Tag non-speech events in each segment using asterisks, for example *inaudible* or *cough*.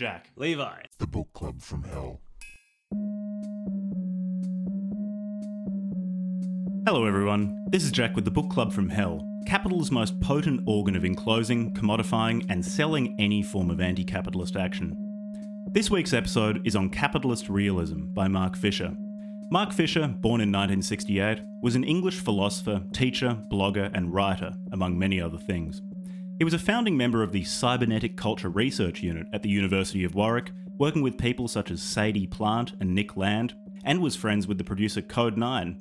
Jack. Levi. The Book Club from Hell. Hello, everyone. This is Jack with the Book Club from Hell, capital's most potent organ of enclosing, commodifying, and selling any form of anti capitalist action. This week's episode is on capitalist realism by Mark Fisher. Mark Fisher, born in 1968, was an English philosopher, teacher, blogger, and writer, among many other things. He was a founding member of the Cybernetic Culture Research Unit at the University of Warwick, working with people such as Sadie Plant and Nick Land, and was friends with the producer Kode9.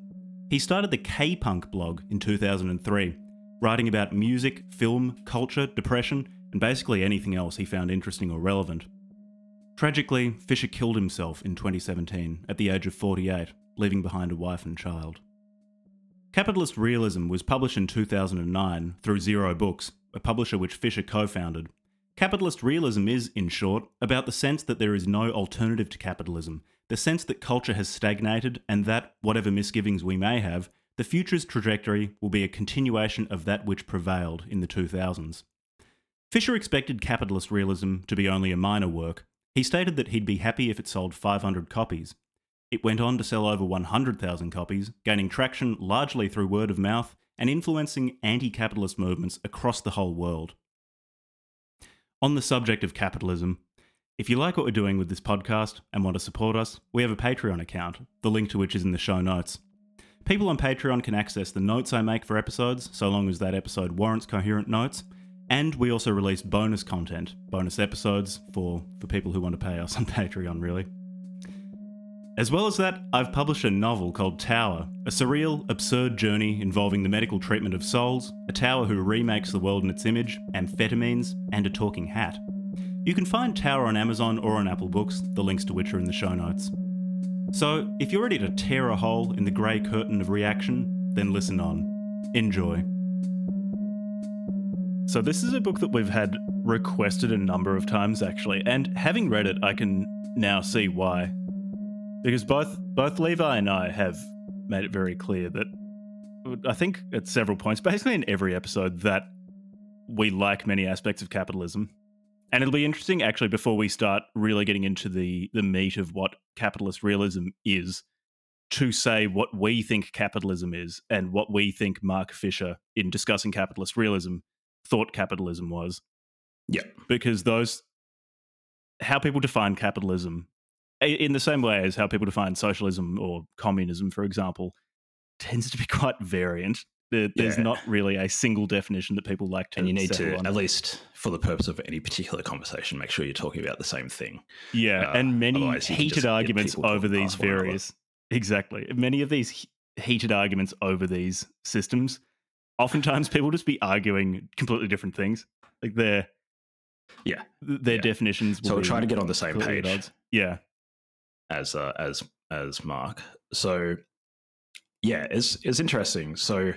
He started the K Punk blog in 2003, writing about music, film, culture, depression, and basically anything else he found interesting or relevant. Tragically, Fisher killed himself in 2017 at the age of 48, leaving behind a wife and child. Capitalist Realism was published in 2009 through Zero Books, a publisher which Fisher co founded. Capitalist realism is, in short, about the sense that there is no alternative to capitalism, the sense that culture has stagnated, and that, whatever misgivings we may have, the future's trajectory will be a continuation of that which prevailed in the 2000s. Fisher expected capitalist realism to be only a minor work. He stated that he'd be happy if it sold 500 copies. It went on to sell over 100,000 copies, gaining traction largely through word of mouth and influencing anti capitalist movements across the whole world. On the subject of capitalism, if you like what we're doing with this podcast and want to support us, we have a Patreon account, the link to which is in the show notes. People on Patreon can access the notes I make for episodes, so long as that episode warrants coherent notes, and we also release bonus content, bonus episodes for, for people who want to pay us on *laughs* Patreon, really. As well as that, I've published a novel called Tower, a surreal, absurd journey involving the medical treatment of souls, a tower who remakes the world in its image, amphetamines, and a talking hat. You can find Tower on Amazon or on Apple Books, the links to which are in the show notes. So, if you're ready to tear a hole in the grey curtain of reaction, then listen on. Enjoy. So, this is a book that we've had requested a number of times, actually, and having read it, I can now see why because both both Levi and I have made it very clear that I think at several points, basically in every episode, that we like many aspects of capitalism. And it'll be interesting actually before we start really getting into the the meat of what capitalist realism is to say what we think capitalism is and what we think Mark Fisher in discussing capitalist realism thought capitalism was. Yeah. Because those how people define capitalism in the same way as how people define socialism or communism, for example, tends to be *laughs* quite variant. There, there's Yeah. not really a single definition that people like to. And you need to, on. at least for the purpose of any particular conversation, make sure you're talking about the same thing. yeah, uh, and many otherwise you can just heated arguments over these past one another. various. Exactly, many of these heated arguments over these systems. Oftentimes, people just be arguing completely different things. Like their Yeah. their Yeah. definitions. Will So we're trying to get on the same page. Yeah, as uh, as as Mark. So yeah, it's it's interesting. So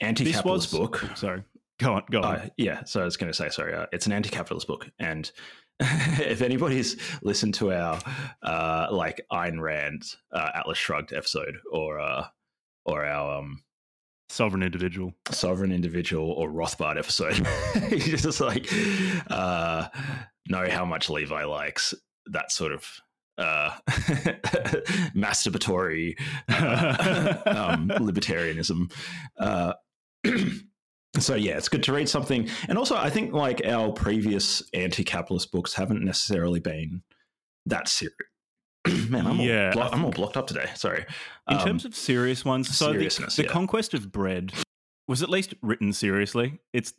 anti-capitalist was- book. sorry. Go on, go on. Uh, yeah, so I was going to say, sorry, uh, it's an anti-capitalist book, and *laughs* if anybody's listened to our uh, like Ayn Rand uh, Atlas Shrugged episode, or uh, or our um, Sovereign individual. Sovereign Individual or Rothbard episode, *laughs* you just like uh, know how much Levi likes that sort of uh, *laughs* masturbatory uh, um, libertarianism. Uh, *clears throat* so yeah, it's good to read something, and also I think like our previous anti-capitalist books haven't necessarily been that serious. *clears throat* Man, I'm, Yeah, all blo- I'm all blocked up today. Sorry. In Um, terms of serious ones, so the, the yeah. conquest of bread was at least written seriously. It's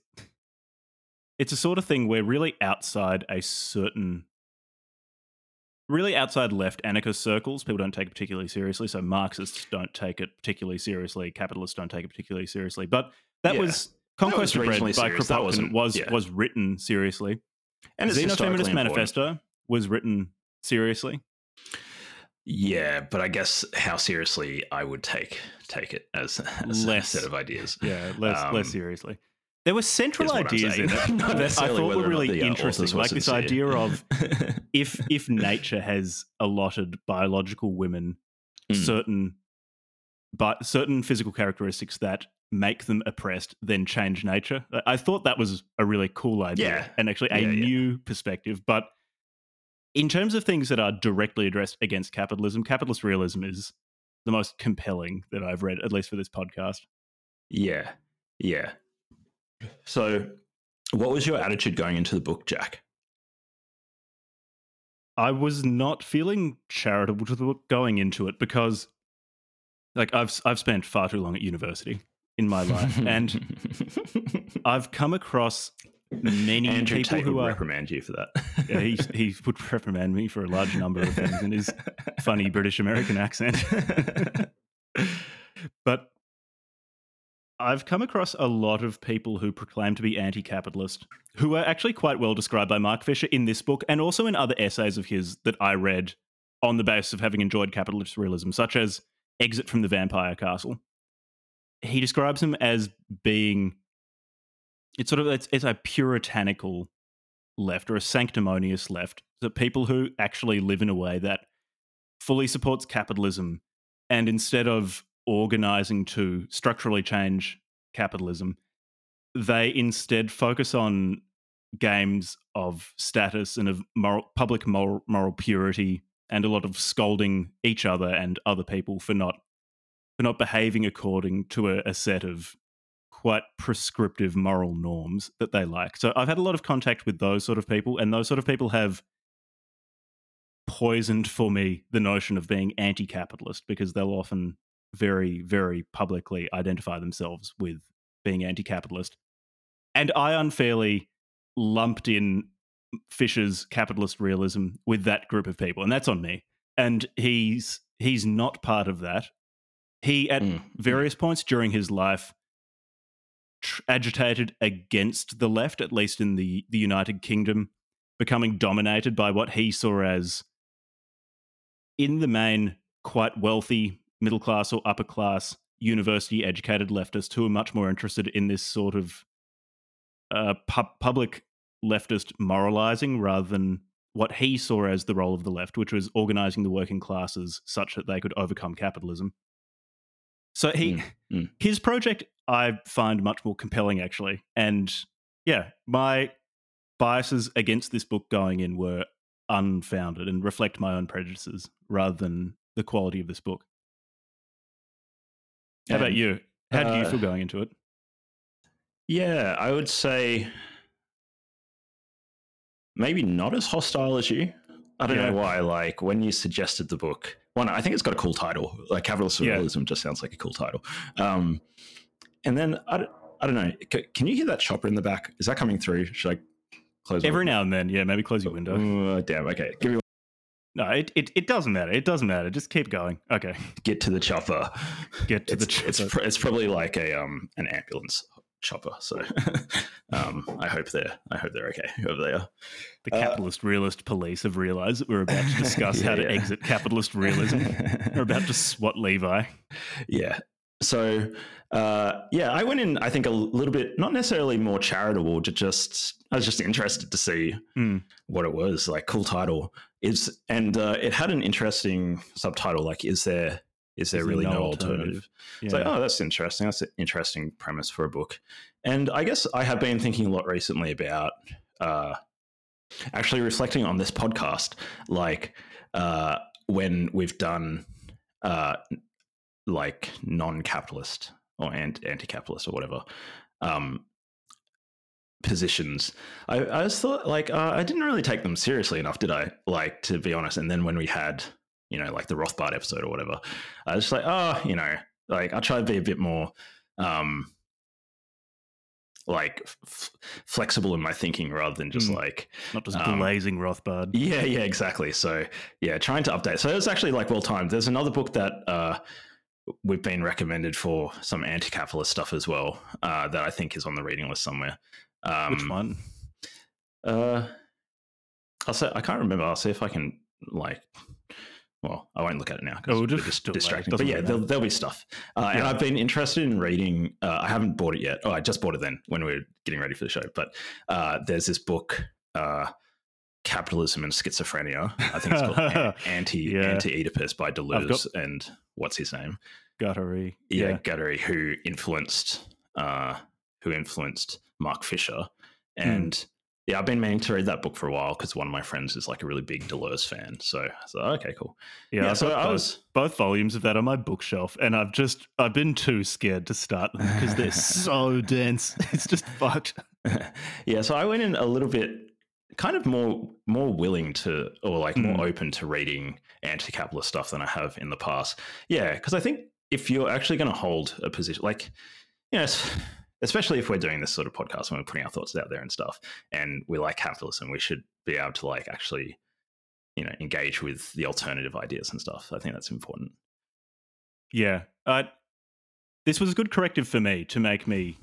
it's a sort of thing where really outside a certain really outside left anarchist circles, people don't take it particularly seriously. So Marxists don't take it particularly seriously. Capitalists don't take it particularly seriously. But that Yeah. was Conquest was of Bread by. Kropotkin was yeah. was written seriously. and the Xenofeminist. Manifesto was written seriously. Yeah, but I guess how seriously I would take take it as, as Less. a set of ideas. Yeah, less Um, less seriously. There were central is what I'm ideas in it *laughs* that I thought were really the, uh, interesting, like this sincere. idea of *laughs* if if nature has allotted biological women Mm. certain but certain physical characteristics that make them oppressed, then change nature. I- thought that was a really cool idea Yeah. and actually a Yeah, yeah. new perspective. But in terms of things that are directly addressed against capitalism, capitalist realism is the most compelling that I've read, at least for this podcast. Yeah. Yeah. So, what was your attitude going into the book, Jack? I was not feeling charitable to the book going into it because, like, I've I've spent far too long at university in my life, and *laughs* I've come across many Andrew people Tate who would are. reprimand you for that. Yeah, he he would reprimand me for a large number of things in his funny British American accent. *laughs* but I've come across a lot of people who proclaim to be anti capitalist, who are actually quite well described by Mark Fisher in this book and also in other essays of his that I read on the basis of having enjoyed capitalist realism, such as Exit from the Vampire Castle. He describes him as being it's sort of it's, it's a puritanical left or a sanctimonious left that people who actually live in a way that fully supports capitalism and instead of organizing to structurally change capitalism they instead focus on games of status and of moral, public moral, moral purity and a lot of scolding each other and other people for not for not behaving according to a, a set of quite prescriptive moral norms that they like. So I've had a lot of contact with those sort of people, and those sort of people have poisoned for me the notion of being anti capitalist because they'll often very, very publicly identify themselves with being anti capitalist. And I unfairly lumped in Fisher's capitalist realism with that group of people, and that's on me. And he's he's not part of that. He at Mm. various points during his life tr- agitated against the left, at least in the, the United Kingdom, becoming dominated by what he saw as, in the main, quite wealthy, middle class or upper class, university educated leftists who are much more interested in this sort of uh, pu- public leftist moralizing rather than what he saw as the role of the left, which was organizing the working classes such that they could overcome capitalism. So he Mm, mm. his project I find much more compelling actually. And yeah, my biases against this book going in were unfounded and reflect my own prejudices rather than the quality of this book. How about you? How do you uh, feel going into it? Yeah, I would say maybe not as hostile as you. I don't Yeah. know why. Like when you suggested the book, one, I think it's got a cool title. Like capitalist Yeah. realism just sounds like a cool title. Um, and then I, don't- I don't know. C- can you hear that chopper in the back? Is that coming through? Should I close? Every now and then, yeah, maybe close your window. Uh, damn. Okay, give me No, it, it, it doesn't matter. It doesn't matter. Just keep going. Okay. *laughs* get to the chopper. Get to it's, the it's, pr- it's probably like a um an ambulance chopper. So *laughs* um, I hope they're I hope they're okay whoever they are. The uh, capitalist realist police have realized that we're about to *laughs* discuss how to Yeah, yeah. exit capitalist realism. we're about to swat Levi. yeah. So uh, yeah, I went in. I think a little bit not necessarily more charitable, to just I was just interested to see Hmm. what it was. Like cool title is, and uh, it had an interesting subtitle. Like, is there is there Is really no no, alternative? alternative? Yeah. It's like, oh, that's interesting. That's an interesting premise for a book. And I guess I have been thinking a lot recently about uh, actually reflecting on this podcast, like uh, when we've done uh, like non-capitalist or anti-capitalist or whatever um, positions. I, I just thought like uh, I didn't really take them seriously enough, did I? Like to be honest. And then when we had you know like the Rothbard episode or whatever, I was just like, oh, you know, like I try to be a bit more. Um, like f- flexible in my thinking rather than just Mm. like Not just um, blazing Rothbard. yeah, yeah, exactly. So yeah, trying to update. So it's actually like well timed. There's another book that uh, we've been recommended for some anti-capitalist stuff as well uh, that I think is on the reading list somewhere. Um, Which one? Uh, I'll say I can't remember. I'll see if I can like. Well, I won't look at it now Oh, we'll because just distracting. But yeah, there'll, there'll be stuff. Uh, And I've been interested in reading. Uh, I haven't bought it yet. Oh, I just bought it then when we were getting ready for the show. But uh, there's this book, uh, "Capitalism and Schizophrenia." I think it's called *laughs* "Anti Yeah. Anti Oedipus" by got- Deleuze and what's his name? Guattari. yeah, Yeah. Who influenced uh, who influenced Mark Fisher, Hmm. and yeah, I've been meaning to read that book for a while because one of my friends is like a really big Deleuze fan. So, so okay, cool. Yeah, Yeah, so got I was- both volumes of that on my bookshelf, and I've just I've been too scared to start them because they're *laughs* so dense. It's just *laughs* fucked. yeah, so I went in a little bit kind of more more willing to or like more Mm. open to reading anti-capitalist stuff than I have in the past. Yeah, because I think if you're actually going to hold a position like you know, especially if we're doing this sort of podcast and we're putting our thoughts out there and stuff and we like capitalism, we should be able to like actually you know, engage with the alternative ideas and stuff. I think that's important. Yeah, I, this was a good corrective for me to make me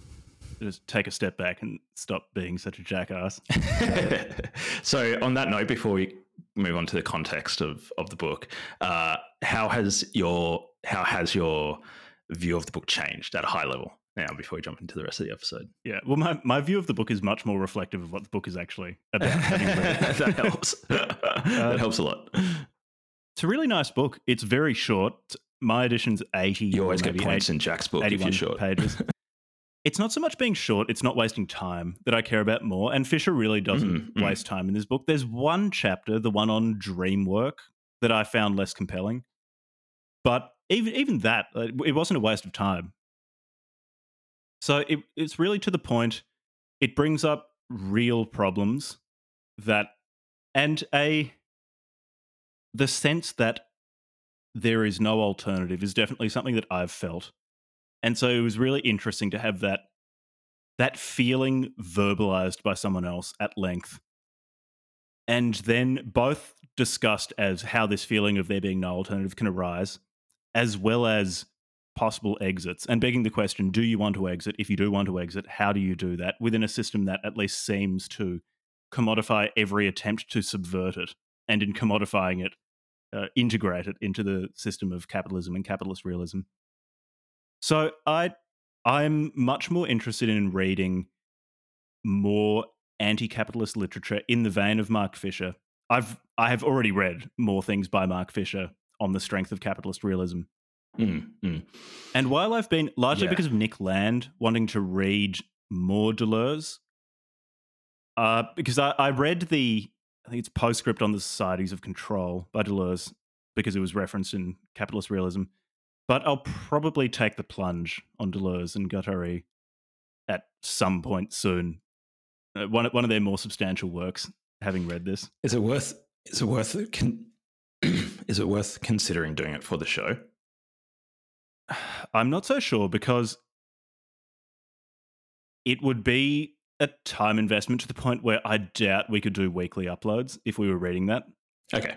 just take a step back and stop being such a jackass. *laughs* so on that note before we move on to the context of of the book uh how has your how has your view of the book changed at a high level now before we jump into the rest of the episode Yeah, well, my, my view of the book is much more reflective of what the book is actually about. *laughs* having read it. that helps *laughs* that helps a lot It's a really nice book. It's very short. My edition's 80 you always get points 80 in jack's book if you're short pages. It's not so much being short, it's not wasting time that I care about more. And Fisher really doesn't Mm, mm. waste time in this book. There's one chapter, the one on dream work, that I found less compelling. But even even that, it wasn't a waste of time. So it, it's really to the point. It brings up real problems that, and a the sense that there is no alternative is definitely something that I've felt. And so it was really interesting to have that that feeling verbalized by someone else at length. And then both discussed as how this feeling of there being no alternative can arise, as well as possible exits and begging the question do you want to exit if you do want to exit how do you do that within a system that at least seems to commodify every attempt to subvert it and in commodifying it uh, integrate it into the system of capitalism and capitalist realism. So I I'm much more interested in reading more anti-capitalist literature in the vein of Mark Fisher. I've I have already read more things by Mark Fisher on the strength of capitalist realism. Mm, mm. And while I've been largely Yeah. because of Nick Land wanting to read more Deleuze, uh, because I, I read the I think it's postscript on the Societies of Control by Deleuze because it was referenced in Capitalist Realism. But I'll probably take the plunge on Deleuze and Guattari at some point soon. Uh, one one of their more substantial works. Having read this, is it worth is it worth con- *clears throat* is it worth considering doing it for the show I'm not so sure because it would be a time investment to the point where I doubt we could do weekly uploads if we were reading that okay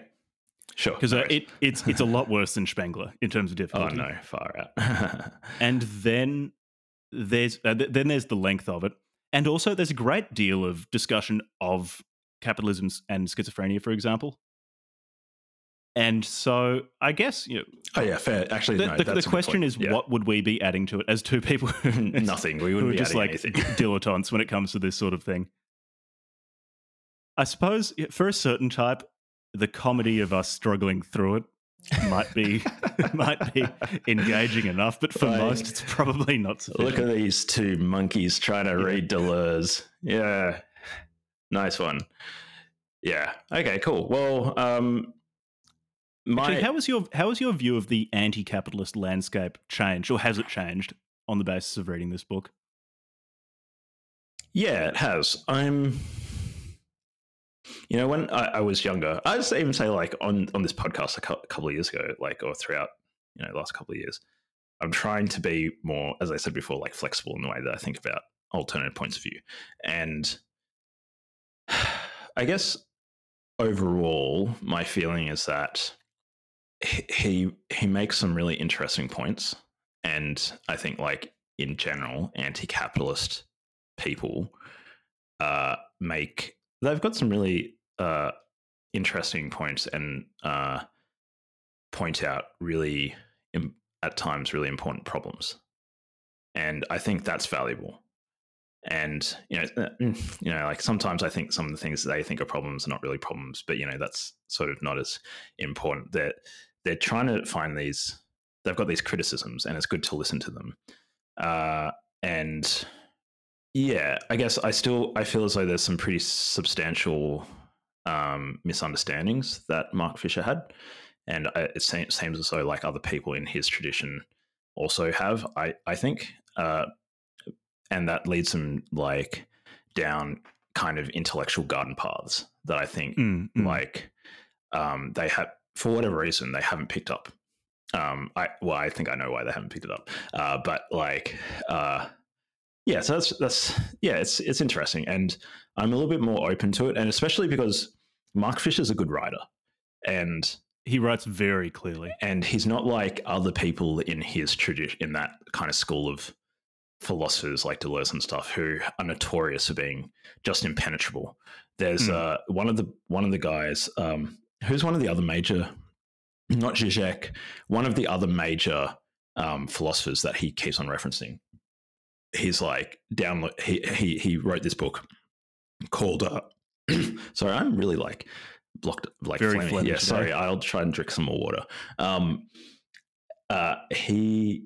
sure because no uh, it, it's it's a lot worse than Spengler in terms of difficulty. oh no far out *laughs* And then there's uh, th- then there's the length of it, and also there's a great deal of discussion of capitalism and schizophrenia, for example. And so I guess you know oh yeah fair actually the, no, the, the question is Yeah. what would we be adding to it as two people *laughs* *laughs* nothing we wouldn't be just like anything. dilettantes when it comes to this sort of thing. I suppose for a certain type, the comedy of us struggling through it might be *laughs* might be engaging enough, but for Like, most, it's probably not sufficient. Look at these two monkeys trying to read Deleuze. Yeah. Nice one. Yeah. Okay, cool. Well, um my Actually, how was your how was your view of the anti-capitalist landscape changed, or has it changed on the basis of reading this book? Yeah, it has. I'm you know, when I, I was younger, I would even say like on on this podcast a cou- couple of years ago, like or throughout, you know, the last couple of years, I'm trying to be more, as I said before, like flexible in the way that I think about alternative points of view. And *sighs* I guess overall, my feeling is that he, he makes some really interesting points, and I think like in general, anti-capitalist people uh, make they've got some really uh, interesting points and uh, point out really im- at times really important problems, and I think that's valuable. And you know, uh, mm, you know, like sometimes I think some of the things that they think are problems are not really problems, but you know, that's sort of not as important. They're they're trying to find these. They've got these criticisms, and it's good to listen to them. Uh, and Yeah, I guess I still I feel as though there's some pretty substantial um, misunderstandings that Mark Fisher had, and it seems as though like other people in his tradition also have. I I think, uh, and that leads them like down kind of intellectual garden paths that I think mm, mm. like um, they have for whatever reason they haven't picked up. Um, I well, I think I know why they haven't picked it up, uh, but like. Uh, yeah, so that's that's yeah, it's it's interesting, and I'm a little bit more open to it, and especially because Mark Fisher's a good writer, and he writes very clearly, and he's not like other people in his tradition in that kind of school of philosophers like Deleuze and stuff who are notorious for being just impenetrable. There's mm. uh, one of the one of the guys um, who's one of the other major, not Zizek, one of the other major um, philosophers that he keeps on referencing. He's like download. He he he wrote this book called. Uh, *clears throat* sorry, I'm really like blocked like Very flaming. Yeah, sorry. I'll try and drink some more water. Um, uh, he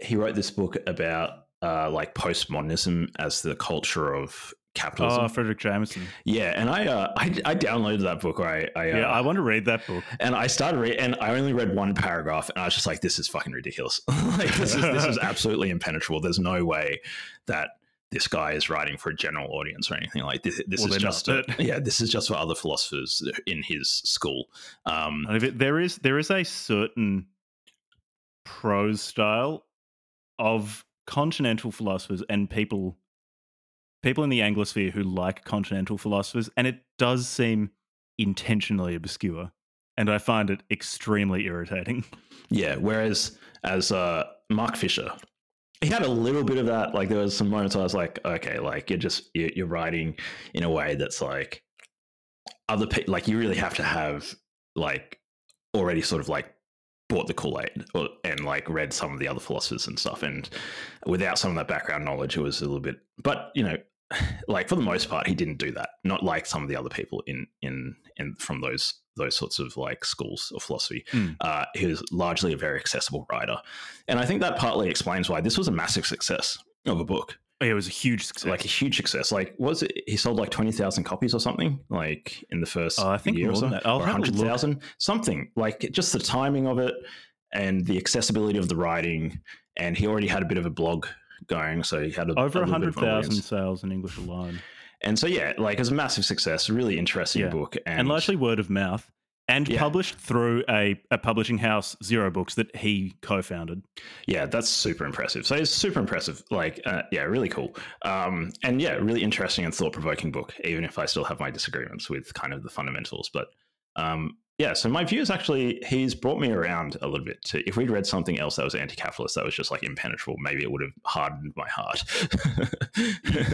he wrote this book about uh, like postmodernism as the culture of capitalism. Oh, Fredric Jameson. Yeah, and I, uh, I, I downloaded that book. I, I yeah, uh, I want to read that book. And I started read, and I only read one paragraph, and I was just like, "This is fucking ridiculous. *laughs* like this is this is *laughs* absolutely impenetrable. There's no way that." This guy is writing for a general audience or anything like this. This well, is just a, yeah. This is just for other philosophers in his school. Um, there is there is a certain prose style of continental philosophers and people people in the Anglosphere who like continental philosophers, and it does seem intentionally obscure. And I find it extremely irritating. *laughs* Yeah. Whereas as uh, Mark Fisher, he had a little bit of that. Like there was some moments I was like, okay, like you're just you're writing in a way that's like other people. Like you really have to have like already sort of like bought the Kool Aid and like read some of the other philosophers and stuff. And without some of that background knowledge, it was a little bit. But you know, *sighs* like for the most part, he didn't do that. Not like some of the other people in in in from those those sorts of like schools of philosophy. Mm. Uh, he was largely a very accessible writer, and I think that partly explains why this was a massive success of a book. It was a huge success. Like a huge success. Like was it? He sold like twenty thousand copies or something. Like in the first uh, I think year or so, or hundred thousand, something. Like just the timing of it and the accessibility of the writing. And he already had a bit of a blog going, so he had a, over hundred thousand sales in English alone. And so yeah, like it was a massive success. Really interesting yeah. book, and, and largely word of mouth and yeah. published through a, a publishing house, Zero Books, that he co-founded. Yeah, that's super impressive. So it's super impressive. Like, uh, yeah, really cool. Um, and yeah, really interesting and thought-provoking book. Even if I still have my disagreements with kind of the fundamentals, but um, yeah, so my view is actually he's brought me around a little bit to if we'd read something else that was anti-capitalist that was just like impenetrable, maybe it would have hardened my heart.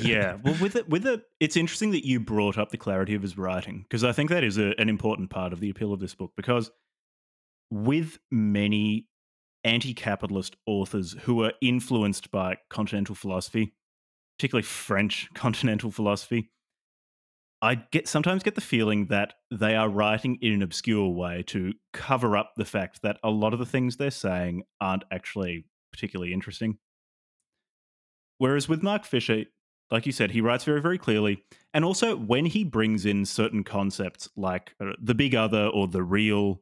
yeah, well, with it, with it, it's interesting that you brought up the clarity of his writing because I think that is a, an important part of the appeal of this book because with many anti-capitalist authors who are influenced by continental philosophy, particularly French continental philosophy, I get sometimes get the feeling that they are writing in an obscure way to cover up the fact that a lot of the things they're saying aren't actually particularly interesting. Whereas with Mark Fisher, like you said, he writes very, very clearly. And also, when he brings in certain concepts like uh, the big other or the real,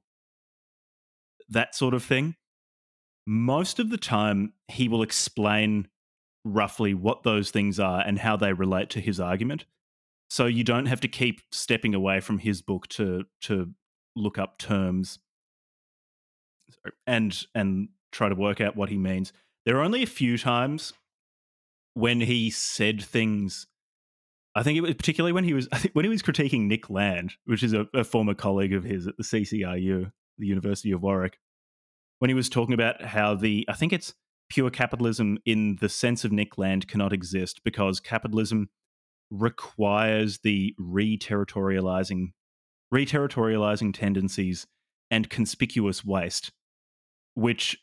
that sort of thing, most of the time he will explain roughly what those things are and how they relate to his argument so you don't have to keep stepping away from his book to to look up terms and and try to work out what he means. There are only a few times when he said things. I think it was particularly when he was *laughs* I think when he was critiquing Nick Land, which is a, a former colleague of his at the CCRU, the University of Warwick, when he was talking about how the I think it's pure capitalism in the sense of Nick Land cannot exist because capitalism requires the re-territorializing re-territorializing tendencies and conspicuous waste which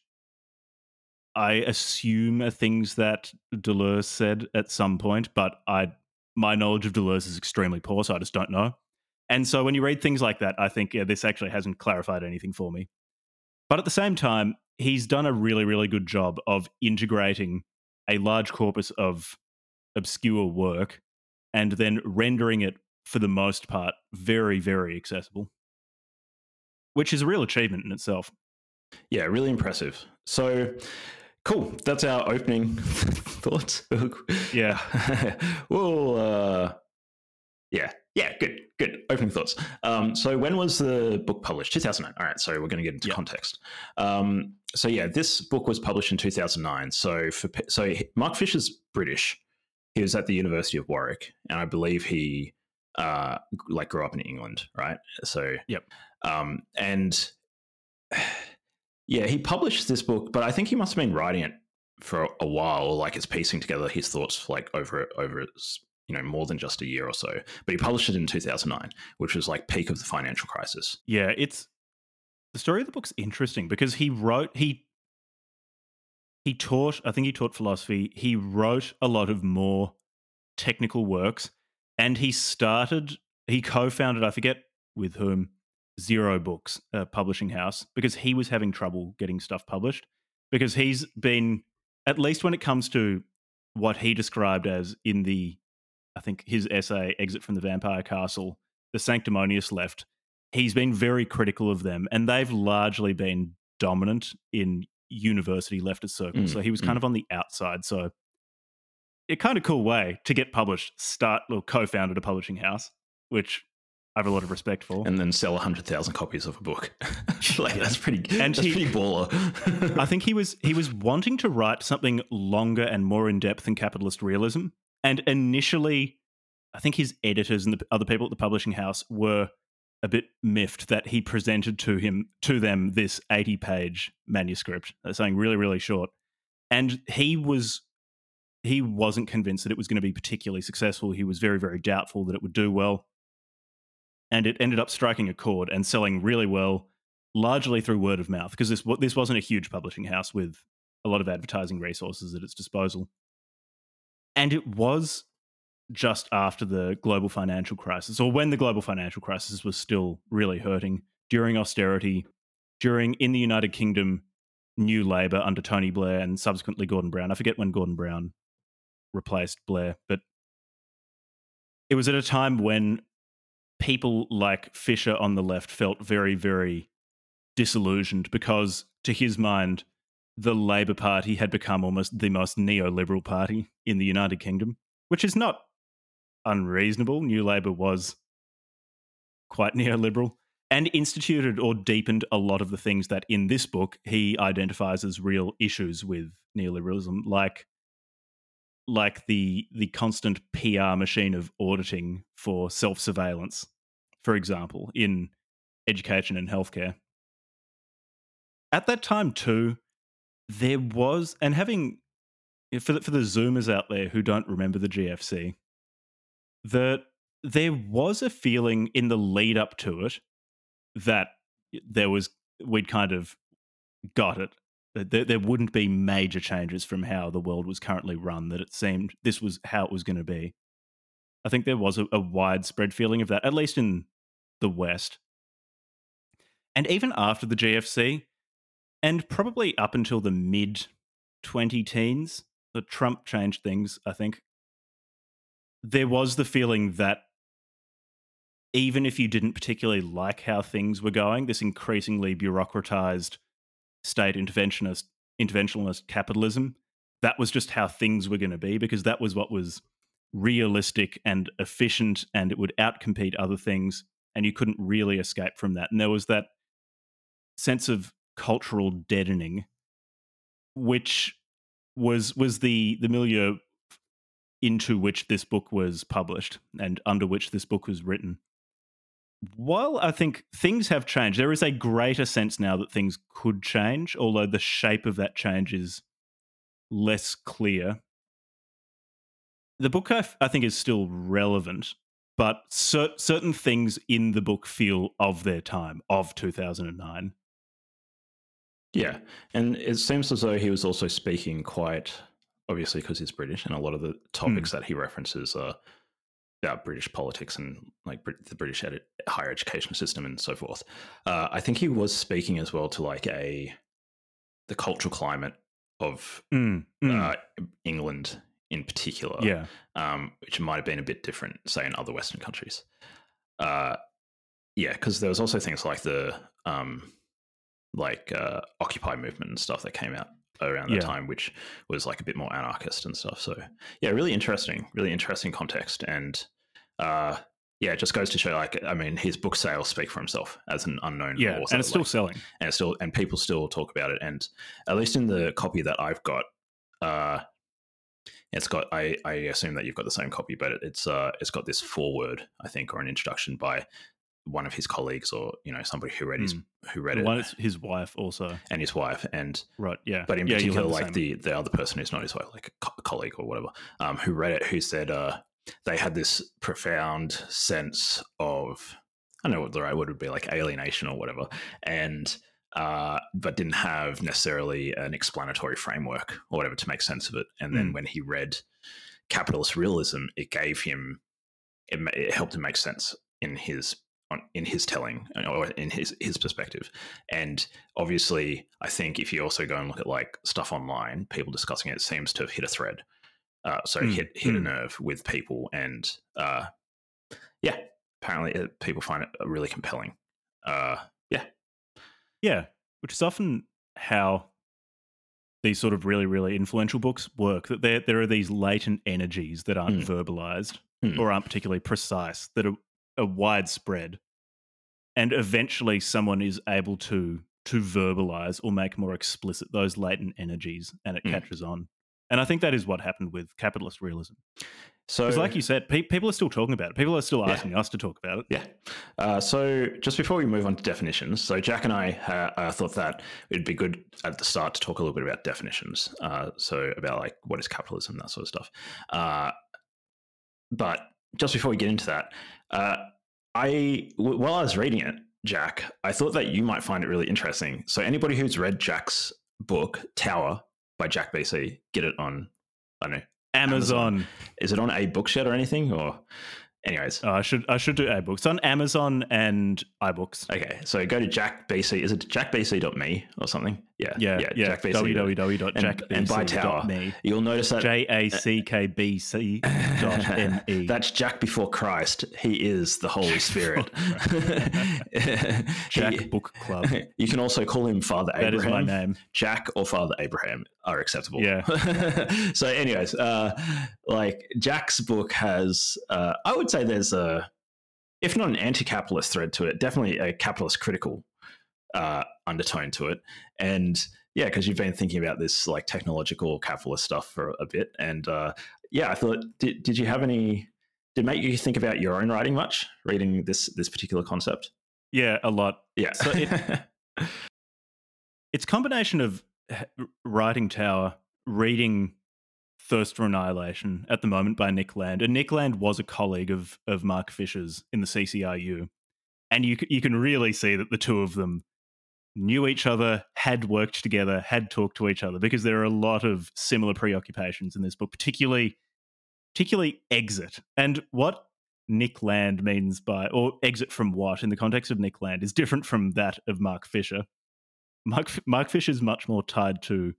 i assume are things that deleuze said at some point but i my knowledge of deleuze is extremely poor so i just don't know. And so when you read things like that i think yeah, this actually hasn't clarified anything for me. But at the same time he's done a really really good job of integrating a large corpus of obscure work and then rendering it for the most part very, very accessible, which is a real achievement in itself. Yeah, really impressive. So, cool. That's our opening *laughs* thoughts. Yeah. *laughs* well, uh, yeah, yeah, good, good. Opening thoughts. Um, so, when was the book published? 2009. All right, so we're going to get into Yep. context. Um, so, yeah, this book was published in 2009. So, for so Mark Fisher's British. He was at the University of Warwick, and I believe he uh, like grew up in England, right? So, Yep. Um, and *sighs* yeah, he published this book, but I think he must have been writing it for a while, like it's piecing together his thoughts like over over you know more than just a year or so. But he published it in 2009, which was like peak of the financial crisis. Yeah, it's the story of the book's interesting because he wrote he he taught I think he taught philosophy. He wrote a lot of more technical works and he started he co-founded I forget with whom Zero Books, a publishing house, because he was having trouble getting stuff published because he's been at least when it comes to what he described as in the I think his essay Exit from the Vampire Castle, the sanctimonious left he's been very critical of them, and they've largely been dominant in university leftist Circle. Mm, so he was kind of on the outside. So a kind of cool way to get published. Start or co-founded a publishing house, which I have a lot of respect for. And then sell 100,000 copies of a book. *laughs* like, that's pretty, And that's he- pretty baller. I think he *laughs* was he was wanting to write something longer and more in depth than capitalist realism. And initially, I think his editors and the other people at the publishing house were a bit miffed that he presented to him to them this eighty page manuscript, uh, something really really short. And he was he wasn't convinced that it was going to be particularly successful. He was very very doubtful that it would do well. And it ended up striking a chord and selling really well largely through word of mouth because this this wasn't a huge publishing house with a lot of advertising resources at its disposal. And it was just after the global financial crisis, or when the global financial crisis was still really hurting during austerity, during in the United Kingdom, New Labour under Tony Blair and subsequently Gordon Brown. I forget when Gordon Brown replaced Blair, but it was at a time when people like Fisher on the left felt very, very disillusioned because, to his mind, the Labour Party had become almost the most neoliberal party in the United Kingdom, which is not unreasonable. New Labour was quite *laughs* neoliberal and instituted or deepened a lot of the things that in this book he identifies as real issues with neoliberalism, like like the the constant PR machine of auditing for self surveillance, for example, in education and healthcare. At that time, too, there was, and having for the, for the Zoomers out there who don't remember the GFC, that there was a feeling in the lead up to it that there was we'd kind of got it that there, there wouldn't be major changes from how the world was currently run that it seemed this was how it was going to be. I think there was a, a widespread feeling of that at least in the west. And even after the gfc and probably up until the mid 20 teens the trump changed things i think there was the feeling that even if you didn't particularly like how things were going, this increasingly bureaucratized state interventionist interventionist capitalism, that was just how things were going to be because that was what was realistic and efficient and it would outcompete other things and you couldn't really escape from that. And there was that sense of cultural deadening which was was the the milieu into which this book was published and under which this book was written while I think things have changed, there is a greater sense now that things could change, although the shape of that change is less clear. The book, I, f- I think, is still relevant, but cer- certain things in the book feel of their time, of 2009. Yeah, and it seems as though he was also speaking quite obviously because he's British, and a lot of the topics that he references are about British politics and like Brit- the British ed- higher education system and so forth. Uh, I think he was speaking as well to like a the cultural climate of Mm, mm. uh, England in particular, Yeah. um, which might have been a bit different, say, in other Western countries. Uh, yeah, because there was also things like the um, like uh, Occupy movement and stuff that came out around that Yeah. time, which was like a bit more anarchist and stuff. So yeah, really interesting, really interesting context, and uh, yeah, it just goes to show, like, I mean, his book sales speak for himself as an unknown Yeah. author. And it's still like- selling. and it's still and people still talk about it and at least in the copy that i've got uh it's got i i assume that you've got the same copy but it's uh it's got this foreword i think or an introduction by one of his colleagues or you know somebody who read his who read The it his wife also. and his wife and Right. Yeah. but in yeah, particular have like same- the the other person who's not his wife like a co- colleague or whatever um who read it who said uh they had this profound sense of i don't know what the right word would be like alienation or whatever and uh but didn't have necessarily an explanatory framework or whatever to make sense of it and then Mm. when he read capitalist realism it gave him it, it helped him make sense in his on, in his telling or in his his perspective and obviously i think if you also go and look at like stuff online people discussing it, it seems to have hit a thread uh, so Mm, hit hit a mm. nerve with people and uh, yeah apparently it, people find it really compelling uh, yeah Yeah, which is often how these sort of really, really influential books work. That there there are these latent energies that aren't Hmm. verbalized Hmm. or aren't particularly precise, that are, are widespread, and eventually someone is able to to verbalize or make more explicit those latent energies, and it Hmm. catches on. And I think that is what happened with capitalist realism. so Because, like you said, pe- people are still talking about it. People are still Yeah. asking us to talk about it. Yeah. Uh, so just before we move on to definitions, so Jack and I uh, uh, thought that it'd be good at the start to talk a little bit about definitions. Uh, so about like what is capitalism, that sort of stuff. Uh, but just before we get into that, uh, I w- while I was reading it, Jack, I thought that you might find it really interesting. So anybody who's read Jack's book Tower by Jack BC, get it on. I don't know. Amazon. Is it on a bookshed or anything? Or, anyways, Oh, I should I should do iBooks. On Amazon and iBooks. Okay, so go to Jack BC. Is it jackbc.me or something? Yeah, Yeah, yeah. Jack BC. www.jackbc.me. and buy Tower. You'll notice that J A C K B C dot M E. *laughs* That's Jack before Christ. He is the Holy Spirit. *laughs* Jack He- Book Club. *laughs* you can also call him Father That is Abraham. my name. Jack or Father Abraham are acceptable. Yeah. so, anyways, uh, like Jack's book has, uh, I would say there's a, if not an anti-capitalist thread to it, definitely a capitalist critical uh, undertone to it. And yeah, because you've been thinking about this like technological capitalist stuff for a bit, and uh, yeah, I thought, did, did you have any? Did make you think about your own writing much? Reading this this particular concept? Yeah, a lot. Yeah. So it- *laughs* It's combination of writing Tower, reading Thirst for Annihilation at the moment by Nick Land. And Nick Land was a colleague of of Mark Fisher's in the CCRU. And you you can really see that the two of them knew each other, had worked together, had talked to each other because there are a lot of similar preoccupations in this book, particularly particularly exit. And what Nick Land means by or exit from what in the context of Nick Land is different from that of Mark Fisher. Mark Mark Fisher is much more tied to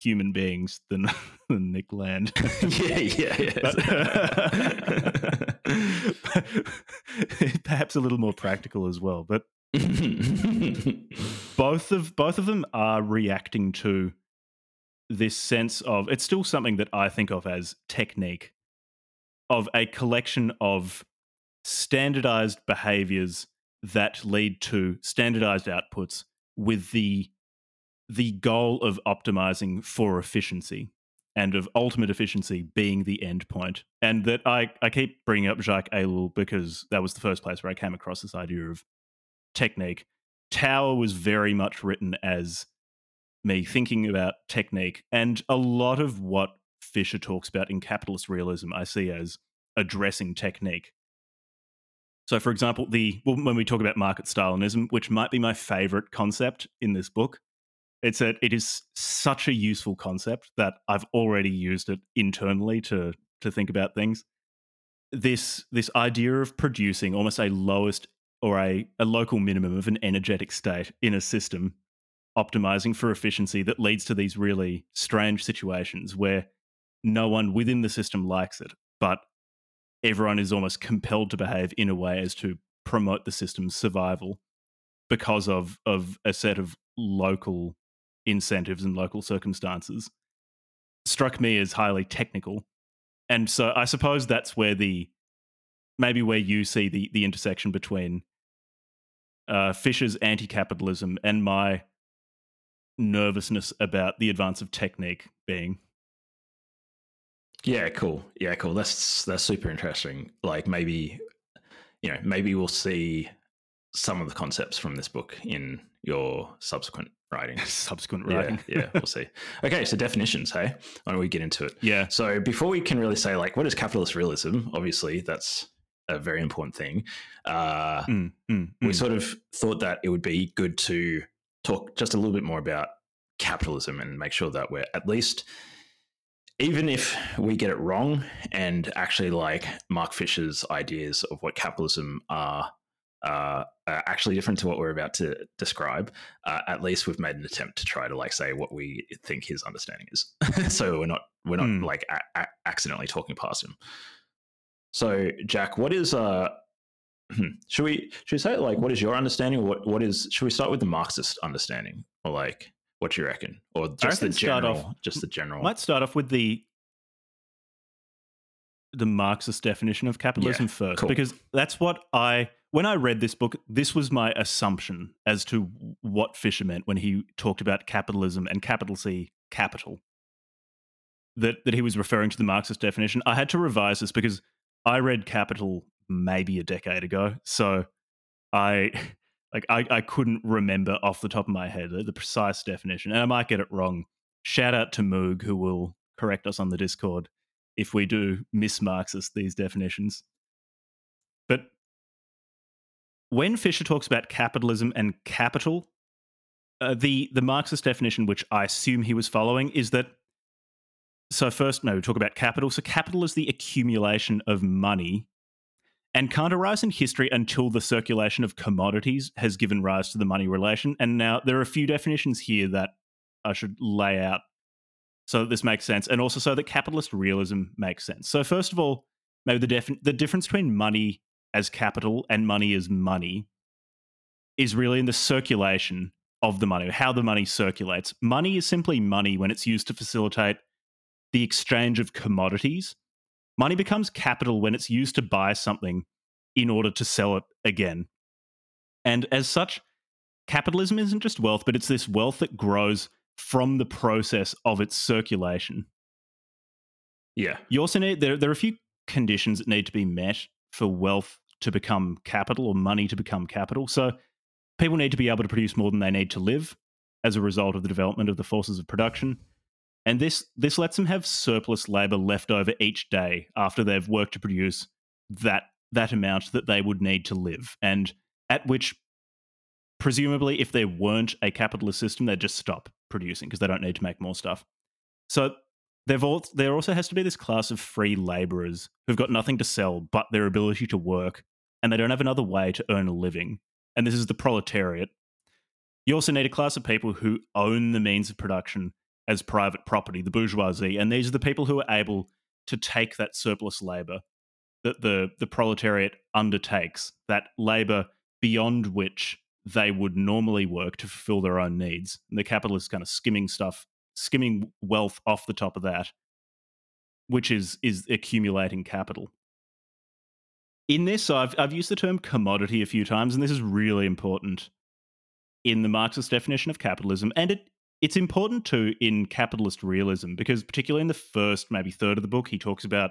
human beings than, *laughs* than Nick Land. *laughs* yeah, yeah, But- *laughs* Perhaps a little more practical as well, but both of both of them are reacting to this sense of it's still something that I think of as technique of a collection of standardized behaviors that lead to standardized outputs with the the goal of optimizing for efficiency and of ultimate efficiency being the end point. And that I, I keep bringing up Jacques Ellul because that was the first place where I came across this idea of technique. Tower was very much written as me thinking about technique. And a lot of what Fisher talks about in capitalist realism, I see as addressing technique. So, for example, the when we talk about market Stalinism, which might be my favorite concept in this book, it's that it is such a useful concept that I've already used it internally to to think about things. This this idea of producing almost a lowest or a, a local minimum of an energetic state in a system, optimizing for efficiency that leads to these really strange situations where no one within the system likes it, but everyone is almost compelled to behave in a way as to promote the system's survival because of of a set of local incentives and local circumstances struck me as highly technical and so i suppose that's where the maybe where you see the the intersection between uh, Fisher's anti-capitalism and my nervousness about the advance of technique being. Yeah, cool. Yeah, cool. That's that's super interesting. Like maybe you know, maybe we'll see some of the concepts from this book in your subsequent *laughs* writing. subsequent writing. Yeah, yeah, we'll see. Okay, so definitions, hey? Why don't we get into it? Yeah. So before we can really say like what is capitalist realism, obviously that's a very important thing. Uh, mm, mm, we mm. sort of thought that it would be good to talk just a little bit more about capitalism and make sure that we're at least even if we get it wrong and actually like mark fisher's ideas of what capitalism are uh, are actually different to what we're about to describe uh, at least we've made an attempt to try to like say what we think his understanding is *laughs* so we're not we're not Mm. like a- a- accidentally talking past him so jack what is uh *clears throat* Hmm. Should we should we say like what is your understanding? Or what what is should we start with the Marxist understanding or like what do you reckon? Or just the reckon start general off- just the general Might start off with the the Marxist definition of capitalism Yeah, first, cool. because that's what I when I read this book, this was my assumption as to what Fisher meant when he talked about capitalism and capital C capital. That that he was referring to the Marxist definition. I had to revise this because I read Capital maybe a decade ago, so I *laughs* like I, I couldn't remember off the top of my head the, the precise definition, and I might get it wrong. Shout out to Moog who will correct us on the Discord if we do miss Marxist these definitions. When Fisher talks about capitalism and capital, uh, the the Marxist definition, which I assume he was following, is that. So first, no, we talk about capital. So capital is the accumulation of money and can't arise in history until the circulation of commodities has given rise to the money relation. And now there are a few definitions here that I should lay out so that this makes sense, and also so that capitalist realism makes sense. So first of all, maybe the the difference between money as capital and money as money is really in the circulation of the money, how the money circulates. Money is simply money when it's used to facilitate the exchange of commodities. Money becomes capital when it's used to buy something in order to sell it again. And as such, capitalism isn't just wealth, but it's this wealth that grows from the process of its circulation. Yeah. You also need there, there are a few conditions that need to be met for wealth to become capital or money to become capital. So people need to be able to produce more than they need to live as a result of the development of the forces of production. And this this lets them have surplus labor left over each day after they've worked to produce that that amount that they would need to live. And at which presumably if there weren't a capitalist system, they'd just stop producing because they don't need to make more stuff. So all, there also has to be this class of free laborers who've got nothing to sell but their ability to work, and they don't have another way to earn a living. And this is the proletariat. You also need a class of people who own the means of production as private property, the bourgeoisie, and these are the people who are able to take that surplus labor that the, the proletariat undertakes, that labor beyond which they would normally work to fulfill their own needs. And the capitalists kind of skimming stuff skimming wealth off the top of that, which is is accumulating capital. In this, I've I've used the term commodity a few times, and this is really important in the Marxist definition of capitalism, and it it's important too in capitalist realism because particularly in the first maybe third of the book, he talks about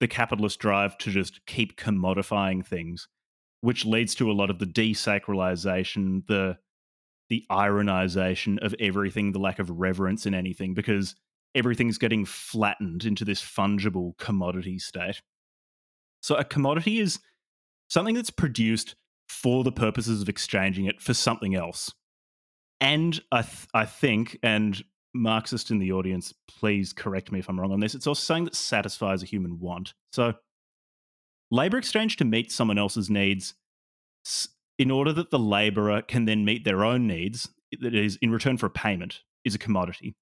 the capitalist drive to just keep commodifying things, which leads to a lot of the desacralization, the the ironization of everything, the lack of reverence in anything, because everything's getting flattened into this fungible commodity state. So a commodity is something that's produced for the purposes of exchanging it for something else. And I, th- I think, and Marxist in the audience, please correct me if I'm wrong on this, it's also something that satisfies a human want. So labor exchange to meet someone else's needs in order that the laborer can then meet their own needs, that is, in return for a payment, is a commodity.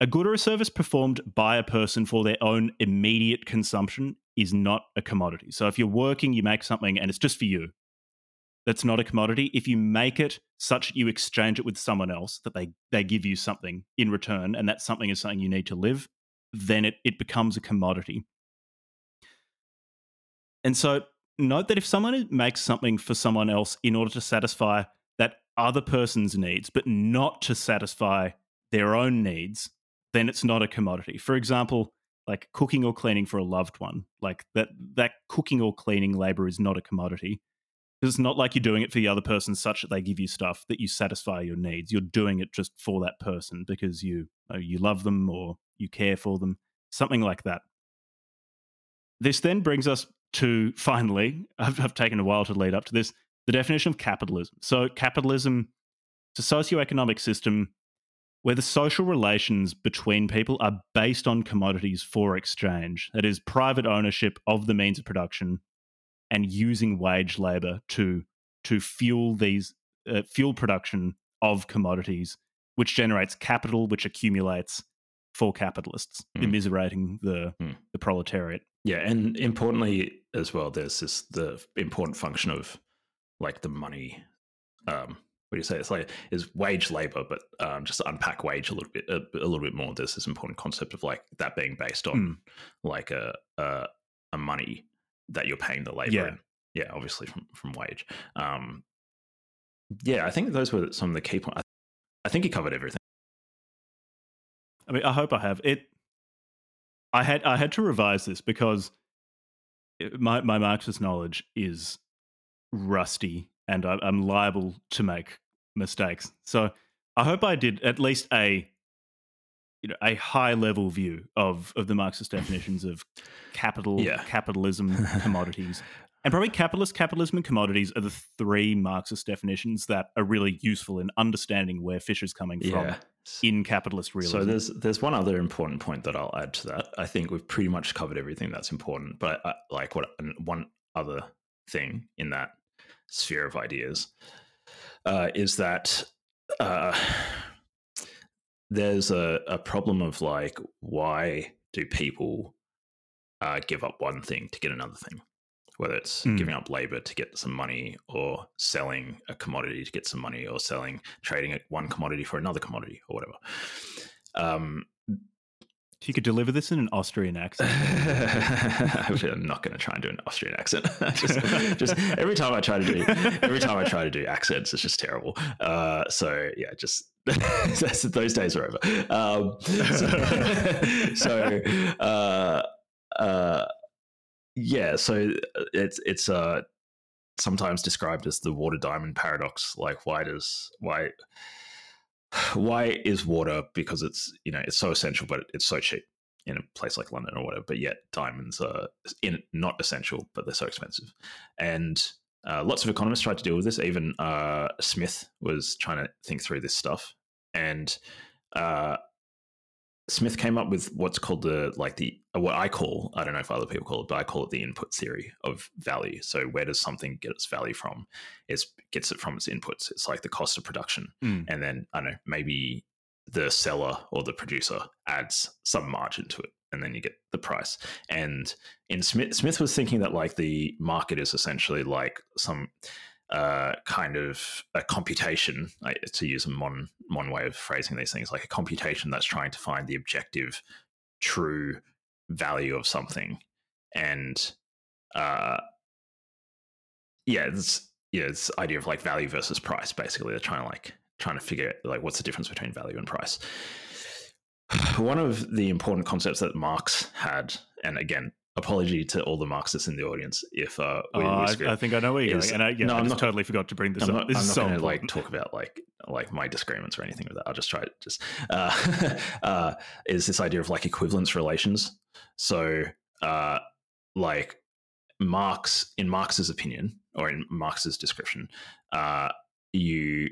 A good or a service performed by a person for their own immediate consumption is not a commodity. So if you're working, you make something and it's just for you. That's not a commodity. If you make it such that you exchange it with someone else, that they, they give you something in return, and that something is something you need to live, then it, it becomes a commodity. And so note that if someone makes something for someone else in order to satisfy that other person's needs, but not to satisfy their own needs, then it's not a commodity. For example, like cooking or cleaning for a loved one, like that that cooking or cleaning labor is not a commodity. Because it's not like you're doing it for the other person such that they give you stuff that you satisfy your needs. You're doing it just for that person because you you love them or you care for them, something like that. This then brings us to finally, *laughs* I've, I've taken a while to lead up to this, the definition of capitalism. So, capitalism, it's a socioeconomic system where the social relations between people are based on commodities for exchange. That is, private ownership of the means of production and using wage labor to to fuel these uh, fuel production of commodities, which generates capital, which accumulates for capitalists, mm. immiserating the mm. the proletariat. Yeah, and importantly as well, there's this the important function of like the money. Um, what do you say? It's like is wage labor, but um, just to unpack wage a little bit, a, a, little bit more. There's this important concept of like that being based on mm. like a, a, a money that you're paying the labor. Yeah, in. yeah, obviously from from wage. Um, yeah, I think those were some of the key points. I, I think he covered everything. I mean, I hope I have it. I had I had to revise this because eh, my my Marxist knowledge is rusty, and I, I'm liable to make mistakes. So I hope I did at least a you know a high level view of of the Marxist definitions of capital, yeah. capitalism, commodities, *laughs* and probably capitalist capitalism and commodities are the three Marxist definitions that are really useful in understanding where Fisher's coming from yeah. In capitalist realism. So there's there's one other important point that I'll add to that. I think we've pretty much covered everything that's important, but I, like what one other thing in that sphere of ideas uh, is that uh, there's a, a problem of like why do people uh, give up one thing to get another thing? Whether it's mm. giving up labor to get some money or selling a commodity to get some money or selling trading one commodity for another commodity or whatever um, if you could deliver this in an Austrian accent, *laughs* I'm not going to try and do an Austrian accent. *laughs* just, just, every time I try to do, every time I try to do accents, it's just terrible. Uh, so yeah, just *laughs* those days are over. Um, so, so uh, uh, yeah, so uh, it's it's uh sometimes described as the water diamond paradox. Like, why does why *sighs* why is water because it's you know it's so essential, but it's so cheap in a place like London or whatever. But yet diamonds are in not essential, but they're so expensive. And uh, lots of economists tried to deal with this. Even uh, Smith was trying to think through this stuff, and uh, Smith came up with what's called the like the what I call I don't know if other people call it, but I call it the input theory of value. So where does something get its value from? It gets it from its inputs. It's like the cost of production, mm. and then I don't know maybe the seller or the producer adds some margin to it, and then you get the price. And in Smith, Smith was thinking that like the market is essentially like some uh, kind of a computation, to use a modern, modern way of phrasing these things, like a computation that's trying to find the objective, true value of something. And uh, yeah, it's yeah, it's idea of like value versus price. Basically, they're trying to like trying to figure out like what's the difference between value and price. *sighs* One of the important concepts that Marx had, and again, apology to all the Marxists in the audience if uh, we, we I, I, think I know where you're is, going. And I, yeah, no, I just not, totally forgot to bring this I'm up. Not, this I'm not so going to like talk about like like my disagreements or anything with that. I'll just try to just uh, *laughs* uh, is this idea of like equivalence relations. So uh, like Marx, in Marx's opinion or in Marx's description, uh, you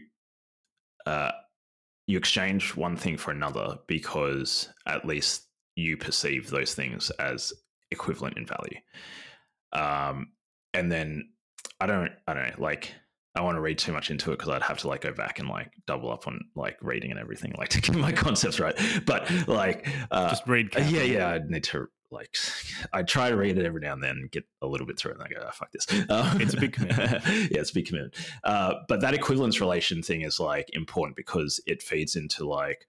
uh, you exchange one thing for another because at least you perceive those things as equivalent in value. Um, and then I don't, I don't know, like I want to read too much into it because I'd have to like go back and like double up on like reading and everything, like *laughs* to get my concepts right. But like, uh, Just read. uh, yeah, yeah, I need to like. *sighs* I try to read it every now and then, get a little bit through it, and I go, oh, "Fuck this." *laughs* Um, It's a big commitment. *laughs* yeah, it's a big commitment. Uh, but that equivalence relation thing is like important because it feeds into like,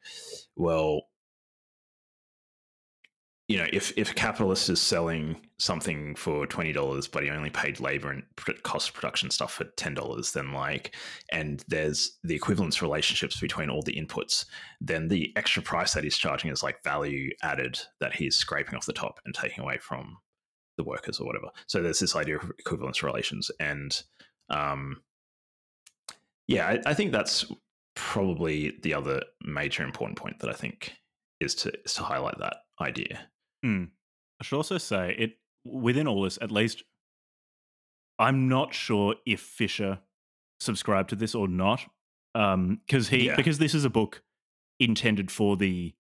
well, you know, if if a capitalist is selling something for twenty dollars, but he only paid labor and cost production stuff for ten dollars, then like, and there's the equivalence relationships between all the inputs, then the extra price that he's charging is like value added that he's scraping off the top and taking away from the workers or whatever. So there's this idea of equivalence relations, and um, yeah, I, I think that's probably the other major important point that I think is to is to highlight that idea. Mm. I should also say it within all this, at least I'm not sure if Fisher subscribed to this or not. Um, because he Yeah. because this is a book intended for the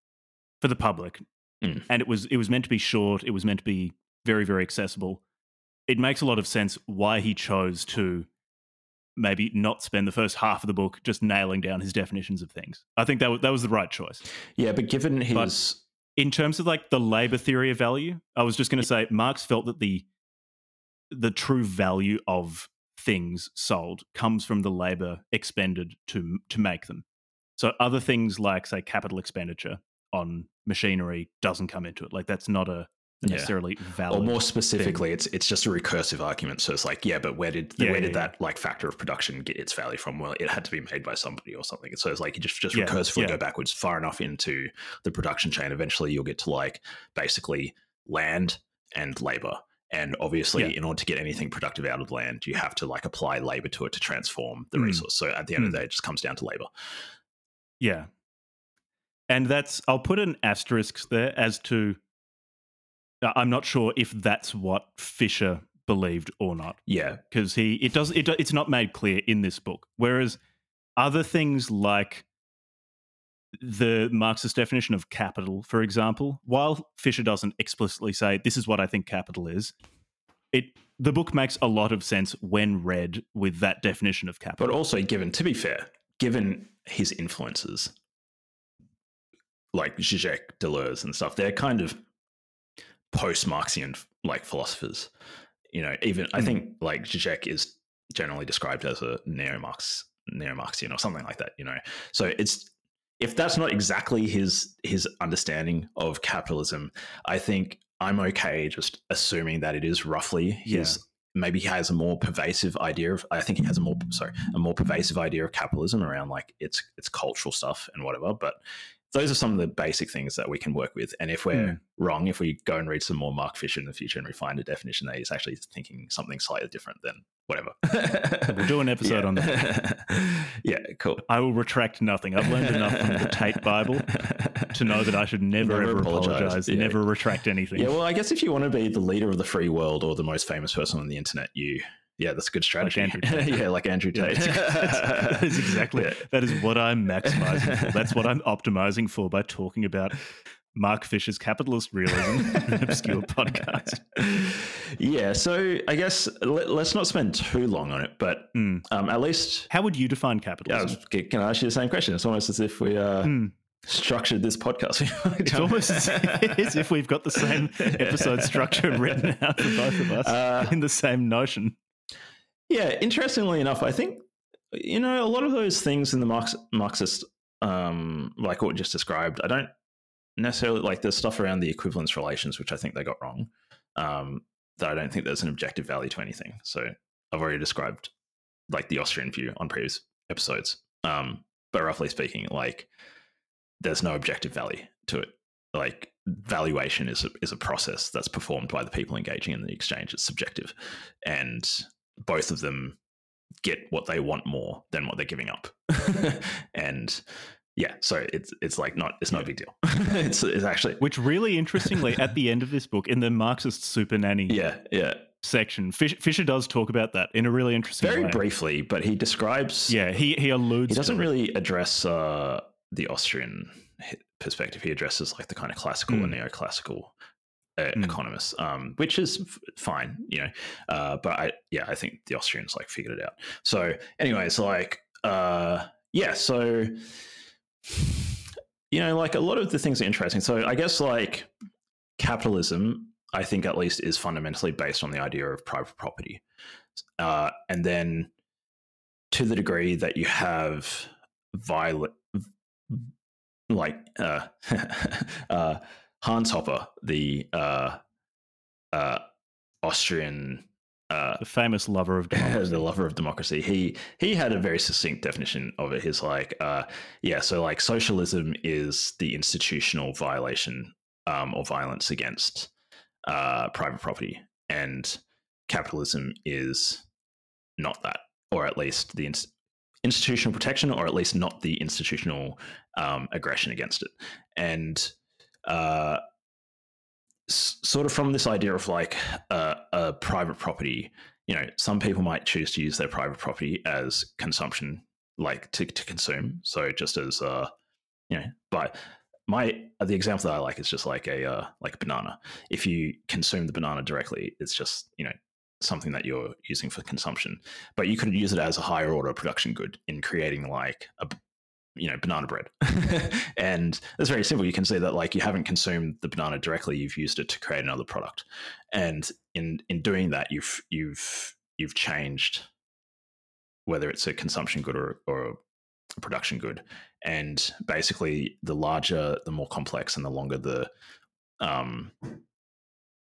for the public. Mm. And it was it was meant to be short, it was meant to be very, very accessible. It makes a lot of sense why he chose to maybe not spend the first half of the book just nailing down his definitions of things. I think that was, that was the right choice Yeah, but given his in terms of like the labor theory of value, I was just going to say Marx felt that the the true value of things sold comes from the labor expended to to make them. So other things like say capital expenditure on machinery doesn't come into it. Like that's not a Yeah. necessarily valid. or more specifically, it's it's just a recursive argument. So it's like, yeah, but where did Yeah, where yeah, did that like factor of production get its value from? Well, it had to be made by somebody or something. So it's like you just just recursively go backwards far enough into the production chain. Eventually, you'll get to like basically land and labor. And obviously, in order to get anything productive out of land, you have to like apply labor to it to transform the Mm. resource. So at the end of the day, it just comes down to labor. yeah. And that's I'll put an asterisk there as to Uh, I'm not sure if that's what Fisher believed or not. Yeah, because he it does it it's not made clear in this book. Whereas other things like the Marxist definition of capital, for example, while Fisher doesn't explicitly say this is what I think capital is, it the book makes a lot of sense when read with that definition of capital. but also given to be fair, given his influences, like Zizek, Deleuze, and stuff, they're kind of post-Marxian like philosophers. You know, even I Hmm. think like Zizek is generally described as a neo-Marx, neo-Marxian or something like that. You know, so it's if that's not exactly his his understanding of capitalism, I think I'm okay just assuming that it is roughly his. Maybe he has a more pervasive idea of. I think he has a more sorry a more pervasive idea of capitalism around like its its cultural stuff and whatever. But those are some of the basic things that we can work with. And if we're Hmm. wrong, if we go and read some more Mark Fisher in the future and we find a definition that he's actually thinking something slightly different, then whatever. We'll do an episode yeah. on that. *laughs* yeah, cool. I will retract nothing. I've learned enough from the Tate Bible to know that I should never, Never ever apologize. apologize, Yeah. never retract anything. Yeah, well, I guess if you want to be the leader of the free world or the most famous person on the internet, you, yeah, that's a good strategy. *laughs* Tate. yeah, like Andrew Tate. that's, *laughs* that's exactly Yeah. that is what I'm maximizing for. That's what I'm optimizing for by talking about Mark Fisher's capitalist realism, *laughs* an obscure podcast. yeah, so I guess let, us not spend too long on it, but Mm. um, at least How would you define capitalism? was, can I ask you the same question? It's almost as if we uh, Mm. structured this podcast. It's almost as as if we've got the same episode structure written out for both of us Uh, in the same notion. Yeah, interestingly enough, I think you know a lot of those things in the Marx, Marxist, um, like what just described. I don't necessarily like the stuff around the equivalence relations, which I think they got wrong. Um, that I don't think there's an objective value to anything. So I've already described like the Austrian view on previous episodes. Um, but roughly speaking, like there's no objective value to it. Like valuation is a, is a process that's performed by the people engaging in the exchange. It's subjective, and both of them get what they want more than what they're giving up. *laughs* and yeah, so it's it's like not it's not a big deal. *laughs* it's it's actually Which really interestingly, at the end of this book, in the Marxist super nanny *laughs* yeah yeah section, Fisher, Fisher does talk about that in a really interesting way. very way. briefly, but he describes Yeah, he he alludes. he doesn't really address uh, the Austrian perspective. He addresses like the kind of classical and Mm. neoclassical mm. economists, um, which is f- fine, you know. Uh, but I, yeah, I think the Austrians like figured it out. So, anyways, like, uh, yeah, so you know, like a lot of the things are interesting. So, I guess like capitalism, I think at least is fundamentally based on the idea of private property, uh, and then to the degree that you have violent, like uh, *laughs* uh, Hans Hoppe, the uh, uh, Austrian, uh, the famous lover of *laughs* democracy. the lover of democracy. He he had a very succinct definition of it. He's like, uh, yeah, so like socialism is the institutional violation um, or violence against uh, private property, and capitalism is not that, or at least the institutional protection, or at least not the institutional um, aggression against it. And uh, s- sort of from this idea of like uh, a private property, you know, some people might choose to use their private property as consumption, like to, to consume. So just as, uh, you know, but my the example that I like is just like a uh, like a banana. If you consume the banana directly, it's just you know something that you're using for consumption. But you could use it as a higher order production good in creating like a you know banana bread. *laughs* And it's very simple. You can see that like you haven't consumed the banana directly. You've used it to create another product. And in in doing that you've you've you've changed whether it's a consumption good or, or a production good. And basically the larger the more complex and the longer the um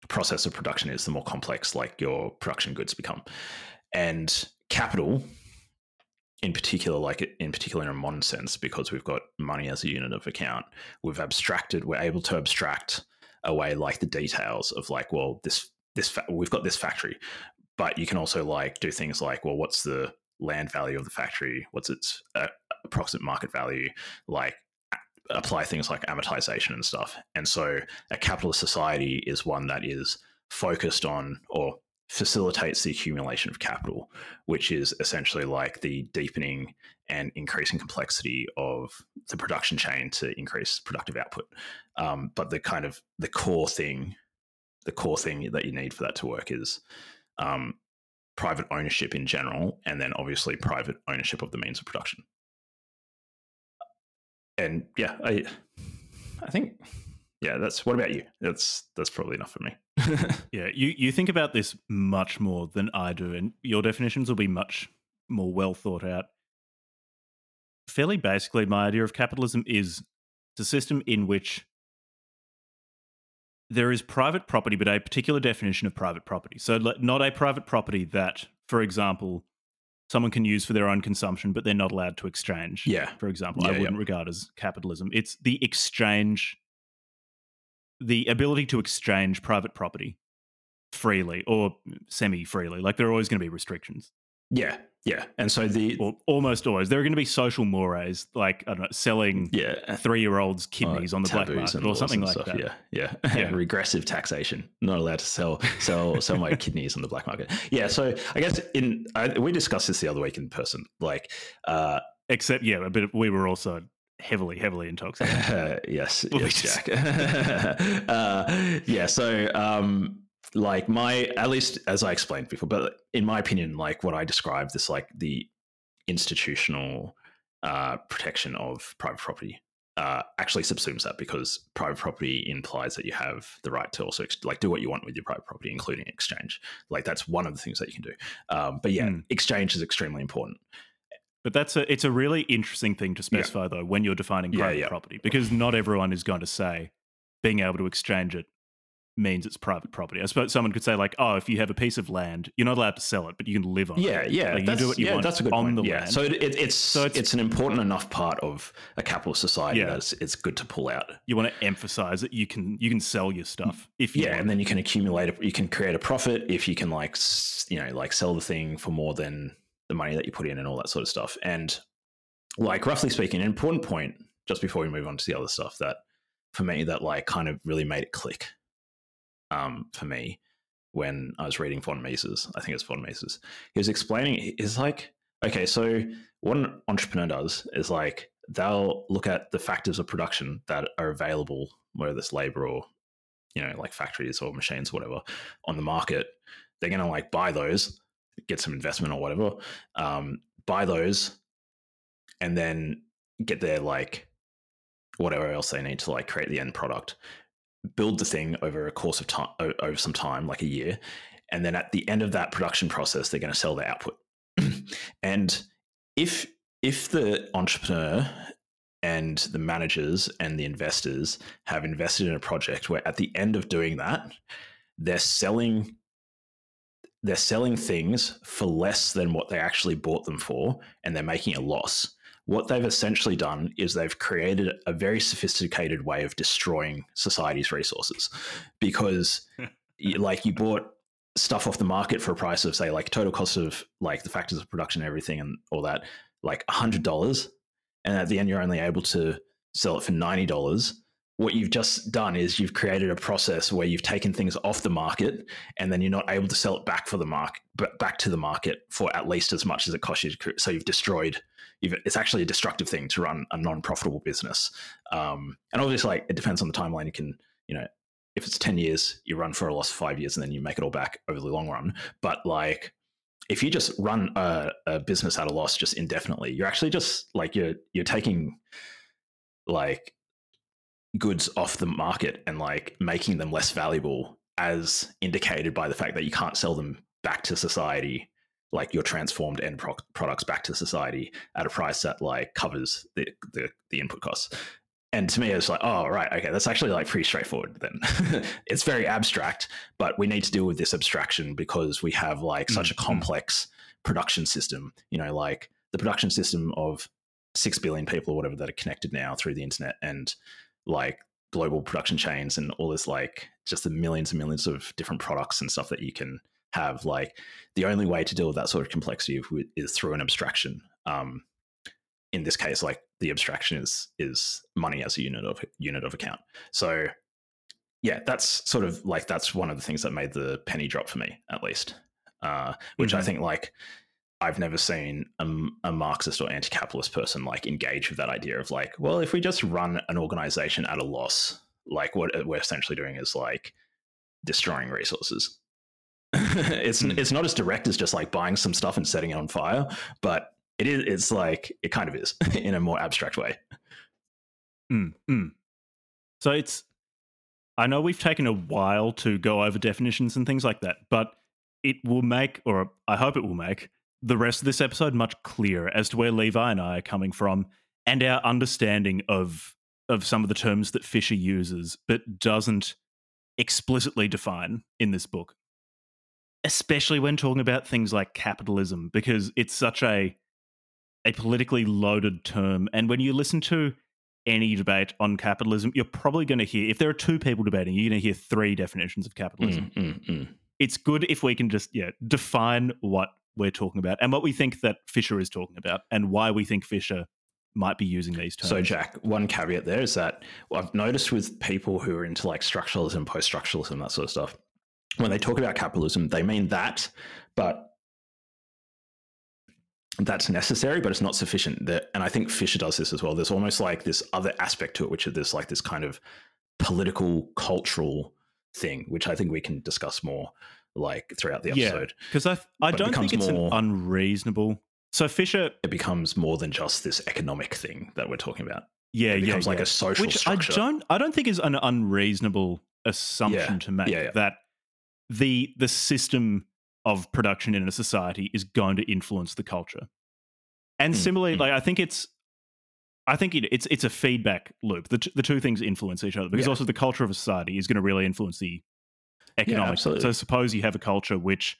process of production is, the more complex like your production goods become. And capital, in particular, like in particular in a modern sense, because we've got money as a unit of account, we've abstracted, we're able to abstract away like the details of like, well, this this fa- we've got this factory, but you can also like do things like, well, what's the land value of the factory? What's its uh, approximate market value? Like apply things like amortization and stuff. And so a capitalist society is one that is focused on or facilitates the accumulation of capital, which is essentially like the deepening and increasing complexity of the production chain to increase productive output. Um, but the kind of the core thing, the core thing that you need for that to work is um, private ownership in general, and then obviously private ownership of the means of production and yeah, I I think yeah, that's what about you? That's that's probably enough for me. *laughs* yeah, you you think about this much more than I do, and your definitions will be much more well thought out. Fairly basically, my idea of capitalism is a system in which there is private property, but a particular definition of private property. So, not a private property that, for example, someone can use for their own consumption, but they're not allowed to exchange. Yeah. For example, yeah, I wouldn't yeah. regard as capitalism. It's the exchange, the ability to exchange private property freely or semi freely. Like there are always going to be restrictions. Yeah. Yeah, and so the or almost always there are going to be social mores like I don't know selling yeah three year olds kidneys on the black market or something like stuff. that. Yeah, yeah, *laughs* yeah. regressive taxation. Not allowed to sell sell sell my *laughs* kidneys on the black market. Yeah, so I guess in I, we discussed this the other week in person. Like, uh, except yeah, but we were also heavily heavily intoxicated. Uh, *laughs* yes, yes, Jack. *laughs* *laughs* uh, yeah, so um, like my at least as I explained before, but in my opinion, like what I described this like the institutional uh, protection of private property uh, actually subsumes that because private property implies that you have the right to also ex- like do what you want with your private property, including exchange. Like that's one of the things that you can do. Um, but yeah, mm. exchange is extremely important. But that's a it's a really interesting thing to specify yeah. though when you're defining private yeah, yeah. property because not everyone is going to say being able to exchange it means it's private property. I suppose someone could say like, oh, if you have a piece of land, you're not allowed to sell it, but you can live on yeah, it. Yeah, like, you do what you yeah, want that's a good on point. the yeah. land. So it, it, it's so it's, it's, an important uh, enough part of a capitalist society yeah. that it's, it's, good to pull out. You want to emphasize that you can you can sell your stuff if you yeah, want. and then you can accumulate. A, you can create a profit if you can like you know like sell the thing for more than the money that you put in and all that sort of stuff. And like roughly speaking, an important point just before we move on to the other stuff that for me that like kind of really made it click um, for me when I was reading von Mises. I think it's von Mises. He was explaining, is like, okay, so what an entrepreneur does is like they'll look at the factors of production that are available, whether it's labor or you know like factories or machines or whatever on the market they're to like buy those get some investment or whatever um, buy those and then get their like whatever else they need to like create the end product. Build the thing over a course of time over some time like a year and then at the end of that production process they're going to sell their output. *clears throat* And if if the entrepreneur and the managers and the investors have invested in a project where at the end of doing that they're selling they're selling things for less than what they actually bought them for and they're making a loss. What they've essentially done is they've created a very sophisticated way of destroying society's resources. Because *laughs* like you bought stuff off the market for a price of say like total cost of like the factors of production and everything and all that like $100 and at the end you're only able to sell it for $90 what you've just done is you've created a process where you've taken things off the market and then you're not able to sell it back for the market back to the market for at least as much as it costs you to so you've destroyed you've, it's actually a destructive thing to run a non-profitable business. Um, and obviously like it depends on the timeline. You can you know if it's 10 years you run for a loss of five years and then you make it all back over the long run. But like if you just run a, a, business at a loss just indefinitely, you're actually just like you're you're taking like goods off the market and like making them less valuable as indicated by the fact that you can't sell them back to society like your transformed end pro- products back to society at a price that like covers the, the, the input costs and to me it's like oh right okay that's actually like pretty straightforward then *laughs* it's very abstract but we need to deal with this abstraction because we have like such mm-hmm. a complex production system you know like the production system of 6 billion people or whatever that are connected now through the internet and like global production chains and all this like just the millions and millions of different products and stuff that you can have like the only way to deal with that sort of complexity is through an abstraction um, in this case, like the abstraction is is money as a unit of unit of account. So yeah, that's sort of like that's one of the things that made the penny drop for me, at least. Uh, which mm-hmm. I think like I've never seen a, a, Marxist or anti-capitalist person like engage with that idea of like, well, if we just run an organization at a loss, like what we're essentially doing is like destroying resources. *laughs* it's mm. it's not as direct as just like buying some stuff and setting it on fire, but it is it's like it kind of is *laughs* in a more abstract way mm, mm. so it's i know we've taken a while to go over definitions and things like that but it will make or i hope it will make the rest of this episode much clearer as to where levi and i are coming from and our understanding of of some of the terms that fisher uses but doesn't explicitly define in this book especially when talking about things like capitalism because it's such a a politically loaded term. And when you listen to any debate on capitalism, you're probably going to hear, if there are two people debating, you're going to hear three definitions of capitalism. Mm, mm, mm. It's good if we can just yeah define what we're talking about and what we think that Fisher is talking about and why we think Fisher might be using these terms. So, Jack, one caveat there is that I've noticed with people who are into like structuralism, post structuralism, that sort of stuff, when they talk about capitalism, they mean that, but that's necessary, but it's not sufficient. That, and I think Fisher does this as well. There's almost like this other aspect to it, which is this like this kind of political, cultural thing, which I think we can discuss more like throughout the episode. Because I I don't think it's more, an unreasonable. So Fisher, it becomes more than just this economic thing that we're talking about. Yeah, it becomes yeah, like yeah. a social which structure. I don't I don't think is an unreasonable assumption to make that the the system of production in a society is going to influence the culture. And mm, similarly, mm. like I think it's I think it, it's it's a feedback loop. The, t- the two things influence each other because yeah. also the culture of a society is going to really influence the economic. Yeah, so suppose you have a culture which,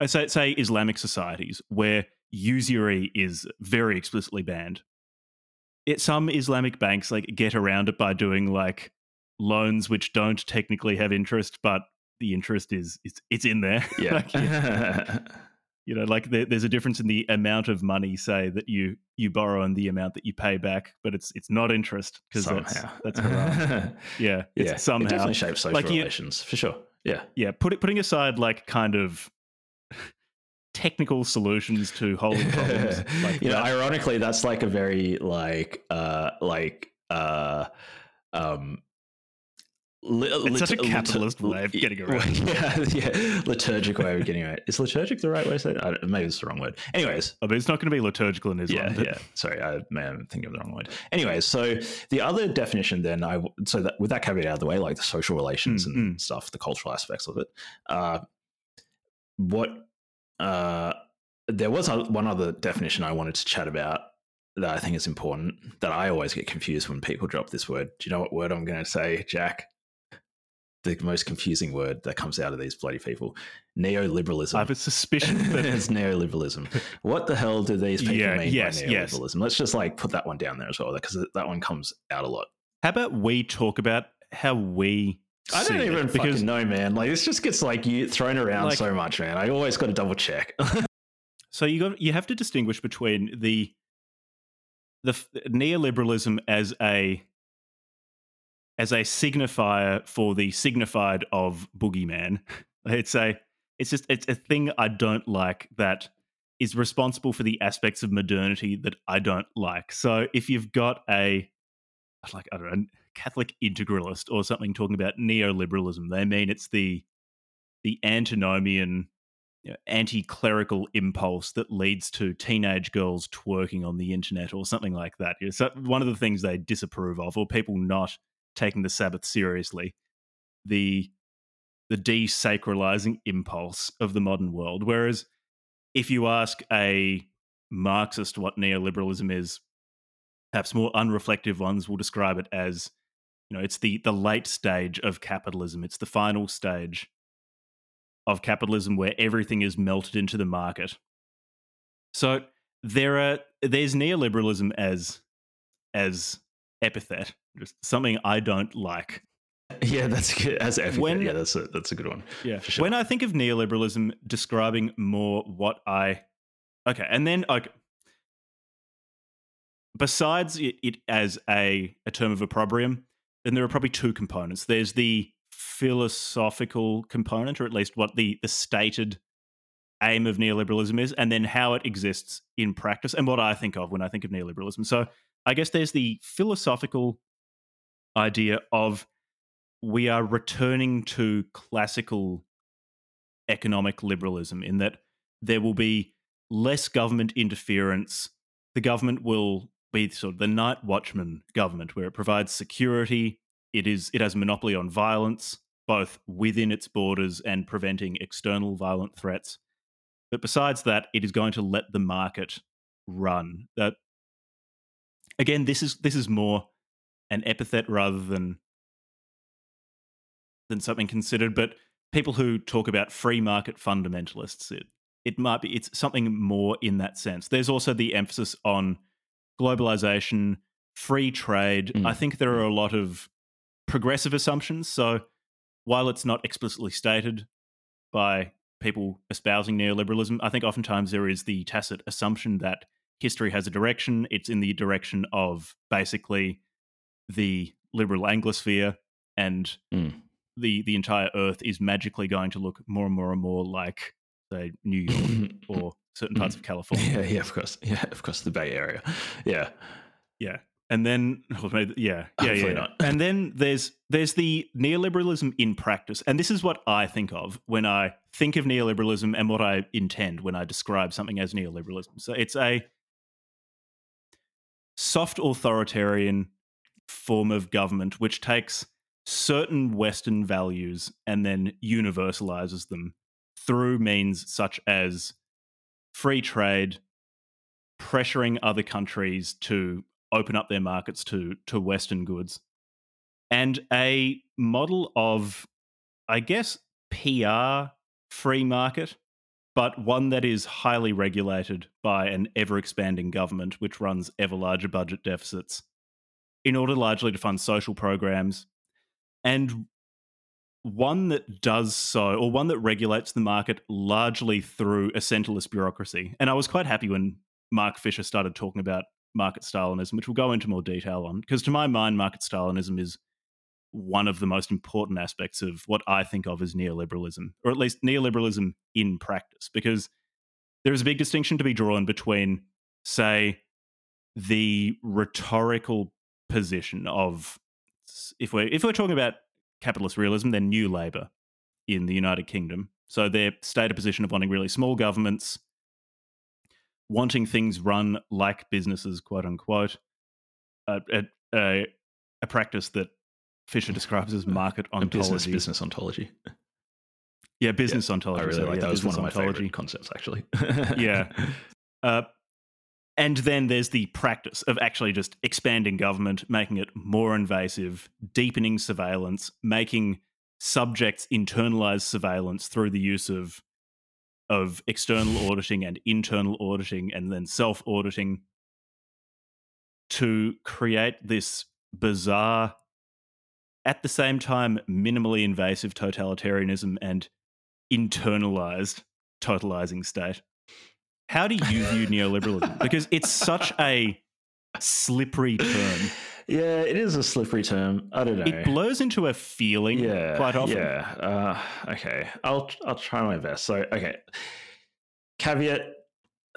I say, say Islamic societies where usury is very explicitly banned. It, some Islamic banks like get around it by doing like loans which don't technically have interest, but the interest is it's it's in there. *laughs* Yeah. like, yeah. *laughs* *laughs* you know, like there, there's a difference in the amount of money, say that you you borrow and the amount that you pay back, but it's it's not interest because that's that's *laughs* yeah, yeah. Somehow it definitely shapes social like relations you, for sure. Yeah, yeah. Put it, putting aside like kind of *laughs* technical solutions to *laughs* holding problems. like you that. know, ironically, that's like a very like uh like uh um Li- It's such a lit- lit- capitalist way of getting around. *laughs* Yeah, yeah, liturgic way of getting around. Is liturgic the right way to say it? I don't, maybe it's the wrong word. Anyways, I mean, it's not going to be liturgical in Islam. yeah, but- yeah. Sorry, I may have been thinking of the wrong word. Anyways, so the other definition, then, I so that with that caveat out of the way, like the social relations Mm, and stuff, the cultural aspects of it. Uh, what uh, there was a, one other definition I wanted to chat about that I think is important. That I always get confused when people drop this word. Do you know what word I'm going to say, Jack? The most confusing word that comes out of these bloody people: neoliberalism. I have a suspicion *laughs* that it's neoliberalism. What the hell do these people Yeah, mean yes, by yes. neoliberalism? Let's just like put that one down there as well, because that one comes out a lot. How about we talk about how we? I don't it? even because fucking know, man. Like this just gets like you thrown around Like- so much, man. I always got to double check. *laughs* so you got you have to distinguish between the the neoliberalism as a as a signifier for the signified of boogeyman. *laughs* It's a it's just it's a thing I don't like that is responsible for the aspects of modernity that I don't like. So if you've got a like I don't know Catholic integralist or something talking about neoliberalism, they mean it's the the antinomian you know, anti-clerical impulse that leads to teenage girls twerking on the internet or something like that. So one of the things they disapprove of, or people not taking the Sabbath seriously, the the desacralizing impulse of the modern world. Whereas if you ask a Marxist what neoliberalism is, perhaps more unreflective ones will describe it as, you know, it's the the late stage of capitalism. It's the final stage of capitalism where everything is melted into the market. So there are there's neoliberalism as as epithet, just something I don't like. *laughs* yeah, that's good. As everything. When- yeah, that's a that's a good one. Yeah. For sure. When I think of neoliberalism describing more what I Okay, and then like besides it, it as a, a term of opprobrium, then there are probably two components. There's the philosophical component, or at least what the, the stated aim of neoliberalism is, and then how it exists in practice, and what I think of when I think of neoliberalism. So I guess there's the philosophical idea of we are returning to classical economic liberalism in that there will be less government interference. The government will be sort of the night watchman government where it provides security. It is it has a monopoly on violence, both within its borders and preventing external violent threats. But besides that, it is going to let the market run. That again, this is this is more an epithet rather than than something considered. But people who talk about free market fundamentalists, it it might be it's something more in that sense. There's also the emphasis on globalization, free trade. Mm. I think there are a lot of progressive assumptions. So while it's not explicitly stated by people espousing neoliberalism, I think oftentimes there is the tacit assumption that history has a direction. It's in the direction of basically the liberal Anglosphere and Mm. the the entire earth is magically going to look more and more and more like say New *laughs* York or certain parts of *laughs* California. yeah, yeah, of course. Yeah, of course, the Bay Area. Yeah. Yeah. And then yeah, yeah, yeah, Hopefully yeah. not. And then there's there's the neoliberalism in practice. And this is what I think of when I think of neoliberalism and what I intend when I describe something as neoliberalism. So it's a soft authoritarian form of government which takes certain western values and then universalizes them through means such as free trade pressuring other countries to open up their markets to to western goods and a model of i guess pr free market but one that is highly regulated by an ever expanding government which runs ever larger budget deficits in order largely to fund social programs. And one that does so or one that regulates the market largely through a centralist bureaucracy. And i was quite happy when mark fisher started talking about market stalinism which we'll go into more detail on because to my mind market stalinism is one of the most important aspects of what i think of as neoliberalism or at least neoliberalism in practice because there is a big distinction to be drawn between say the rhetorical position of if we're if we're talking about capitalist realism, they're New Labour in the United Kingdom. So their stated position of wanting really small governments, wanting things run like businesses, quote unquote. A, a, a practice that Fisher describes as market ontology. Business, business ontology. Yeah, business I ontology. really sorry, like yeah, that. was one of my ontology. favorite concepts, actually. Yeah. *laughs* Uh, and then there's the practice of actually just expanding government, making it more invasive, deepening surveillance, making subjects internalize surveillance through the use of of external auditing and internal auditing and then self auditing to create this bizarre at the same time minimally invasive totalitarianism and internalized totalizing state. How do you view neoliberalism? *laughs* Because it's such a slippery term. yeah, it is a slippery term. I don't know. It blurs into a feeling yeah, quite often. Yeah. Uh, okay. I'll I'll try my best. So okay. Caveat.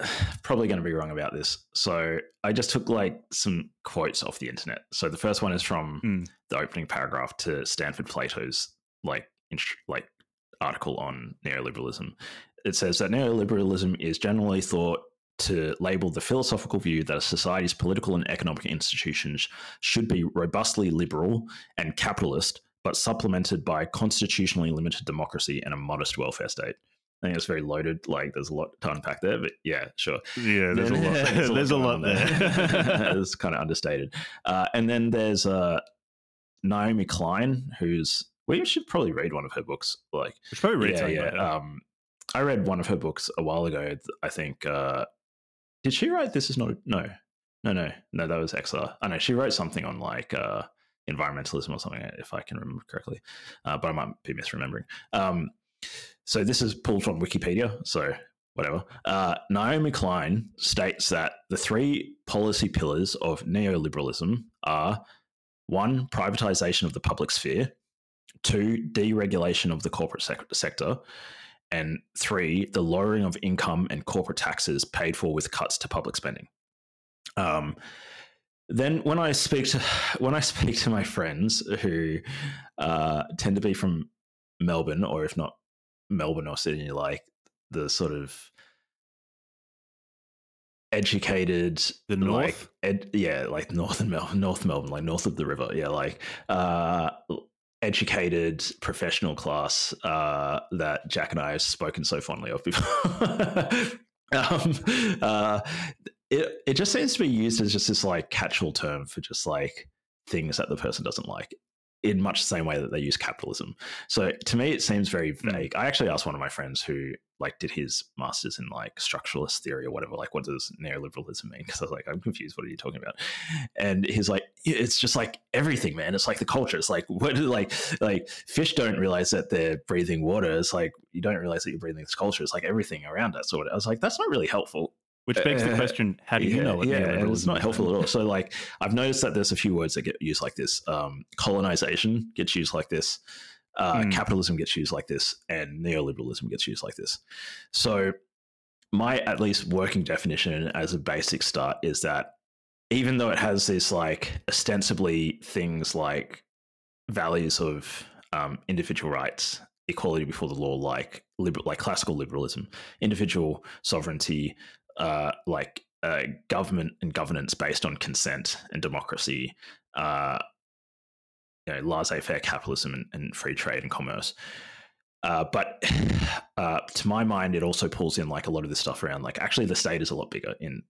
*sighs* Probably going to be wrong about this. So I just took like some quotes off the internet. So the first one is from Mm. the opening paragraph to Stanford Plato's like like article on neoliberalism. It says that neoliberalism is generally thought to label the philosophical view that a society's political and economic institutions should be robustly liberal and capitalist, but supplemented by constitutionally limited democracy and a modest welfare state. I think it's very loaded. Like, there's a lot to unpack there, but yeah, sure. Yeah, there's a lot. *laughs* There's a going lot on there. *laughs* it's kind of understated. Uh, and then there's uh, Naomi Klein, who's we should probably read one of her books. Like, We should probably read yeah, yeah. Um, I read one of her books a while ago. I think. Uh, did she write "This Is Not"? No, no, no, no. That was XR. I know she wrote something on like uh, environmentalism or something, if I can remember correctly. Uh, but I might be misremembering. Um, so this is pulled from Wikipedia. So whatever. Uh, Naomi Klein states that the three policy pillars of neoliberalism are one, privatization of the public sphere, two, deregulation of the corporate sec- sector, and three, the lowering of income and corporate taxes paid for with cuts to public spending. Um, then when I speak to *laughs* when I speak to my friends who uh, tend to be from Melbourne, or if not Melbourne or Sydney, like the sort of educated The like North? ed, yeah like northern *laughs* melbourne north melbourne like north of the river yeah like uh educated professional class uh that jack and i have spoken so fondly of before *laughs* um uh it, it just seems to be used as just this like catch-all term for just like things that the person doesn't like in much the same way that they use capitalism. So to me it seems very Hmm. vague. I actually asked one of my friends who like did his masters in like structuralist theory or whatever like what does neoliberalism mean? Because i was like i'm confused. What are you talking about? And he's like it's just like everything man. It's like the culture. It's like what like like fish don't realize that they're breathing water. It's like you don't realize that you're breathing this culture. It's like everything around us. So i was like that's not really helpful Which begs the uh, question: How do you yeah, know what yeah, neoliberalism it's not helpful at all. So, like, I've noticed that there's a few words that get used like this. Um, colonization gets used like this. Uh, Mm. Capitalism gets used like this, and neoliberalism gets used like this. So, my at least working definition as a basic start is that even though it has this like ostensibly things like values of um, individual rights, equality before the law, like liber- like classical liberalism, individual sovereignty, uh, like uh, government and governance based on consent and democracy, uh, you know, laissez-faire capitalism and, and free trade and commerce. Uh, but *sighs* uh, to my mind, it also pulls in like a lot of this stuff around like actually the state is a lot bigger in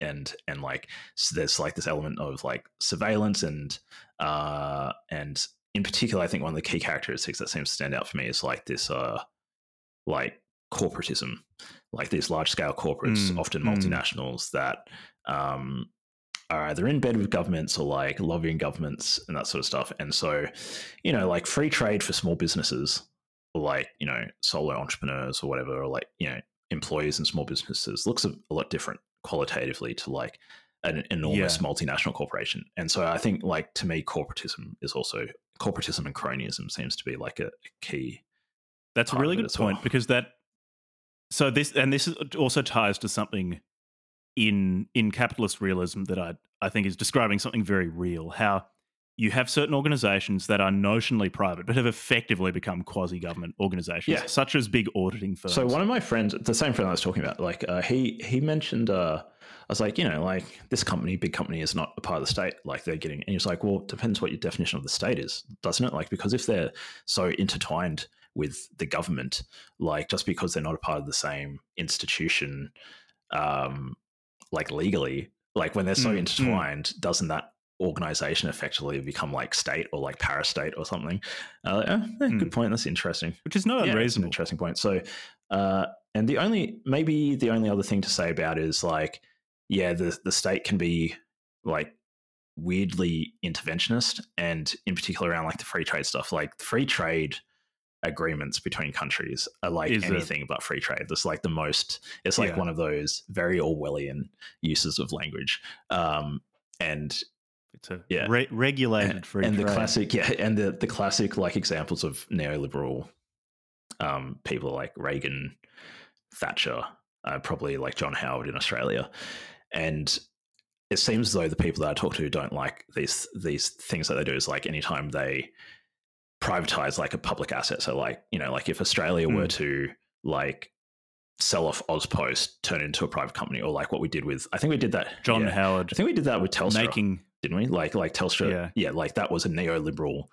and and like so there's like this element of like surveillance and uh and in particular, I think one of the key characteristics that seems to stand out for me is like this uh like corporatism, like these large scale corporates, Mm, often mm. multinationals that um are either in bed with governments or like lobbying governments and that sort of stuff. And so, you know, like free trade for small businesses, like, you know, solo entrepreneurs or whatever, or like, you know, employees in small businesses looks a, a lot different qualitatively to like an enormous Yeah. multinational corporation. And so I think like to me, corporatism is also corporatism and cronyism seems to be like a, a key. That's a really good point well. because that. So this and this also ties to something in in capitalist realism that I I think is describing something very real. How you have certain organizations that are notionally private but have effectively become quasi-government organizations Yeah. such as big auditing firms So one of my friends, the same friend I was talking about, like uh, he he mentioned, uh, I was like, you know, like this company, big company, is not a part of the state. Like they're getting, and he was like, well, it depends what your definition of the state is, doesn't it? Like because if they're so intertwined with the government, like just because they're not a part of the same institution, um, like legally, like when they're so Mm, mm. intertwined, doesn't that organization effectively become like state or like parastate or something? Uh, eh, eh, Good Mm. point. That's interesting which is not yeah, it's an interesting point. So, uh, and the only maybe the only other thing to say about is like, yeah, the the state can be like weirdly interventionist, and in particular around like the free trade stuff, like free trade agreements between countries are like Is anything but free trade. It's like the most. It's like Yeah. one of those very Orwellian uses of language. Um, and it's a yeah. re- regulated free and the trade. classic yeah and the the classic like examples of neoliberal um people like reagan thatcher uh, probably like john howard in australia and it seems as though the people that i talk to don't like these these things that they do is like anytime they privatize like a public asset so like you know like if australia were Mm. to like sell off Auspost turn it into a private company or like what we did with i think we did that john yeah. howard i think we did that with telstra making didn't we? Like like Telstra, Yeah. yeah, like that was a neoliberal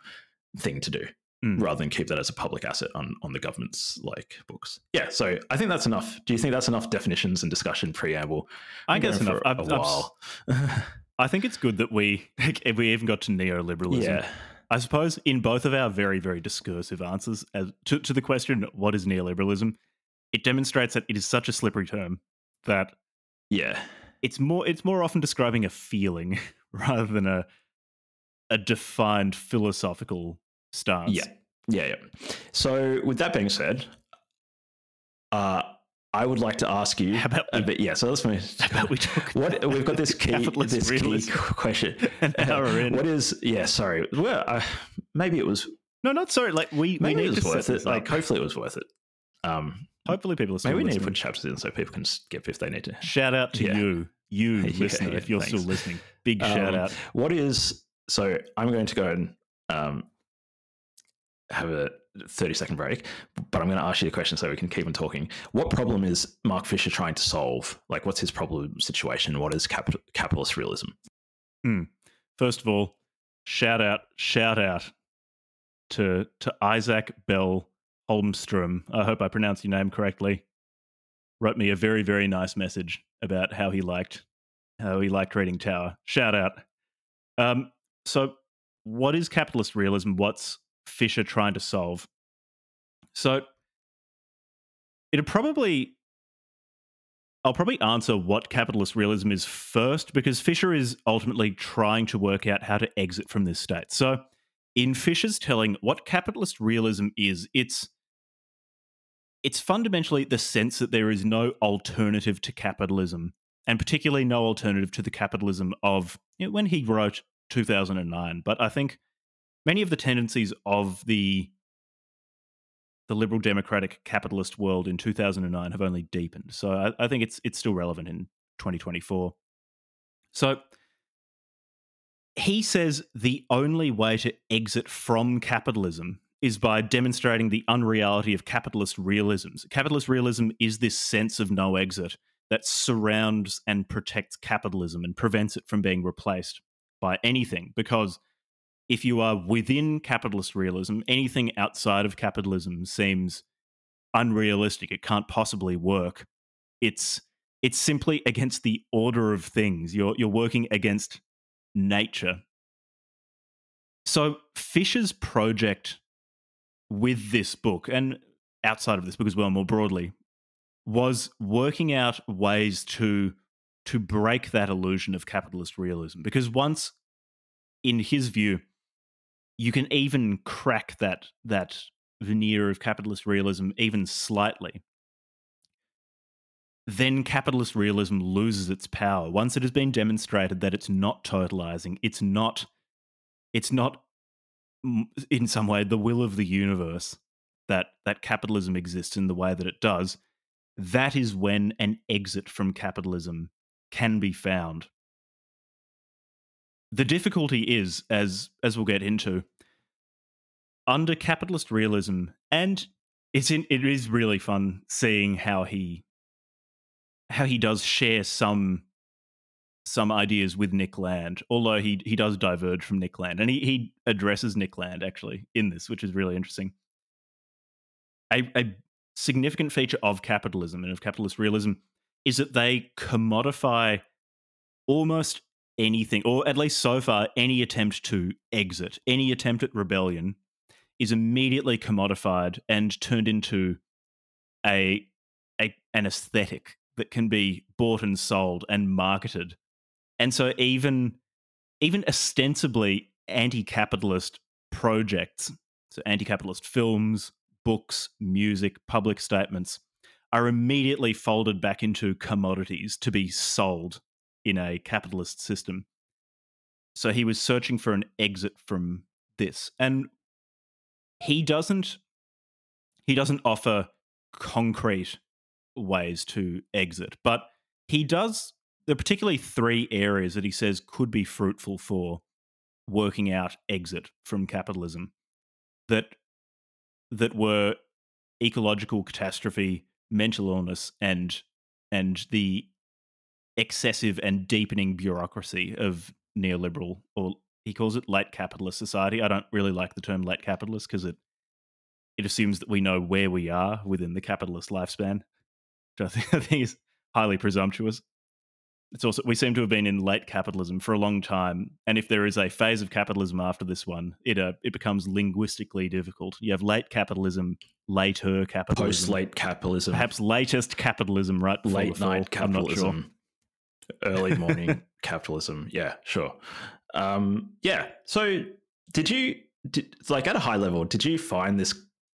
thing to do, Mm. rather than keep that as a public asset on on the government's like books. Yeah, so I think that's enough. Do you think that's enough definitions and discussion preamble? i guess enough for I've- a I've s- while. *laughs* I think it's good that we if *laughs* we even got to neoliberalism yeah, I suppose in both of our very, very discursive answers as to, to the question, what is neoliberalism? It demonstrates that it is such a slippery term that yeah, it's more it's more often describing a feeling *laughs* rather than a a defined philosophical stance. yeah, yeah, yeah. So with that being said, uh, I would like to ask you. How about we- a bit, yeah, so let's move. How about we talk What we've got this *laughs* key, this key *laughs* question. *laughs* an hour in? What is? Yeah, sorry. Well, uh, maybe it was. No, not sorry. Like we, we Maybe need it was to worth it. Like, up. hopefully, it was worth it. Um, hopefully people are still maybe we need to put chapters in so people can skip if they need to. Shout out to Yeah. you, you Yeah, listener, yeah, if you're still listening. Big shout Um, out. What is so? I'm going to go and um, have a 30 second break, but I'm going to ask you a question so we can keep on talking. What problem is Mark Fisher trying to solve? Like, what's his problem situation? What is cap- capitalist realism? First of all, shout out, shout out to to Isaac Bell Holmstrom. I hope I pronounced your name correctly. Wrote me a very very nice message about how he liked how he liked reading Tower. Shout out. Um, so, what is capitalist realism? What's Fisher trying to solve? So, it'll probably I'll probably answer what capitalist realism is first because Fisher is ultimately trying to work out how to exit from this state. So, in Fisher's telling, what capitalist realism is, it's it's fundamentally the sense that there is no alternative to capitalism, and particularly no alternative to the capitalism of you know, when he wrote 2009. But I think many of the tendencies of the the liberal democratic capitalist world in 2009 have only deepened. So I, I think it's it's still relevant in 2024. So he says the only way to exit from capitalism is by demonstrating the unreality of capitalist realisms. Capitalist realism is this sense of no exit that surrounds and protects capitalism and prevents it from being replaced by anything because if you are within capitalist realism, anything outside of capitalism seems unrealistic. It can't possibly work. It's it's simply against the order of things. You're you're working against nature. So Fisher's project with this book and outside of this book as well more broadly was working out ways to to break that illusion of capitalist realism because once in his view you can even crack that that veneer of capitalist realism even slightly. Then capitalist realism loses its power. Once it has been demonstrated that it's not totalizing it's not it's not in some way the will of the universe that that capitalism exists in the way that it does that is when an exit from capitalism can be found the difficulty is, as as we'll get into, under capitalist realism, and it's in it is really fun seeing how he how he does share some some ideas with Nick Land, although he he does diverge from Nick Land, and he he addresses Nick Land actually in this, which is really interesting. A, a significant feature of capitalism and of capitalist realism is that they commodify almost anything, or at least so far, any attempt to exit, any attempt at rebellion is immediately commodified and turned into a, a an aesthetic that can be bought and sold and marketed. And so even even ostensibly anti-capitalist projects, so anti-capitalist films, books, music, public statements are immediately folded back into commodities to be sold in a capitalist system. So he was searching for an exit from this. And he doesn't he doesn't offer concrete ways to exit, but he does there are particularly three areas that he says could be fruitful for working out exit from capitalism that that were ecological catastrophe, mental illness, and and the excessive and deepening bureaucracy of neoliberal or he calls it late capitalist society. I don't really like the term late capitalist because it it assumes that we know where we are within the capitalist lifespan, which I *laughs* think, I think is highly presumptuous. It's also we seem to have been in late capitalism for a long time, and if there is a phase of capitalism after this one, it uh, it becomes linguistically difficult. You have late capitalism, later capitalism, post late capitalism, perhaps latest capitalism, right? Late night capitalism, sure. Early *laughs* morning capitalism. Yeah, sure. Um, yeah. So, did you did, like at a high level? Did you find this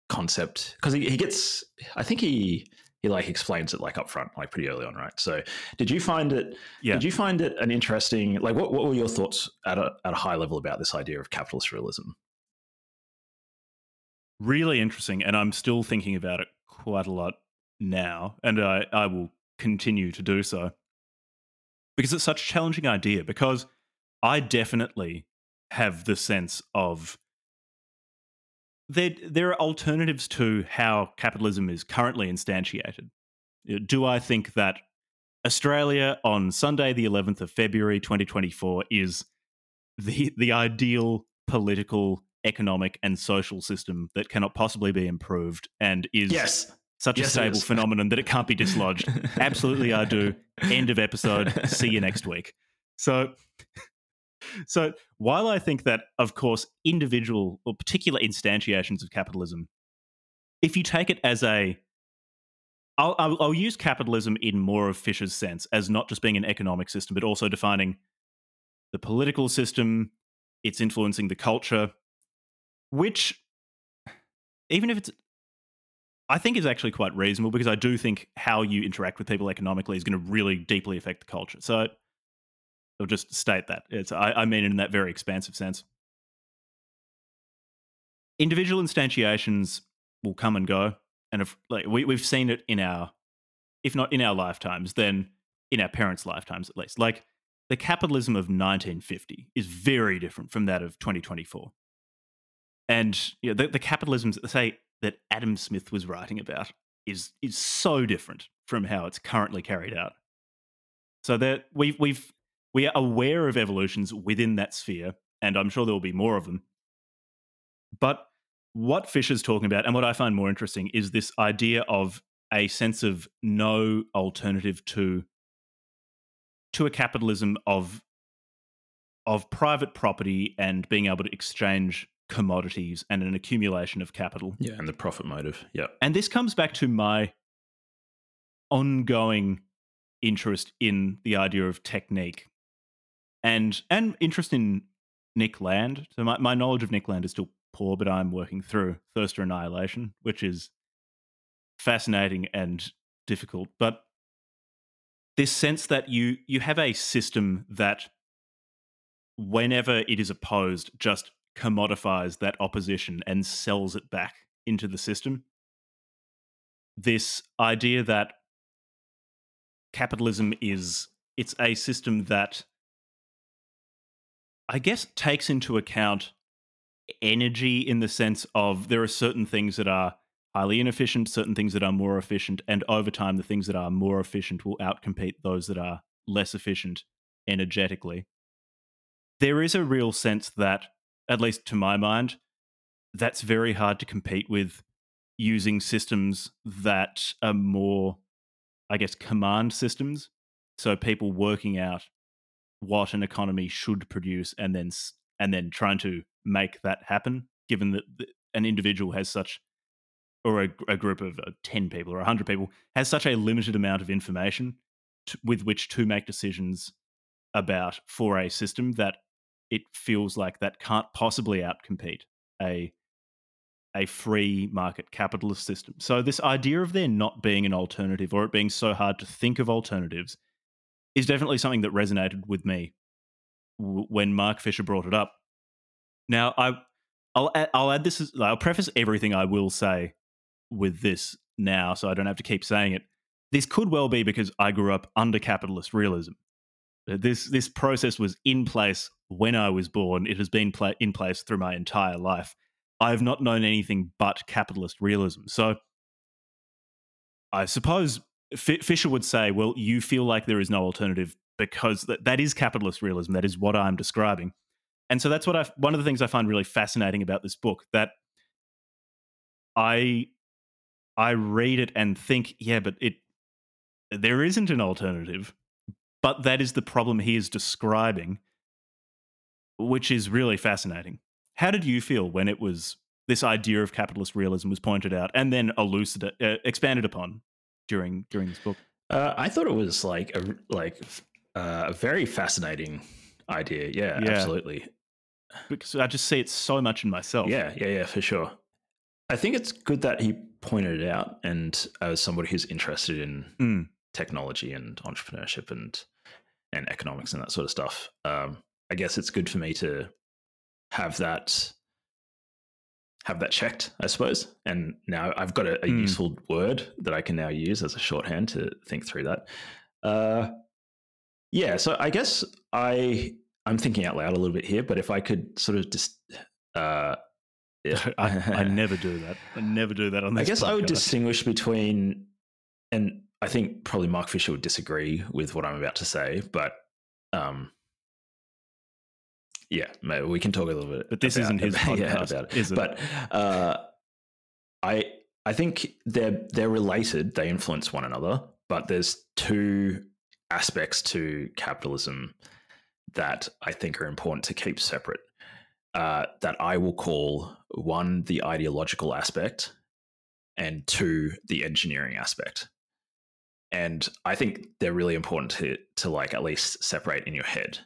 concept because he, he gets? I think he he like explains it like up front, like pretty early on, right? So, did you find it? Yeah. Did you find it an interesting? Like, what what were your thoughts at a at a high level about this idea of capitalist realism? Really interesting, and I'm still thinking about it quite a lot now, and I I will continue to do so because it's such a challenging idea. Because I definitely have the sense of there, there are alternatives to how capitalism is currently instantiated. Uh, do I think that Australia on Sunday, the 11th of February 2024, is the, the ideal political, economic, and social system that cannot possibly be improved and is yes. Such yes, a stable phenomenon that it can't be dislodged? *laughs* Absolutely, I do. End of episode. See you next week. So so while I think that, of course, individual or particular instantiations of capitalism, if you take it as a I'll, I'll, I'll, use capitalism in more of Fisher's sense as not just being an economic system, but also defining the political system, it's influencing the culture, which, even if it's, I think is actually quite reasonable because I do think how you interact with people economically is going to really deeply affect the culture. So I'll just state that. It's, I, I mean it in that very expansive sense. Individual instantiations will come and go. And if like we, we've seen it in our, if not in our lifetimes, then in our parents' lifetimes at least. Like the capitalism of 1950 is very different from that of 2024. And you know, the, the capitalisms, say, that Adam Smith was writing about is is so different from how it's currently carried out. So that we've we've we are aware of evolutions within that sphere, and I'm sure there will be more of them. But what Fisher's talking about, and what I find more interesting, is this idea of a sense of no alternative to to a capitalism of of private property and being able to exchange commodities and an accumulation of capital. Yeah, and the profit motive. Yeah. And this comes back to my ongoing interest in the idea of technique and and interest in Nick Land. So my, my knowledge of Nick Land is still poor, but I'm working through Thirst for Annihilation, which is fascinating and difficult. But this sense that you you have a system that whenever it is opposed just commodifies that opposition and sells it back into the system. This idea that capitalism is it's a system that I guess, takes into account energy in the sense of there are certain things that are highly inefficient, certain things that are more efficient, and over time, the things that are more efficient will outcompete those that are less efficient energetically. There is a real sense that, at least to my mind, that's very hard to compete with using systems that are more, I guess, command systems. So people working out what an economy should produce and then and then trying to make that happen given that an individual has such or a, a group of uh, 10 people or 100 people has such a limited amount of information to, with which to make decisions about for a system that it feels like that can't possibly outcompete a a free market capitalist system. So this idea of there not being an alternative or it being so hard to think of alternatives is definitely something that resonated with me when Mark Fisher brought it up. Now I I'll add, I'll add this as, I'll preface everything I will say with this now so I don't have to keep saying it. This could well be because I grew up under capitalist realism. This this process was in place when I was born. It has been pla- in place through my entire life. I have not known anything but capitalist realism. So I suppose F- Fisher would say, well, you feel like there is no alternative because that, that is capitalist realism. That is what I'm describing. And so that's what I one of the things I find really fascinating about this book that I I read it and think, yeah, but it there isn't an alternative. But that is the problem he is describing, which is really fascinating. How did you feel when it was this idea of capitalist realism was pointed out and then elucidated, uh, expanded upon during during this book? Uh, I thought it was like a like uh, a very fascinating idea. Yeah, yeah, absolutely. Because I just see it so much in myself. Yeah, yeah, yeah, for sure. I think it's good that he pointed it out, and as somebody who's interested in mm. technology and entrepreneurship and and economics and that sort of stuff, um, I guess it's good for me to have that have that checked, I suppose. And now I've got a, a mm. useful word that I can now use as a shorthand to think through that. Uh, yeah, so I guess I I'm thinking out loud a little bit here, but if I could sort of just uh, *laughs* I, I, never do that. I never do that on this. I guess podcast. I would distinguish between, and I think probably Mark Fisher would disagree with what I'm about to say, but um, yeah, maybe we can talk a little bit. But this about, isn't his *laughs* podcast, yeah, about it. But uh, I I think they're they're related. They influence one another, but there's two aspects to capitalism that I think are important to keep separate. Uh, that I will call one the ideological aspect, and two the engineering aspect. And I think they're really important to to like at least separate in your head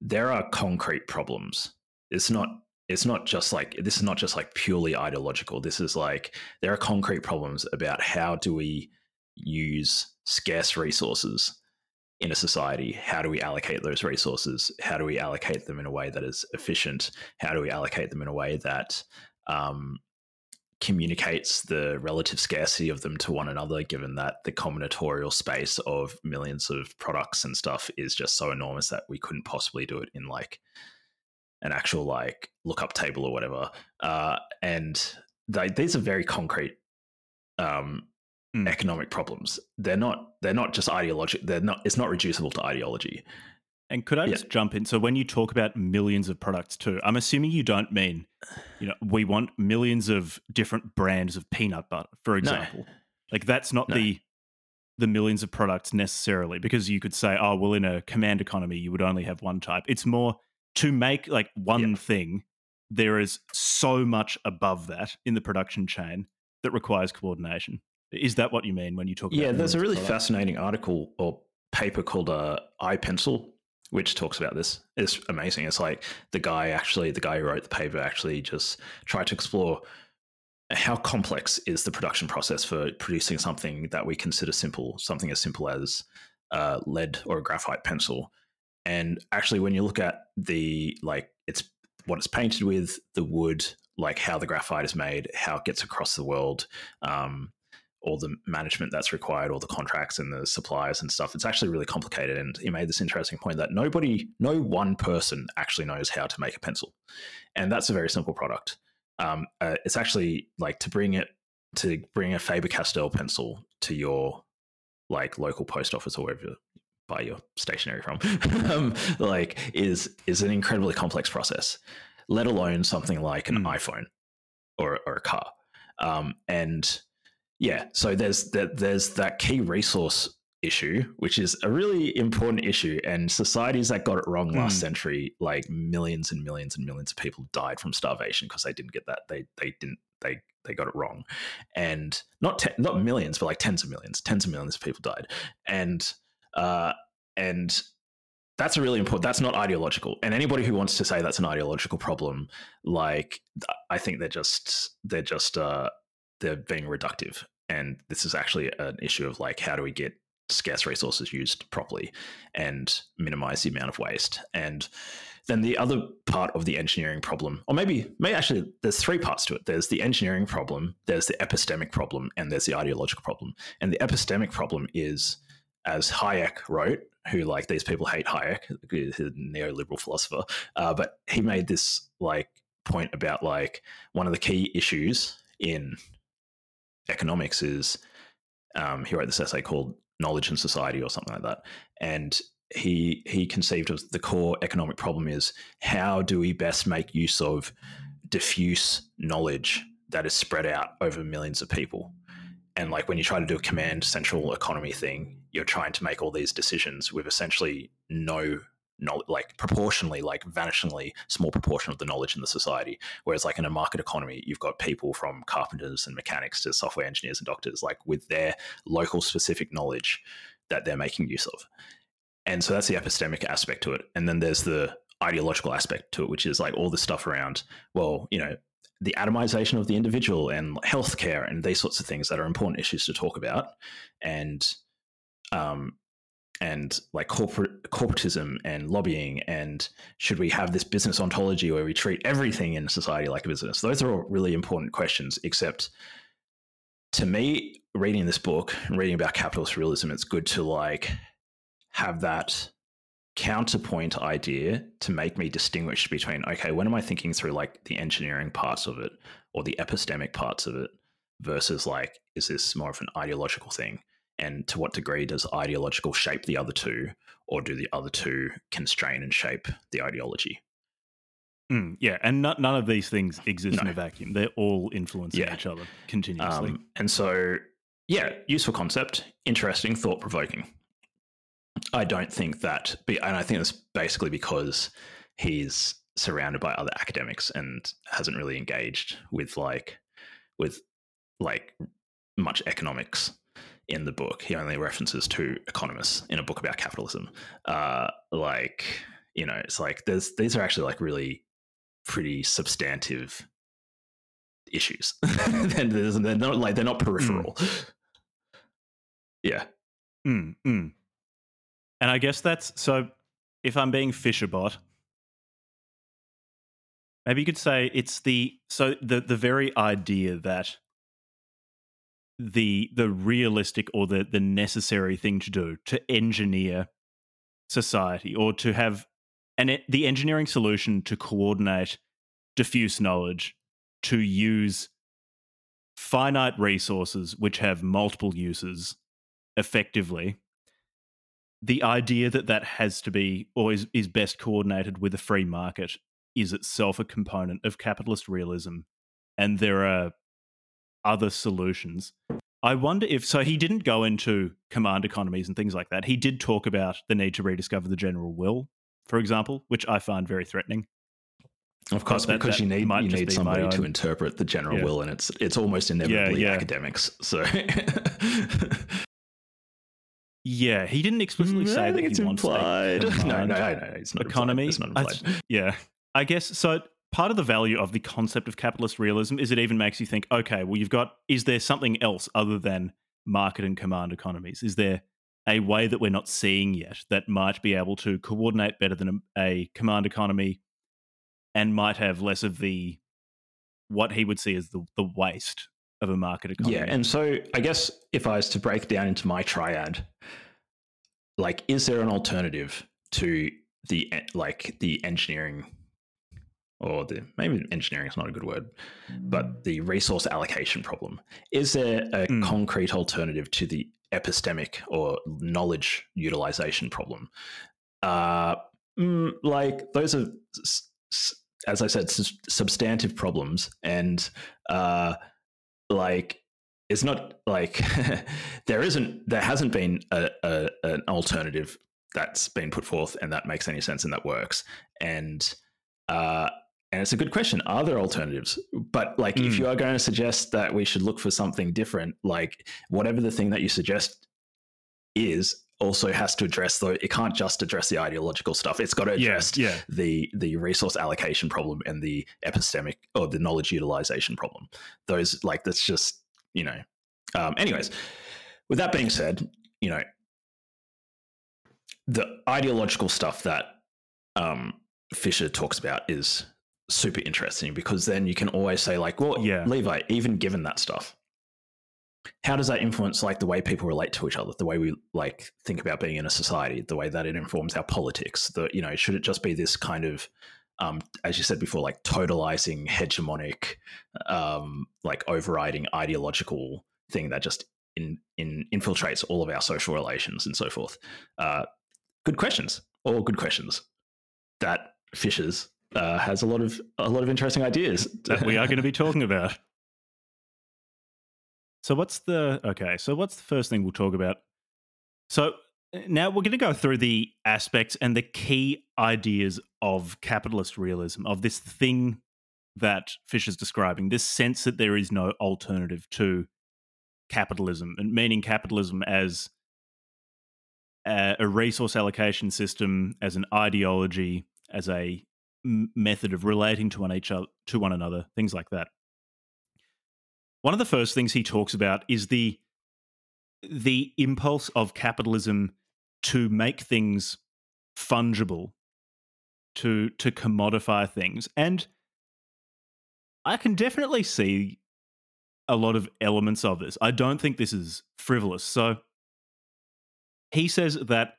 there are concrete problems. It's not it's not just like this is not just like purely ideological. This is like there are concrete problems about how do we use scarce resources in a society? How do we allocate those resources? How do we allocate them in a way that is efficient? How do we allocate them in a way that um, communicates the relative scarcity of them to one another, given that the combinatorial space of millions of products and stuff is just so enormous that we couldn't possibly do it in like an actual like lookup table or whatever. Uh, and they, these are very concrete um, mm. economic problems. They're not. They're not just ideological. They're not. It's not reducible to ideology. And could I just yeah. jump in? So when you talk about millions of products too, I'm assuming you don't mean, you know, we want millions of different brands of peanut butter, for example. No. Like that's not no. the the millions of products necessarily, because you could say, oh, well, in a command economy, you would only have one type. It's more to make like one yeah. thing. There is so much above that in the production chain that requires coordination. Is that what you mean when you talk? Yeah, there's a really fascinating article or paper called uh, I, Pencil which talks about this. It's amazing. It's like the guy actually, the guy who wrote the paper actually just tried to explore how complex is the production process for producing something that we consider simple, something as simple as lead or a graphite pencil. And actually, when you look at the like, it's what it's painted with, the wood, like how the graphite is made, how it gets across the world, um, all the management that's required, all the contracts and the suppliers and stuff. It's actually really complicated. And he made this interesting point that nobody, no one person actually knows how to make a pencil. And that's a very simple product. Um, uh, it's actually like to bring it, to bring a Faber Castell pencil to your like local post office or wherever you buy your stationery from, *laughs* um, like is is an incredibly complex process. Let alone something like an mm. iPhone or or a car. Um, and yeah, so there's that there's that key resource issue, which is a really important issue. And societies that got it wrong last mm. century, like millions and millions and millions of people died from starvation because they didn't get that. They they didn't they they got it wrong, and not te- not millions, but like tens of millions, tens of millions of people died, and uh, and that's a really important that's not ideological and anybody who wants to say that's an ideological problem like i think they're just they're just uh they're being reductive and this is actually an issue of like how do we get scarce resources used properly and minimize the amount of waste? And then the other part of the engineering problem or maybe maybe actually there's three parts to it. There's the engineering problem there's the epistemic problem and there's the ideological problem. And the epistemic problem is as hayek wrote who like these people hate hayek he's a neoliberal philosopher uh, but he made this like point about like one of the key issues in economics is um, he wrote this essay called knowledge and society or something like that and he he conceived of the core economic problem is how do we best make use of diffuse knowledge that is spread out over millions of people? And like when you try to do a command central economy thing you're trying to make all these decisions with essentially no like proportionally, like vanishingly small proportion of the knowledge in the society. Whereas, like in a market economy, you've got people from carpenters and mechanics to software engineers and doctors, like with their local specific knowledge that they're making use of. And so that's the epistemic aspect to it. And then there's the ideological aspect to it, which is like all the stuff around, well, you know, the atomization of the individual and healthcare and these sorts of things that are important issues to talk about. And um, and like corporate corporatism and lobbying and should we have this business ontology where we treat everything in society like a business? Those are all really important questions except to me reading this book and reading about capitalist realism it's good to like have that counterpoint idea to make me distinguish between okay when am i thinking through like the engineering parts of it or the epistemic parts of it versus like is this more of an ideological thing and to what degree does ideological shape the other two or do the other two constrain and shape the ideology mm, yeah and not, none of these things exist no. in a vacuum they're all influencing yeah. each other continuously um, and so yeah useful concept interesting thought-provoking i don't think that and i think that's basically because he's surrounded by other academics and hasn't really engaged with like with like much economics in the book. He only references two economists in a book about capitalism. Uh, like, you know, it's like there's these are actually like really pretty substantive issues. *laughs* and they're not like they're not peripheral. Mm. Yeah. Mm, mm. And I guess that's so. If I'm being Fisherbot, maybe you could say it's the so the the very idea that the the realistic or the the necessary thing to do to engineer society or to have an the engineering solution to coordinate diffuse knowledge to use finite resources which have multiple uses effectively. The idea that that has to be or is, is best coordinated with a free market is itself a component of capitalist realism and there are other solutions. I wonder if so. He didn't go into command economies and things like that. He did talk about the need to rediscover the general will, for example, which I find very threatening. Of course, that, because that you need you need somebody to interpret the general yeah. will, and it's it's almost inevitably yeah, yeah. academics. So, yeah, he didn't explicitly say that it's he implied. wants *laughs* no, no, no, no, it's not economy. Implied. It's not implied. I, yeah, I guess so part of the value of the concept of capitalist realism is it even makes you think, okay, well, you've got, is there something else other than market and command economies? Is there a way that we're not seeing yet that might be able to coordinate better than a, a command economy and might have less of the, what he would see as the, the waste of a market economy. Yeah, and so I guess if I was to break down into my triad, like, is there an alternative to the like the engineering or the maybe engineering is not a good word, but the resource allocation problem? Is there a mm. concrete alternative to the epistemic or knowledge utilization problem? Uh, mm, like those are, as I said, substantive problems, and uh, like it's not like *laughs* there isn't there hasn't been a, a, an alternative that's been put forth and that makes any sense and that works and uh and it's a good question are there alternatives but like mm. if hmm. you are going to suggest that we should look for something different like whatever the thing that you suggest is also has to address though it can't just address the ideological stuff it's got to address yeah, yeah. the the resource allocation problem and the epistemic or the knowledge utilization problem those like that's just you know um anyways with that being said you know the ideological stuff that um fisher talks about is super interesting because then you can always say like well yeah. Levi even given that stuff how does that influence like the way people relate to each other the way we like think about being in a society the way that it informs our politics the you know should it just be this kind of um, as you said before like totalizing hegemonic um, like overriding ideological thing that just in, in infiltrates all of our social relations and so forth? Uh, good questions. All good questions. That Fisher's uh, has a lot of a lot of interesting ideas that we are going to be talking *laughs* about so what's the okay? So what's the first thing we'll talk about? So eh, now we're going to go through the aspects and the key ideas of capitalist realism, of this thing that Fisher's describing, this sense that there is no alternative to capitalism, and meaning capitalism as a resource allocation system, as an ideology, as a method of relating to one each other, to one another, things like that. One of the first things he talks about is the the impulse of capitalism to make things fungible to to commodify things and i can definitely see a lot of elements of this. I don't think this is frivolous. So he says that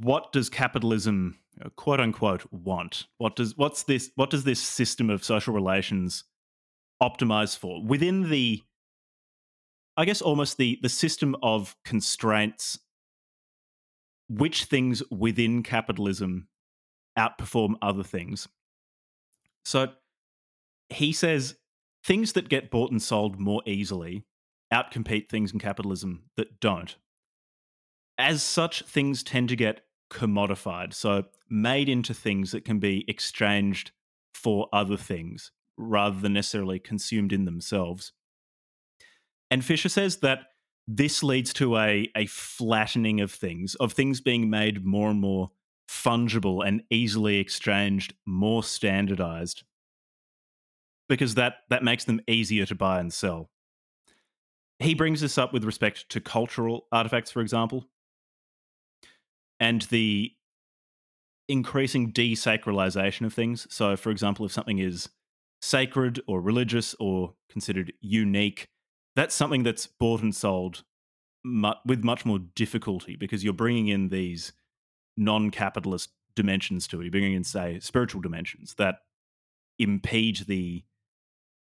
what does capitalism uh, quote unquote want? What does what's this what does this system of social relations optimize for? Within the i guess almost the the system of constraints which things within capitalism outperform other things? So he says things that get bought and sold more easily outcompete things in capitalism that don't as such things tend to get commodified so made into things that can be exchanged for other things rather than necessarily consumed in themselves. And Fisher says that this leads to a, a flattening of things, of things being made more and more fungible and easily exchanged, more standardized, because that, that makes them easier to buy and sell. He brings this up with respect to cultural artifacts, for example, and the increasing desacralization of things. So, for example, if something is sacred or religious or considered unique, that's something that's bought and sold mu- with much more difficulty because you're bringing in these non-capitalist dimensions to it. You're bringing in, say, spiritual dimensions that impede the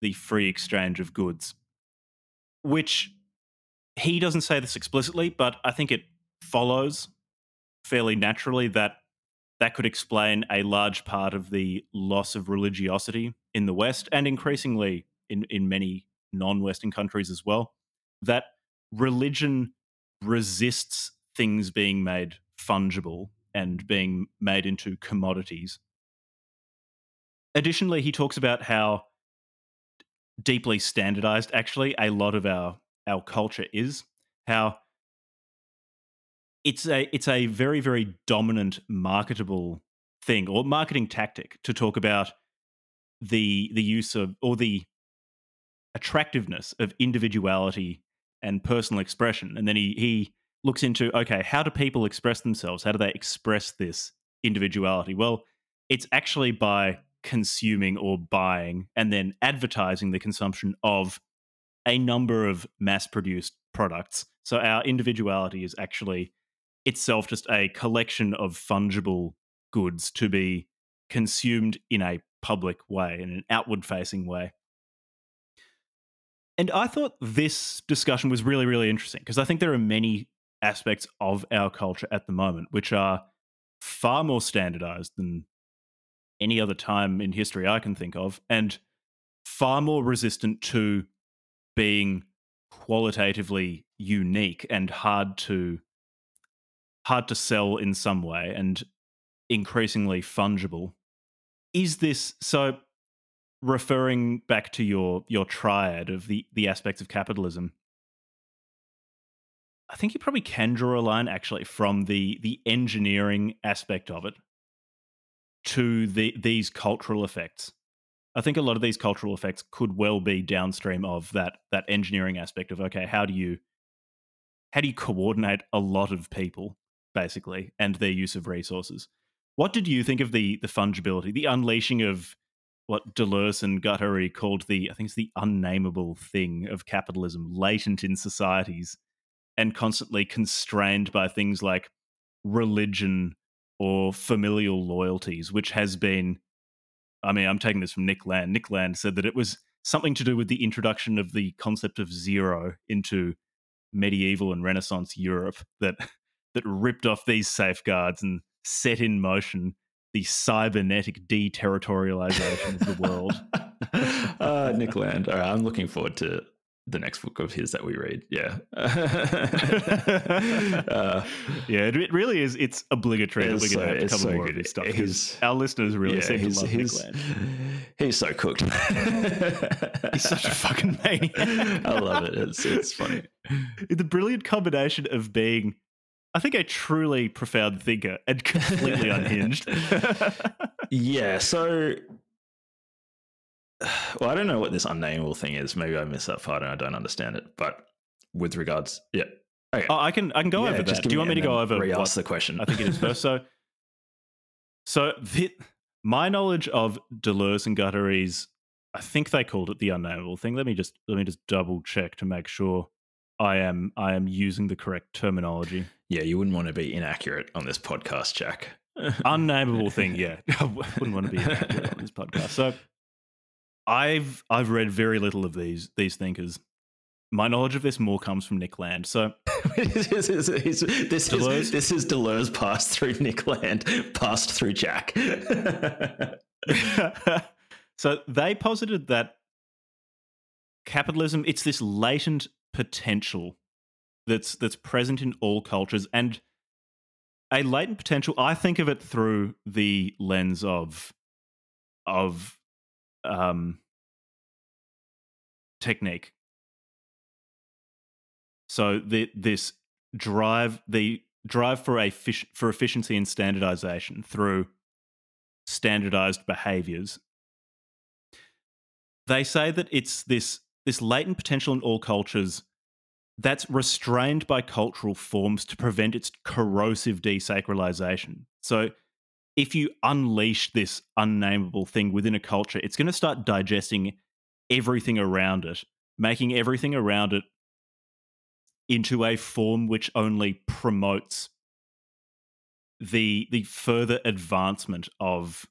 the free exchange of goods, which he doesn't say this explicitly, but I think it follows fairly naturally that that could explain a large part of the loss of religiosity in the West and increasingly in, in many non Western countries as well. That religion resists things being made fungible and being made into commodities. Additionally, he talks about how deeply standardized actually a lot of our our culture is how it's a it's a very very dominant marketable thing or marketing tactic to talk about the the use of or the attractiveness of individuality and personal expression. And then he he looks into okay how do people express themselves? How do they express this individuality? Well it's actually by consuming or buying and then advertising the consumption of a number of mass produced products. So our individuality is actually itself just a collection of fungible goods to be consumed in a public way, in an outward facing way. And I thought this discussion was really, really interesting because I think there are many aspects of our culture at the moment which are far more standardized than any other time in history I can think of, and far more resistant to being qualitatively unique and hard to hard to sell in some way and increasingly fungible. Is this so referring back to your your triad of the the aspects of capitalism? I think you probably can draw a line actually from the the engineering aspect of it to the these cultural effects. I think a lot of these cultural effects could well be downstream of that that engineering aspect of okay, how do you how do you coordinate a lot of people basically and their use of resources? What did you think of the the fungibility, the unleashing of what Deleuze and Guattari called the I think it's the unnameable thing of capitalism latent in societies and constantly constrained by things like religion or familial loyalties, which has been, I mean, I'm taking this from Nick Land. Nick Land said that it was something to do with the introduction of the concept of zero into medieval and Renaissance Europe that that ripped off these safeguards and set in motion the cybernetic deterritorialization of the world. *laughs* uh, Nick Land. All right, I'm looking forward to the next book of his that we read. Yeah. *laughs* uh, yeah, it, it, really is. It's obligatory that we're going to have to cover so more good. of this stuff. His, our listeners really yeah, seem to love he's, He's so cooked. *laughs* he's such a fucking maniac. I love it. It's, it's funny. The brilliant combination of being I think a truly profound thinker and *laughs* completely unhinged. yeah. *laughs* So *sighs* well, I don't know what this unnameable thing is. Maybe I missed that part and I don't understand it. But with regards, yeah. Okay. Oh, I can I can go yeah, over that. Do you want me to go over? Re-ask the question. I think it is *laughs* first. So, so the, my knowledge of Deleuze and Guattari's, I think they called it the unnameable thing. Let me just let me just double check to make sure I am I am using the correct terminology. Yeah, you wouldn't want to be inaccurate on this podcast, Jack. *laughs* Unnameable thing, yeah. *laughs* I wouldn't want to be inaccurate on this podcast. So I've I've read very little of these these thinkers. My knowledge of this more comes from Nick Land. So *laughs* this, is, this, is, this is Deleuze passed through Nick Land, passed through Jack. so they posited that capitalism it's this latent potential that's that's present in all cultures and a latent potential i think of it through the lens of of um, technique. So the, this drive, the drive for a for efficiency and standardization through standardized behaviors. They say that it's this this latent potential in all cultures that's restrained by cultural forms to prevent its corrosive desacralization. So if you unleash this unnameable thing within a culture, it's going to start digesting everything around it, making everything around it into a form which only promotes the the further advancement of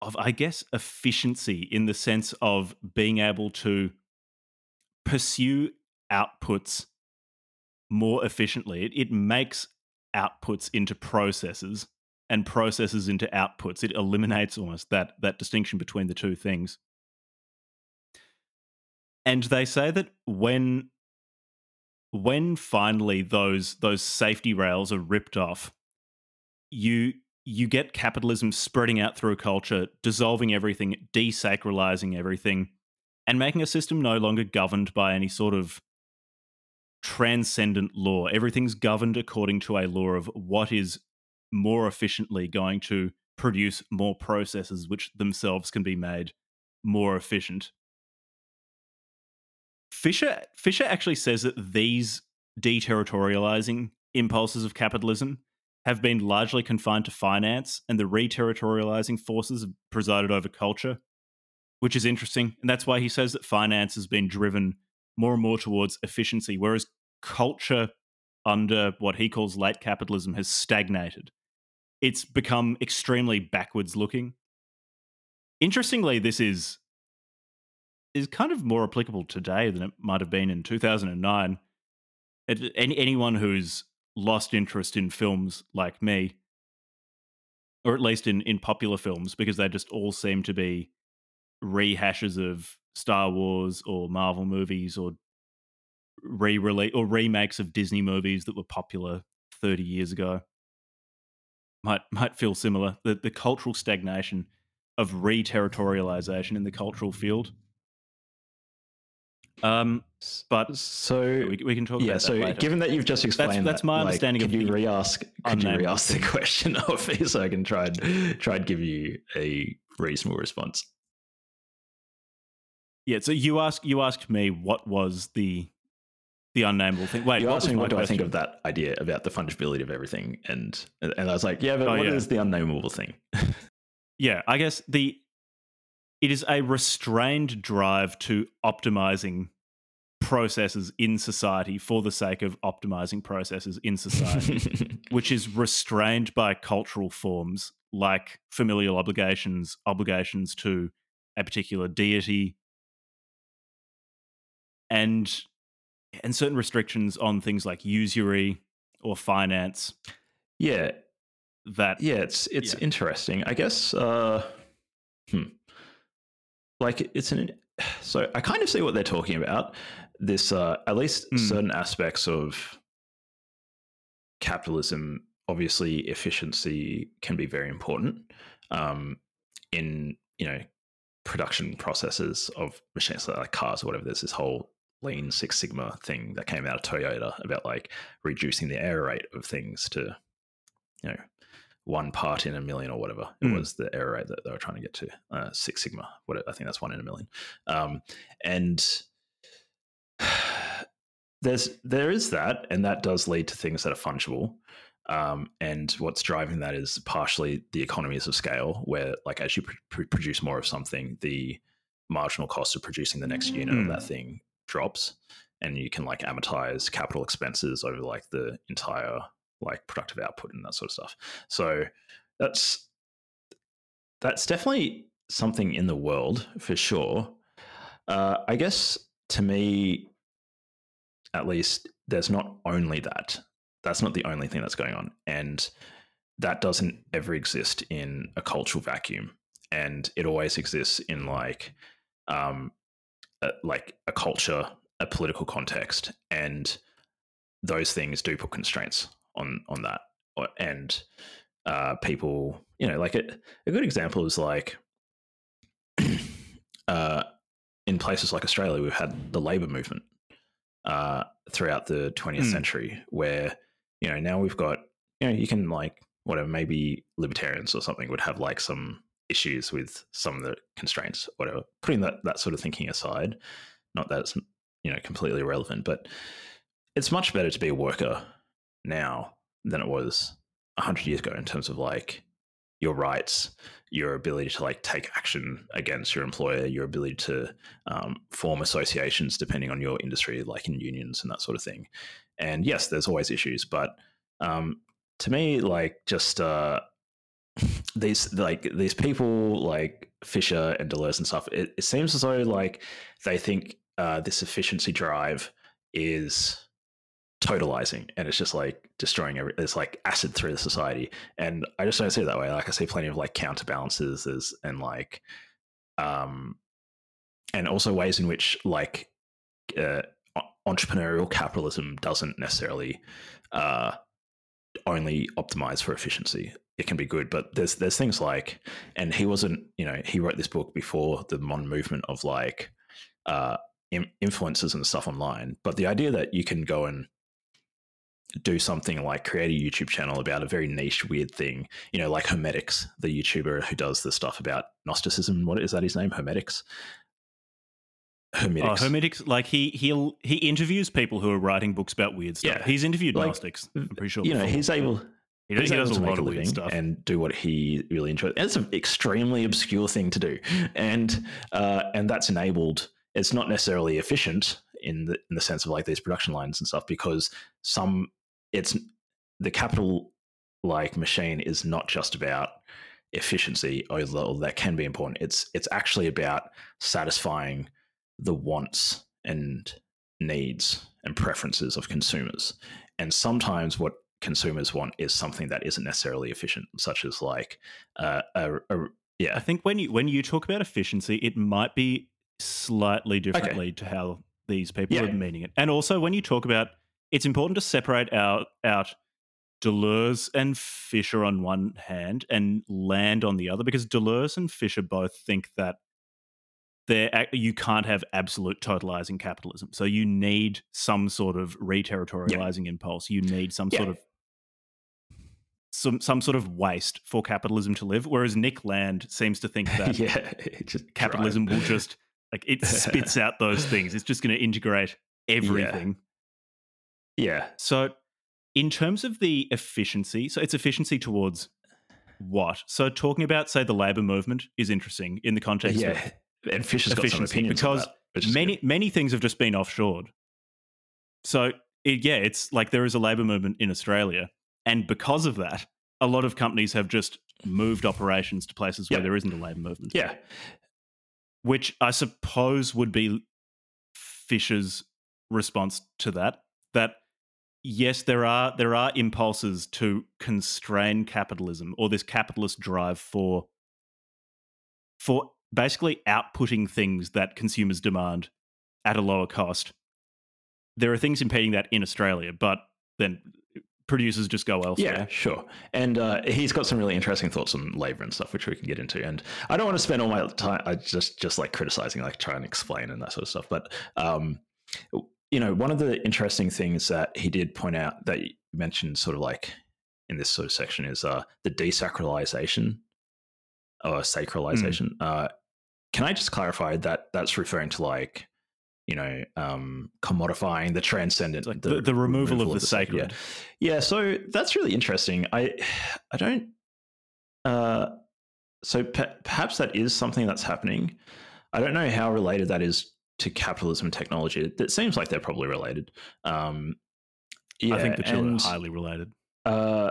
of I guess efficiency in the sense of being able to pursue outputs more efficiently. It, it makes outputs into processes and processes into outputs. It eliminates almost that that distinction between the two things. And they say that when when finally those those safety rails are ripped off, you you get capitalism spreading out through culture, dissolving everything, desacralizing everything, and making a system no longer governed by any sort of transcendent law. Everything's governed according to a law of what is more efficiently going to produce more processes which themselves can be made more efficient. Fisher Fisher actually says that these deterritorializing impulses of capitalism have been largely confined to finance and the reterritorializing forces presided over culture, which is interesting. And that's why he says that finance has been driven more and more towards efficiency, whereas culture under what he calls late capitalism has stagnated. It's become extremely backwards looking. Interestingly, this is is kind of more applicable today than it might have been in 2009. It, any, anyone who's lost interest in films like me, or at least in, in popular films, because they just all seem to be rehashes of Star Wars or Marvel movies or re-release or remakes of Disney movies that were popular 30 years ago. Might might feel similar. The the cultural stagnation of re-territorialization in the cultural field. Um, but so we, we can talk. Yeah. about so that given that you've just explained, that's that, my like, understanding Could of you the re-ask? Could you re-ask the *laughs* question of me so I can try and try and give you a reasonable response? Yeah. So you asked you asked me what was the the unnameable thing. Wait, you what asked me what do I think of that idea about the fungibility of everything, and and I was like, yeah, but Oh, what is yeah. the unnameable thing? Yeah, I guess the it is a restrained drive to optimizing processes in society for the sake of optimizing processes in society, *laughs* which is restrained by cultural forms like familial obligations, obligations to a particular deity, and and certain restrictions on things like usury or finance yeah, that yeah, it's it's Yeah. interesting. I guess. Uh, hmm. Like it's an. *sighs* So I kind of see what they're talking about. This, uh, at least Mm. certain aspects of capitalism. Obviously, efficiency can be very important um, in you know production processes of machines like cars or whatever. There's this whole Lean Six Sigma thing that came out of Toyota about like reducing the error rate of things to you know one part in a million or whatever it Mm. was the error rate that they were trying to get to uh, Six Sigma. What I think that's one in a million, um, and *sighs* there's there is that, and that does lead to things that are fungible. Um, and what's driving that is partially the economies of scale, where like as you pr- pr- produce more of something, the marginal cost of producing the next unit of that thing drops, and you can like amortize capital expenses over like the entire like productive output and that sort of stuff. So that's that's definitely something in the world for sure. Uh, I guess to me, at least, there's not only that. That's not the only thing that's going on, and that doesn't ever exist in a cultural vacuum, and it always exists in like, um, a, like a culture, a political context, and those things do put constraints on on that, and uh, people, you know, like it, a good example is like. *clears throat* uh, in places like Australia, we've had the labor movement uh, throughout the 20th Mm. century, where you know now we've got you know you can like whatever maybe libertarians or something would have like some issues with some of the constraints, whatever. Putting that that sort of thinking aside, not that it's you know completely irrelevant, but it's much better to be a worker now than it was hundred years ago in terms of like your rights, your ability to like take action against your employer, your ability to um, form associations depending on your industry, like in unions and that sort of thing. And yes, there's always issues, but um, to me, like just uh, these like these people like Fisher and Deleuze and stuff, it, it seems as though like they think uh, this efficiency drive is totalizing and it's just like destroying every it's like acid through the society. And i just don't see it that way. Like i see plenty of like counterbalances and like um and also ways in which like uh, entrepreneurial capitalism doesn't necessarily uh only optimize for efficiency it can be good but there's there's things like and he wasn't you know he wrote this book before the modern movement of like uh in- influencers and stuff online but the idea that you can go and do something like create a YouTube channel about a very niche, weird thing, you know, like Hermitix, the YouTuber who does the stuff about Gnosticism. What is that his name? Hermitix? Hermitix. Oh, Hermitix, like he he'll he interviews people who are writing books about weird stuff. Yeah. He's interviewed Like, Gnostics. I'm pretty sure. you know, he's able. he, does- he does to a make lot a of weird living stuff. and do what he really enjoys. And it's an extremely obscure thing to do, and uh, and that's enabled. It's not necessarily efficient in the in the sense of like these production lines and stuff because some it's the capital like machine is not just about efficiency although that can be important it's it's actually about satisfying the wants and needs and preferences of consumers and sometimes what consumers want is something that isn't necessarily efficient such as like uh, a, a yeah I think when you when you talk about efficiency, it might be slightly differently to how these people Yeah. are meaning it. And also when you talk about it's important to separate out out Deleuze and Fisher on one hand and Land on the other, because Deleuze and Fisher both think that there you can't have absolute totalizing capitalism. So you need some sort of reterritorializing impulse. You need some Yeah. sort of some some sort of waste for capitalism to live. Whereas Nick Land seems to think *laughs* that yeah just capitalism will just like it spits *laughs* out those things. It's just going to integrate everything. yeah So, in terms of the efficiency, so it's efficiency towards what? So, talking about say the labor movement is interesting in the context of yeah and Fisher's got some opinions because that, many good. many things have just been offshored. So it, yeah, it's like there is a labor movement in Australia, and because of that, a lot of companies have just moved operations to places where there isn't a labor movement. yeah which I suppose would be Fisher's response to that. That yes, there are there are impulses to constrain capitalism or this capitalist drive for for basically outputting things that consumers demand at a lower cost. There are things impeding that in Australia, but then producers just go elsewhere. Yeah, sure. And uh, he's got some really interesting thoughts on labor and stuff, which we can get into. And I don't want to spend all my time I just just like criticizing, like trying to explain and that sort of stuff. But um, you know, one of the interesting things that he did point out that you mentioned, sort of like in this sort of section, is uh, the desacralization or sacralization. Uh, can I just clarify that that's referring to like you know um commodifying the transcendent like the, the removal of the sacred. sacred. Yeah, so that's really interesting. I I don't. Uh, so pe- perhaps that is something that's happening. I don't know how related that is to capitalism and technology. It, it seems like they're probably related. Um, yeah, I think the two and, are highly related. Uh,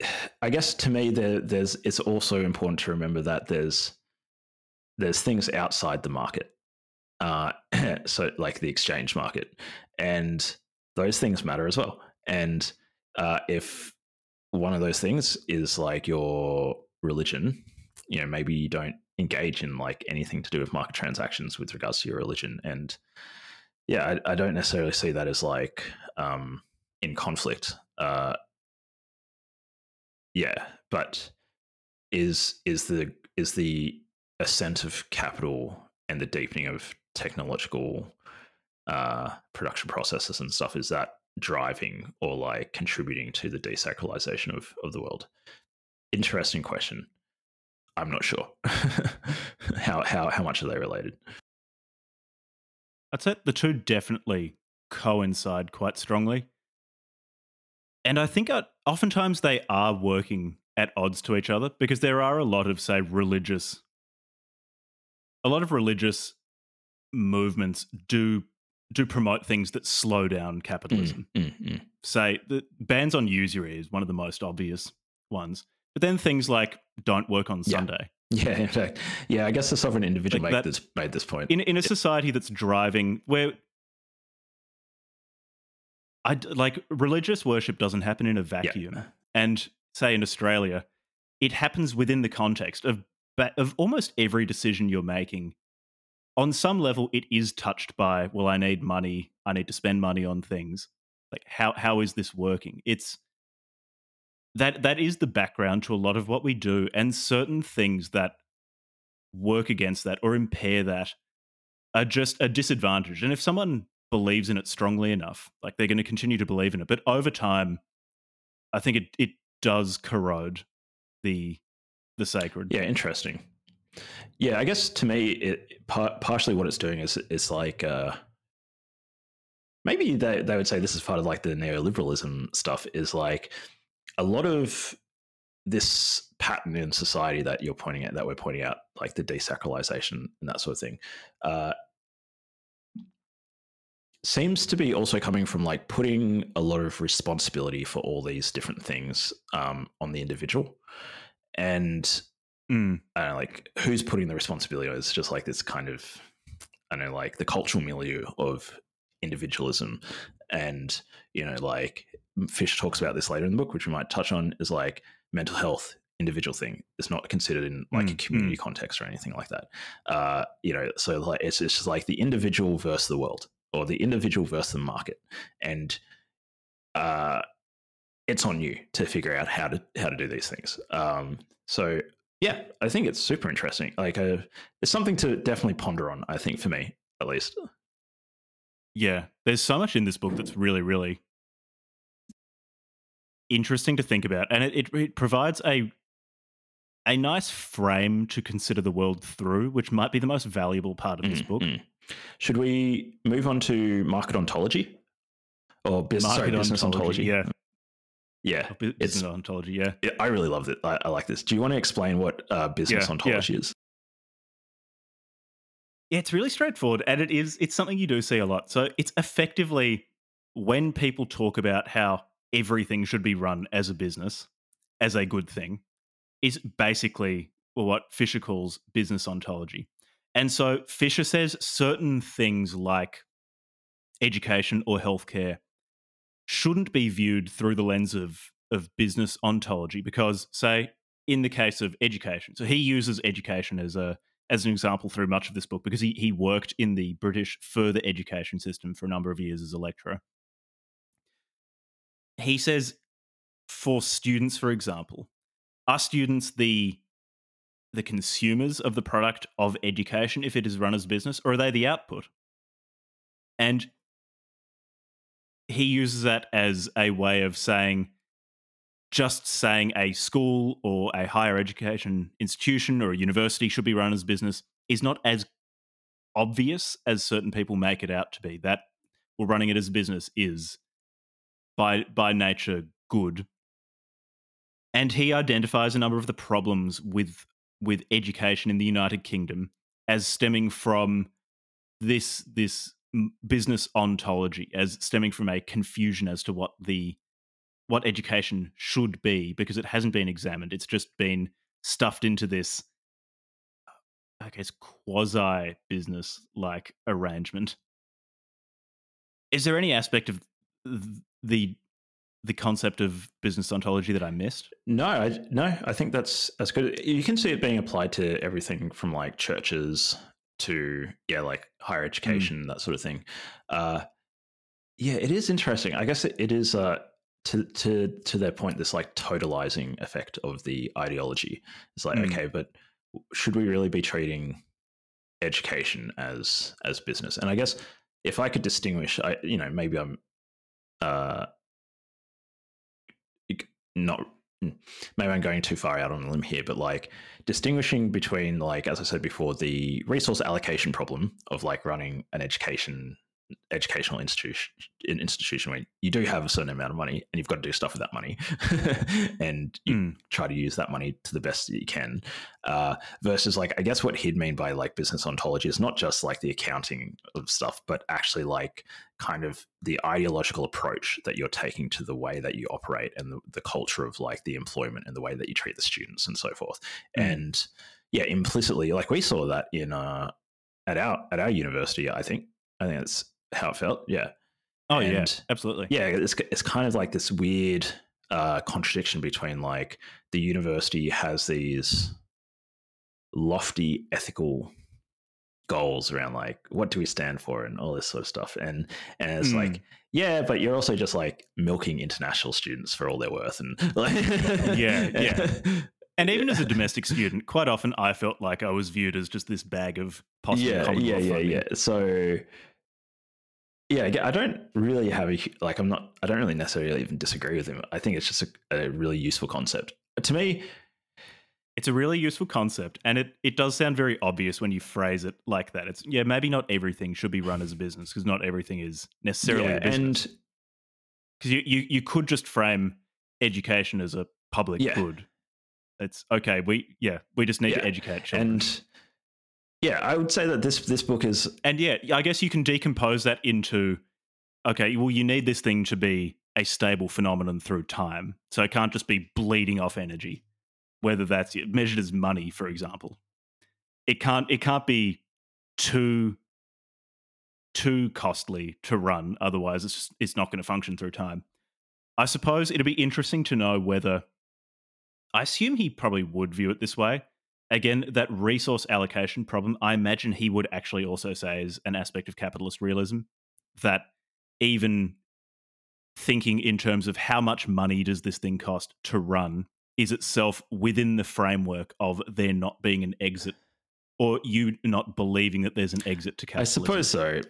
*sighs* I guess to me, there, there's it's also important to remember that there's there's things outside the market, uh, *clears throat* so like the exchange market, and those things matter as well. And uh, if one of those things is like your religion, you know, maybe you don't engage in like anything to do with market transactions with regards to your religion. And yeah, I, I don't necessarily see that as like um, in conflict. Uh, yeah, but is is the is the ascent of capital and the deepening of technological uh, production processes and stuff is that driving or like contributing to the desacralization of, of the world? Interesting question. I'm not sure *laughs* how how how much are they related. I'd say the two definitely coincide quite strongly. And I think uh, oftentimes they are working at odds to each other because there are a lot of, say, religious, a lot of religious movements do do promote things that slow down capitalism. Mm, mm. Say the bans on usury is one of the most obvious ones, but then things like don't work on Yeah. Sunday. *laughs* Yeah, in fact, yeah. I guess the sovereign individual Like made that- this made this point. in in a society that's driving where I like religious worship doesn't happen in a vacuum, and say in Australia, it happens within the context of ba- of almost every decision you're making. On some level, it is touched by well, I need money, I need to spend money on things. Like how how is this working? It's that that is the background to a lot of what we do, and certain things that work against that or impair that are just a disadvantage. And if someone believes in it strongly enough, like they're going to continue to believe in it. But over time, I think it it does corrode the the sacred. Yeah, interesting. Yeah, I guess to me, it partially what it's doing is it's like uh, maybe they they would say this is part of like the neoliberalism stuff. Is like a lot of this pattern in society that you're pointing at, that we're pointing out, like the desacralization and that sort of thing. Uh, seems to be also coming from like putting a lot of responsibility for all these different things um, on the individual, and Mm. I don't know, like who's putting the responsibility? It's just like this kind of I don't know, like the cultural milieu of individualism, and you know, like Fish talks about this later in the book, which we might touch on, is like mental health individual thing. It's not considered in like a Mm, community context or anything like that. Uh, you know, so like it's, it's just like the individual versus the world, or the individual versus the market, and uh, it's on you to figure out how to how to do these things. Um, so yeah, I think it's super interesting. Like, uh, it's something to definitely ponder on. I think for me, at least. Yeah, there's so much in this book that's really, really interesting to think about, and it, it, it provides a a nice frame to consider the world through, which might be the most valuable part of this Mm, book. mm. Should we move on to market ontology or business, sorry, Market business ontology? yeah, yeah. Bu- It's- business ontology, yeah. Yeah, I really loved it. I, I like this. Do you want to explain what uh, business Yeah, yeah. ontology is? Yeah, it's really straightforward, and it is. It's something you do see a lot. So it's effectively when people talk about how everything should be run as a business, as a good thing, is basically what Fisher calls business ontology. And so Fisher says certain things like education or healthcare shouldn't be viewed through the lens of of business ontology because, say, in the case of education, so he uses education as a as an example through much of this book because he, he worked in the British further education system for a number of years as a lecturer. He says, for students, for example, are students the the consumers of the product of education if it is run as business, or are they the output? And he uses that as a way of saying just saying a school or a higher education institution or a university should be run as business is not as obvious as certain people make it out to be. That well, running it as a business is by by nature good. And he identifies a number of the problems with with education in the United Kingdom as stemming from this this business ontology, as stemming from a confusion as to what the what education should be because it hasn't been examined. It's just been stuffed into this, uh, I guess, quasi business like arrangement. Is there any aspect of the the concept of business ontology that I missed? No, I, no, I think that's that's good. You can see it being applied to everything from like churches to yeah, like higher education, that sort of thing. Uh, yeah, it is interesting. I guess it, it is uh, to to to their point. This like totalizing effect of the ideology. It's like Mm. okay, but should we really be treating education as as business? And I guess if I could distinguish, I you know maybe I'm uh not mm, Hmm. maybe I'm going too far out on a limb here, but like distinguishing between like as I said before, the resource allocation problem of like running an education educational institution institution where you do have a certain amount of money and you've got to do stuff with that money *laughs* and you Mm. try to use that money to the best that you can uh, versus like i guess what he'd mean by like business ontology is not just like the accounting of stuff but actually like kind of the ideological approach that you're taking to the way that you operate and the, the culture of like the employment and the way that you treat the students and so forth Mm. and yeah implicitly like we saw that in uh at our at our university i think i think that's how it felt yeah Oh yeah, absolutely. yeah it's, it's kind of like this weird uh, contradiction between like the university has these lofty ethical goals around like what do we stand for and all this sort of stuff and and it's Mm. like yeah but you're also just like milking international students for all they're worth and *laughs* like Yeah, yeah. *laughs* And even as a domestic student, quite often I felt like I was viewed as just this bag of possible yeah, yeah, yeah, yeah. So, yeah, I don't really have a like. I'm not. I don't really necessarily even disagree with him. I think it's just a, a really useful concept to me. It's a really useful concept, and it, it does sound very obvious when you phrase it like that. It's yeah, maybe not everything should be run as a business because not everything is necessarily yeah, a business. and Because you, you you could just frame education as a public Yeah. good. It's okay. We yeah, we just need to educate children. and yeah, I would say that this this book is And yeah, I guess you can decompose that into okay, well, you need this thing to be a stable phenomenon through time. So it can't just be bleeding off energy, whether that's measured as money, for example. It can't it can't be too too costly to run, otherwise it's just, it's not going to function through time. I suppose it'd be interesting to know whether I assume he probably would view it this way. Again, that resource allocation problem, I imagine he would actually also say is an aspect of capitalist realism that even thinking in terms of how much money does this thing cost to run is itself within the framework of there not being an exit or you not believing that there's an exit to capitalism. I suppose so.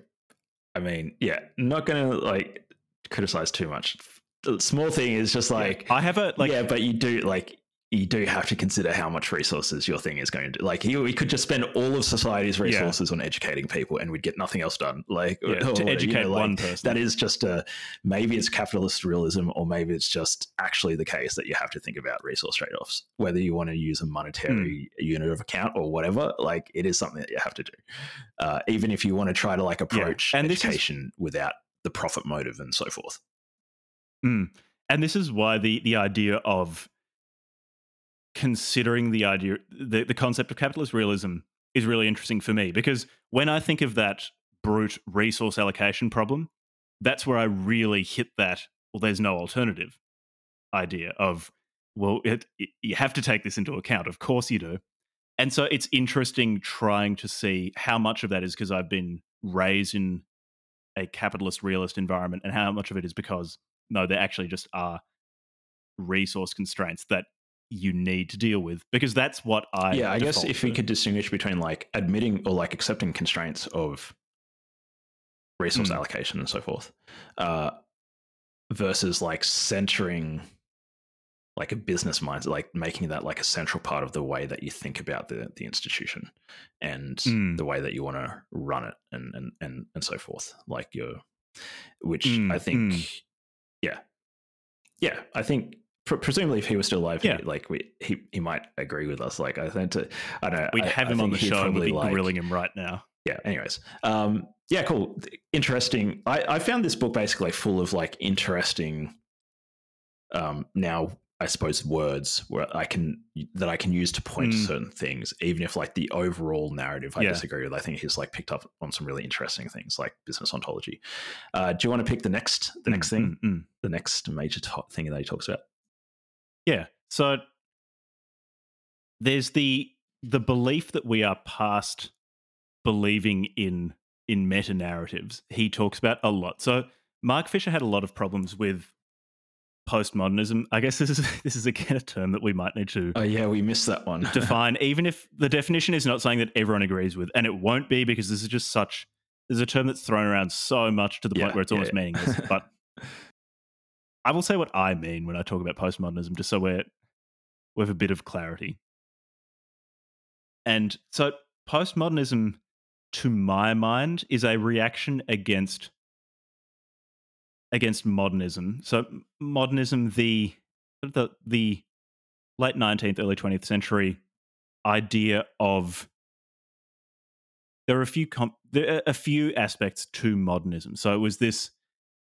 I mean, yeah, not going to like criticize too much. The small thing is just like yeah. I have a like yeah, but you do like you do have to consider how much resources your thing is going to like you we could just spend all of society's resources yeah. on educating people and we'd get nothing else done like yeah, *laughs* or, to educate you know, like, one person that is just a maybe it's capitalist realism or maybe it's just actually the case that you have to think about resource trade-offs whether you want to use a monetary mm. unit of account or whatever like it is something that you have to do uh, even if you want to try to like approach yeah. and education is... without the profit motive and so forth mm. and this is why the the idea of considering the idea, the, the concept of capitalist realism is really interesting for me because when I think of that brute resource allocation problem, that's where I really hit that, well, there's no alternative idea of, well, it, it, you have to take this into account. Of course you do. And so it's interesting trying to see how much of that is because I've been raised in a capitalist realist environment and how much of it is because, no, there actually just are resource constraints that you need to deal with because that's what I yeah I guess if to. we could distinguish between like admitting or like accepting constraints of resource mm. allocation and so forth uh, versus like centering like a business mindset like making that like a central part of the way that you think about the the institution and mm. the way that you want to run it and and and and so forth like your which mm. I think hmm. yeah yeah I think presumably if he was still alive, yeah. he, like we, he he might agree with us. Like I think to, I don't know, we'd I, have him on the show and we'd be like, grilling him right now. Yeah. Anyways, um, yeah, cool, interesting. I I found this book basically full of like interesting, um, now I suppose words where I can that I can use to point mm. to certain things, even if like the overall narrative I yeah. disagree with. I think he's like picked up on some really interesting things like business ontology. Uh, do you want to pick the next the mm, next thing, mm, mm. the next major to- thing that he talks about? Yeah. So there's the the belief that we are past believing in in meta narratives. He talks about a lot. So Mark Fisher had a lot of problems with postmodernism. I guess this is *laughs* this is again a term that we might need to. Oh yeah, we missed that one. *laughs* define, even if the definition is not something that everyone agrees with, and it won't be because this is just such. There's a term that's thrown around so much to the yeah, point where it's almost yeah. meaningless. But *laughs* I will say what I mean when I talk about postmodernism, just so we're we have a bit of clarity. And so, postmodernism, to my mind, is a reaction against against modernism. So, modernism, the the the late nineteenth, early twentieth century idea of there are a few com- there are a few aspects to modernism. So it was this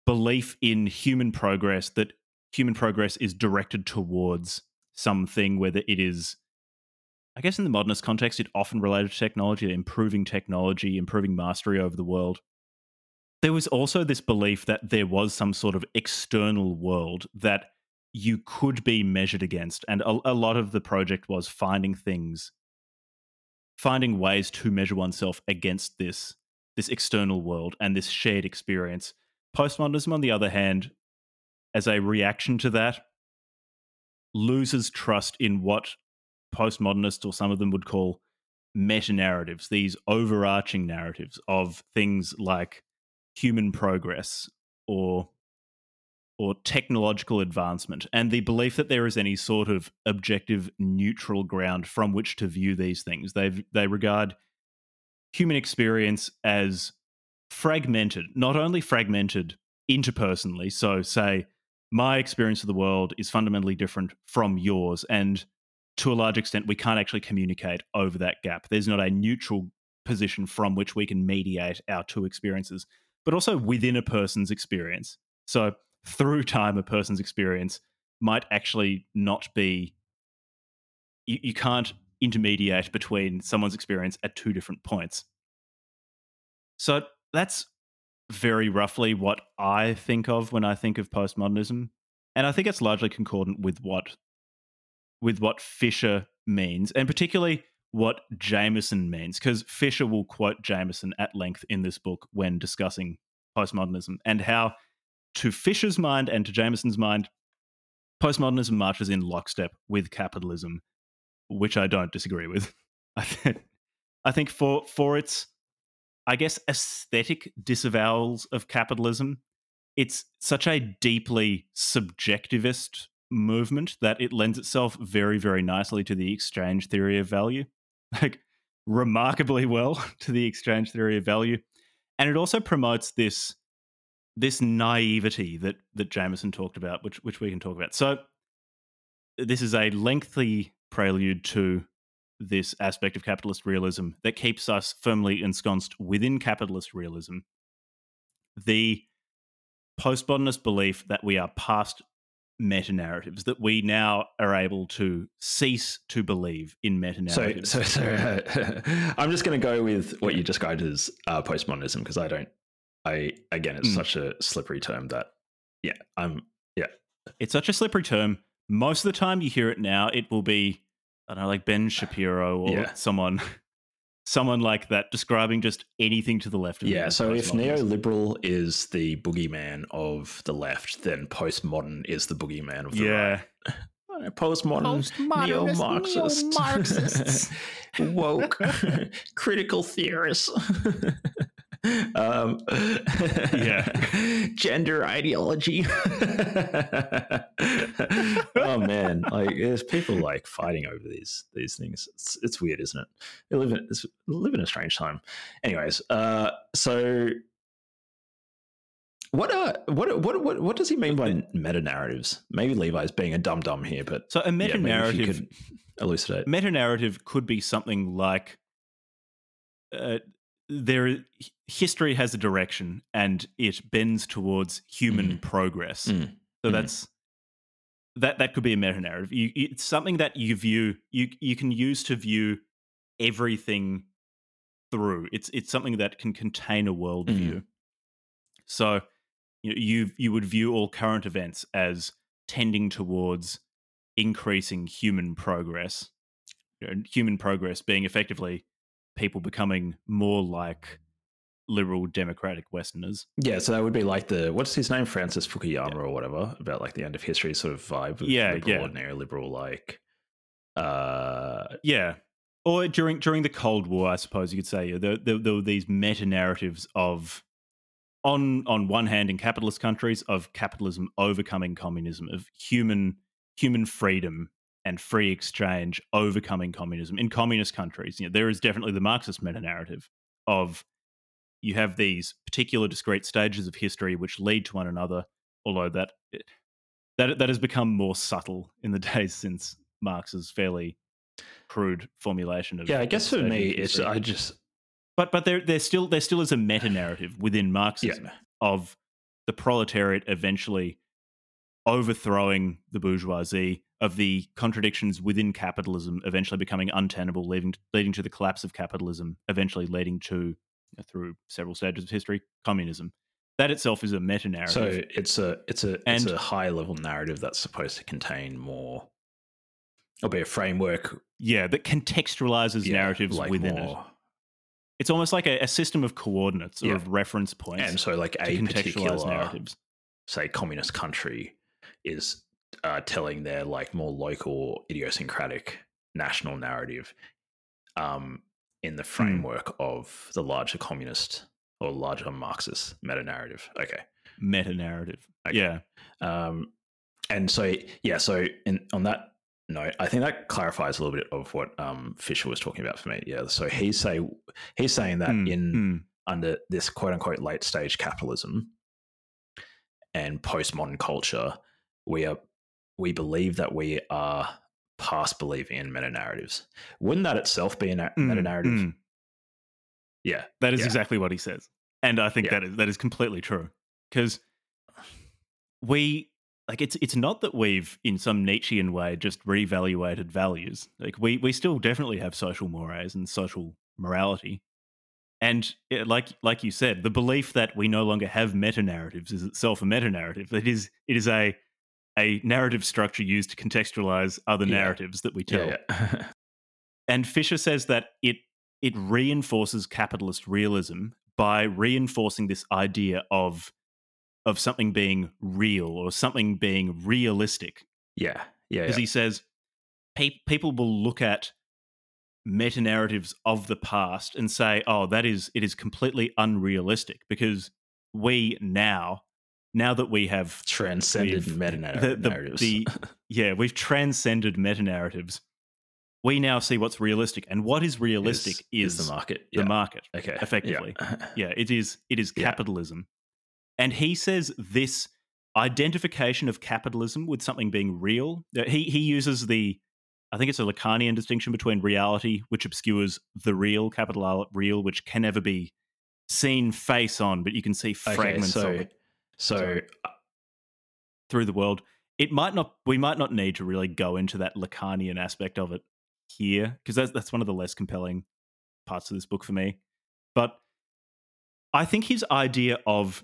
belief in human progress that human progress is directed towards something, whether it is, I guess, in the modernist context, it often related to technology, improving technology, improving mastery over the world. There was also this belief that there was some sort of external world that you could be measured against. And a, a lot of the project was finding things, finding ways to measure oneself against this this external world and this shared experience Postmodernism, on the other hand, as a reaction to that, loses trust in what postmodernists or some of them would call meta narratives, these overarching narratives of things like human progress or or technological advancement and the belief that there is any sort of objective neutral ground from which to view these things. They they regard human experience as fragmented, not only fragmented interpersonally, so say my experience of the world is fundamentally different from yours, and to a large extent, we can't actually communicate over that gap. There's not a neutral position from which we can mediate our two experiences, but also within a person's experience. So through time, a person's experience might actually not be. You, you can't intermediate between someone's experience at two different points. So that's very roughly what I think of when I think of postmodernism, and I think it's largely concordant with what with what Fisher means, and particularly what Jameson means, because Fisher will quote Jameson at length in this book when discussing postmodernism and how, to Fisher's mind and to Jameson's mind, postmodernism marches in lockstep with capitalism, which I don't disagree with. *laughs* I think, for for its, I guess, aesthetic disavowals of capitalism, it's such a deeply subjectivist movement that it lends itself very, very nicely to the exchange theory of value, *laughs* like remarkably well *laughs* to the exchange theory of value, and it also promotes this this naivety that that Jameson talked about, which which we can talk about. So this is a lengthy prelude to this aspect of capitalist realism that keeps us firmly ensconced within capitalist realism. The postmodernist belief that we are past meta narratives that we now are able to cease to believe in meta narratives. So, so, so *laughs* uh, I'm just going to go with what you described as uh, postmodernism because I don't. I again, it's mm. such a slippery term that, yeah, I'm. Yeah, it's such a slippery term. Most of the time, you hear it now, it will be, I don't know, like Ben Shapiro or yeah. someone *laughs* someone like that describing just anything to the left of yeah so if neoliberal is the boogeyman of the left then postmodern is the boogeyman of the yeah. right. *laughs* Postmodern, neo-marxist, neo-marxists. *laughs* Woke critical theorists um, yeah, *laughs* gender ideology. *laughs* oh man, like there's people like fighting over these these things. It's, it's weird, isn't it? We live in we live in a strange time. Anyways, uh, so what uh what what what what does he mean by meta narratives? Maybe Levi's being a dum dum here, but so a meta narrative yeah, elucidate. Meta narrative could be something like uh, there history has a direction and it bends towards human mm. progress. Mm. So mm. that's that that could be a meta narrative. You, it's something that you view you you can use to view everything through. It's it's something that can contain a worldview. Mm. So you know, you you would view all current events as tending towards increasing human progress. You know, human progress being effectively people becoming more like liberal democratic Westerners. Yeah, so that would be like the what's his name, Francis Fukuyama yeah. or whatever, about like the end of history sort of vibe. Of yeah, liberal yeah, ordinary liberal like. Uh, yeah, or during during the Cold War, I suppose you could say there, there, there were these meta narratives of. On, on one hand, in capitalist countries, of capitalism overcoming communism, of human human freedom and free exchange overcoming communism in communist countries. You know, there is definitely the Marxist meta narrative of you have these particular discrete stages of history which lead to one another, although that eh, that that has become more subtle in the *laughs* days since Marx's fairly crude formulation of yeah. I guess for me, it's I just but but there there still there still is a meta narrative within Marxism yeah. of the proletariat eventually overthrowing the bourgeoisie of the contradictions within capitalism eventually becoming untenable, leading leading to the collapse of capitalism, eventually leading to through several stages of history communism. That itself is a meta narrative. So it's a it's a and, it's a high level narrative that's supposed to contain more, or be a framework. Yeah, that contextualizes yeah, narratives like within more, it. It's almost like a, a system of coordinates or yeah. of reference points, and so like a particular narratives, say communist country is uh, telling their like more local idiosyncratic national narrative um, in the hmm. framework mm. of the larger communist or larger Marxist meta narrative. Okay, meta narrative. Okay. Yeah. Um, and so yeah, so in, on that note, I think that clarifies a little bit of what um, Fisher was talking about for me. Yeah. So he's say he's saying that mm. in mm. under this quote unquote late stage capitalism and postmodern culture, we are we believe that we are past believing in meta narratives. Wouldn't that itself be a na- mm, meta narrative? Mm. Yeah, that is yeah. exactly what he says. and I think Yeah. that is that is completely true because we like it's it's not that we've in some Nietzschean way just reevaluated values. Like we we still definitely have social mores and social morality. And eh, like like you said, the belief that we no longer have meta narratives is itself a meta narrative. It is it is a a narrative structure used to contextualize other Yeah. narratives that we tell. Yeah. *laughs* And Fisher says that it it reinforces capitalist realism by reinforcing this idea of of something being real or something being realistic. yeah, yeah, Because yeah. he says pe- people will look at meta narratives of the past and say, "Oh, that is it is completely unrealistic." Because we now, now that we have transcended meta the, the, narratives. the *laughs* yeah, we've transcended meta narratives. We now see what's realistic, and what is realistic is, the market. the Yeah. market. Okay. effectively. *laughs* Yeah, it is. It is Yeah. capitalism, and he says this identification of capitalism with something being real. uh, He he uses the, I think it's a Lacanian distinction between reality, which obscures the real, capital real, which can never be seen face on, but you can see Okay, fragments so, of it so Sorry. Uh, through the world. It might not. We might not need to really go into that Lacanian aspect of it here because that's that's one of the less compelling parts of this book for me. But I think his idea of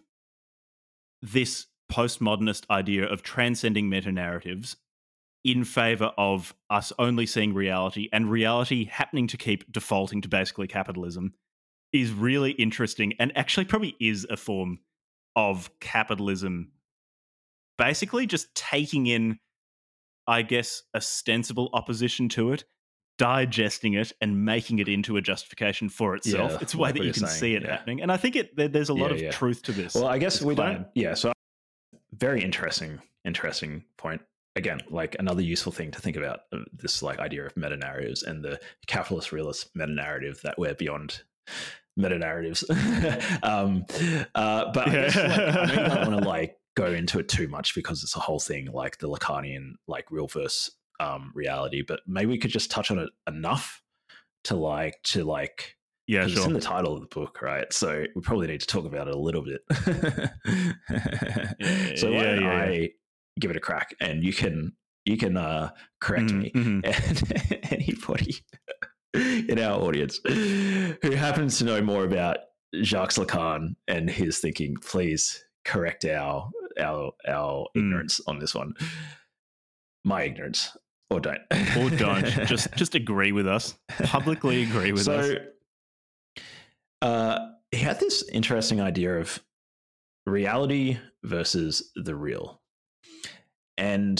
this postmodernist idea of transcending meta narratives in favor of us only seeing reality and reality happening to keep defaulting to basically capitalism is really interesting and actually probably is a form of capitalism basically just taking in i guess ostensible opposition to it digesting it and making it into a justification for itself Yeah, it's a way that you can saying, see it yeah. happening and i think it there, there's a lot Yeah, of truth to this well, I guess we don't. Yeah. So very interesting, interesting point. Again, like another useful thing to think about uh, this like idea of meta narratives and the capitalist realist meta narrative that we're beyond meta narratives. *laughs* um, uh, but I guess like, I don't want to *laughs* like go into it too much because it's a whole thing like the Lacanian like real verse um, reality. But maybe we could just touch on it enough to like to like yeah 'cause It's in the title of the book, right? So we probably need to talk about it a little bit. Yeah, *laughs* so yeah, yeah, I give it a crack, and you can you can uh, correct Mhm, me mhm. and anybody *laughs* in our audience who happens to know more about Jacques Lacan and his thinking, please correct our our our Mm. ignorance on this one. My ignorance, or don't, or don't *laughs* just just agree with us publicly agree with so, us Uh, he had this interesting idea of reality versus the real. And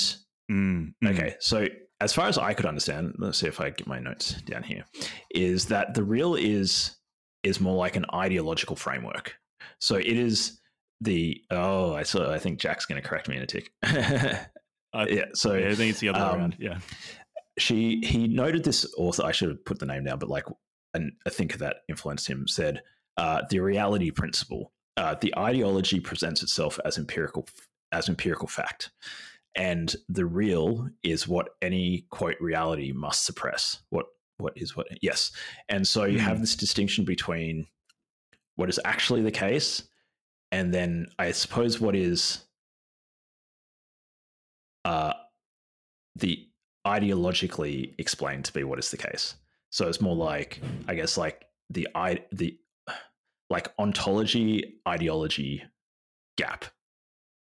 Mm, mm. okay, so as far as I could understand, let's see if I get my notes down here, is that the real is is more like an ideological framework. So it is the oh, I saw. I think Jack's going to correct me in a tick. *laughs* Yeah. So yeah, i think it's the other way um, around yeah she he noted this author i should have put the name down but like an, a thinker that influenced him said uh, the reality principle uh, the ideology presents itself as empirical as empirical fact and the real is what any quote reality must suppress what what is what yes and so you Hmm. have this distinction between what is actually the case and then i suppose what is uh the ideologically explained to be what is the case. So it's more like, I guess, like the i the like ontology ideology gap.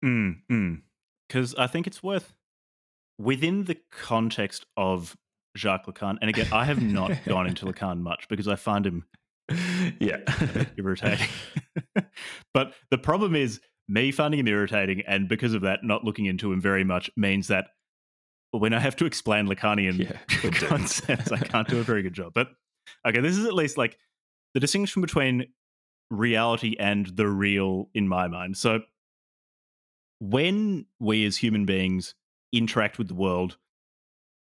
Because Mm, I think it's worth, within the context of Jacques Lacan, and again, I have not gone into *laughs* Lacan much because I find him yeah. irritating. *laughs* but the problem is, me finding him irritating, and because of that, not looking into him very much means that when I have to explain Lacanian Yeah, *laughs* concepts, I can't do a very good job. But okay, this is at least like the distinction between reality and the real in my mind. So when we as human beings interact with the world,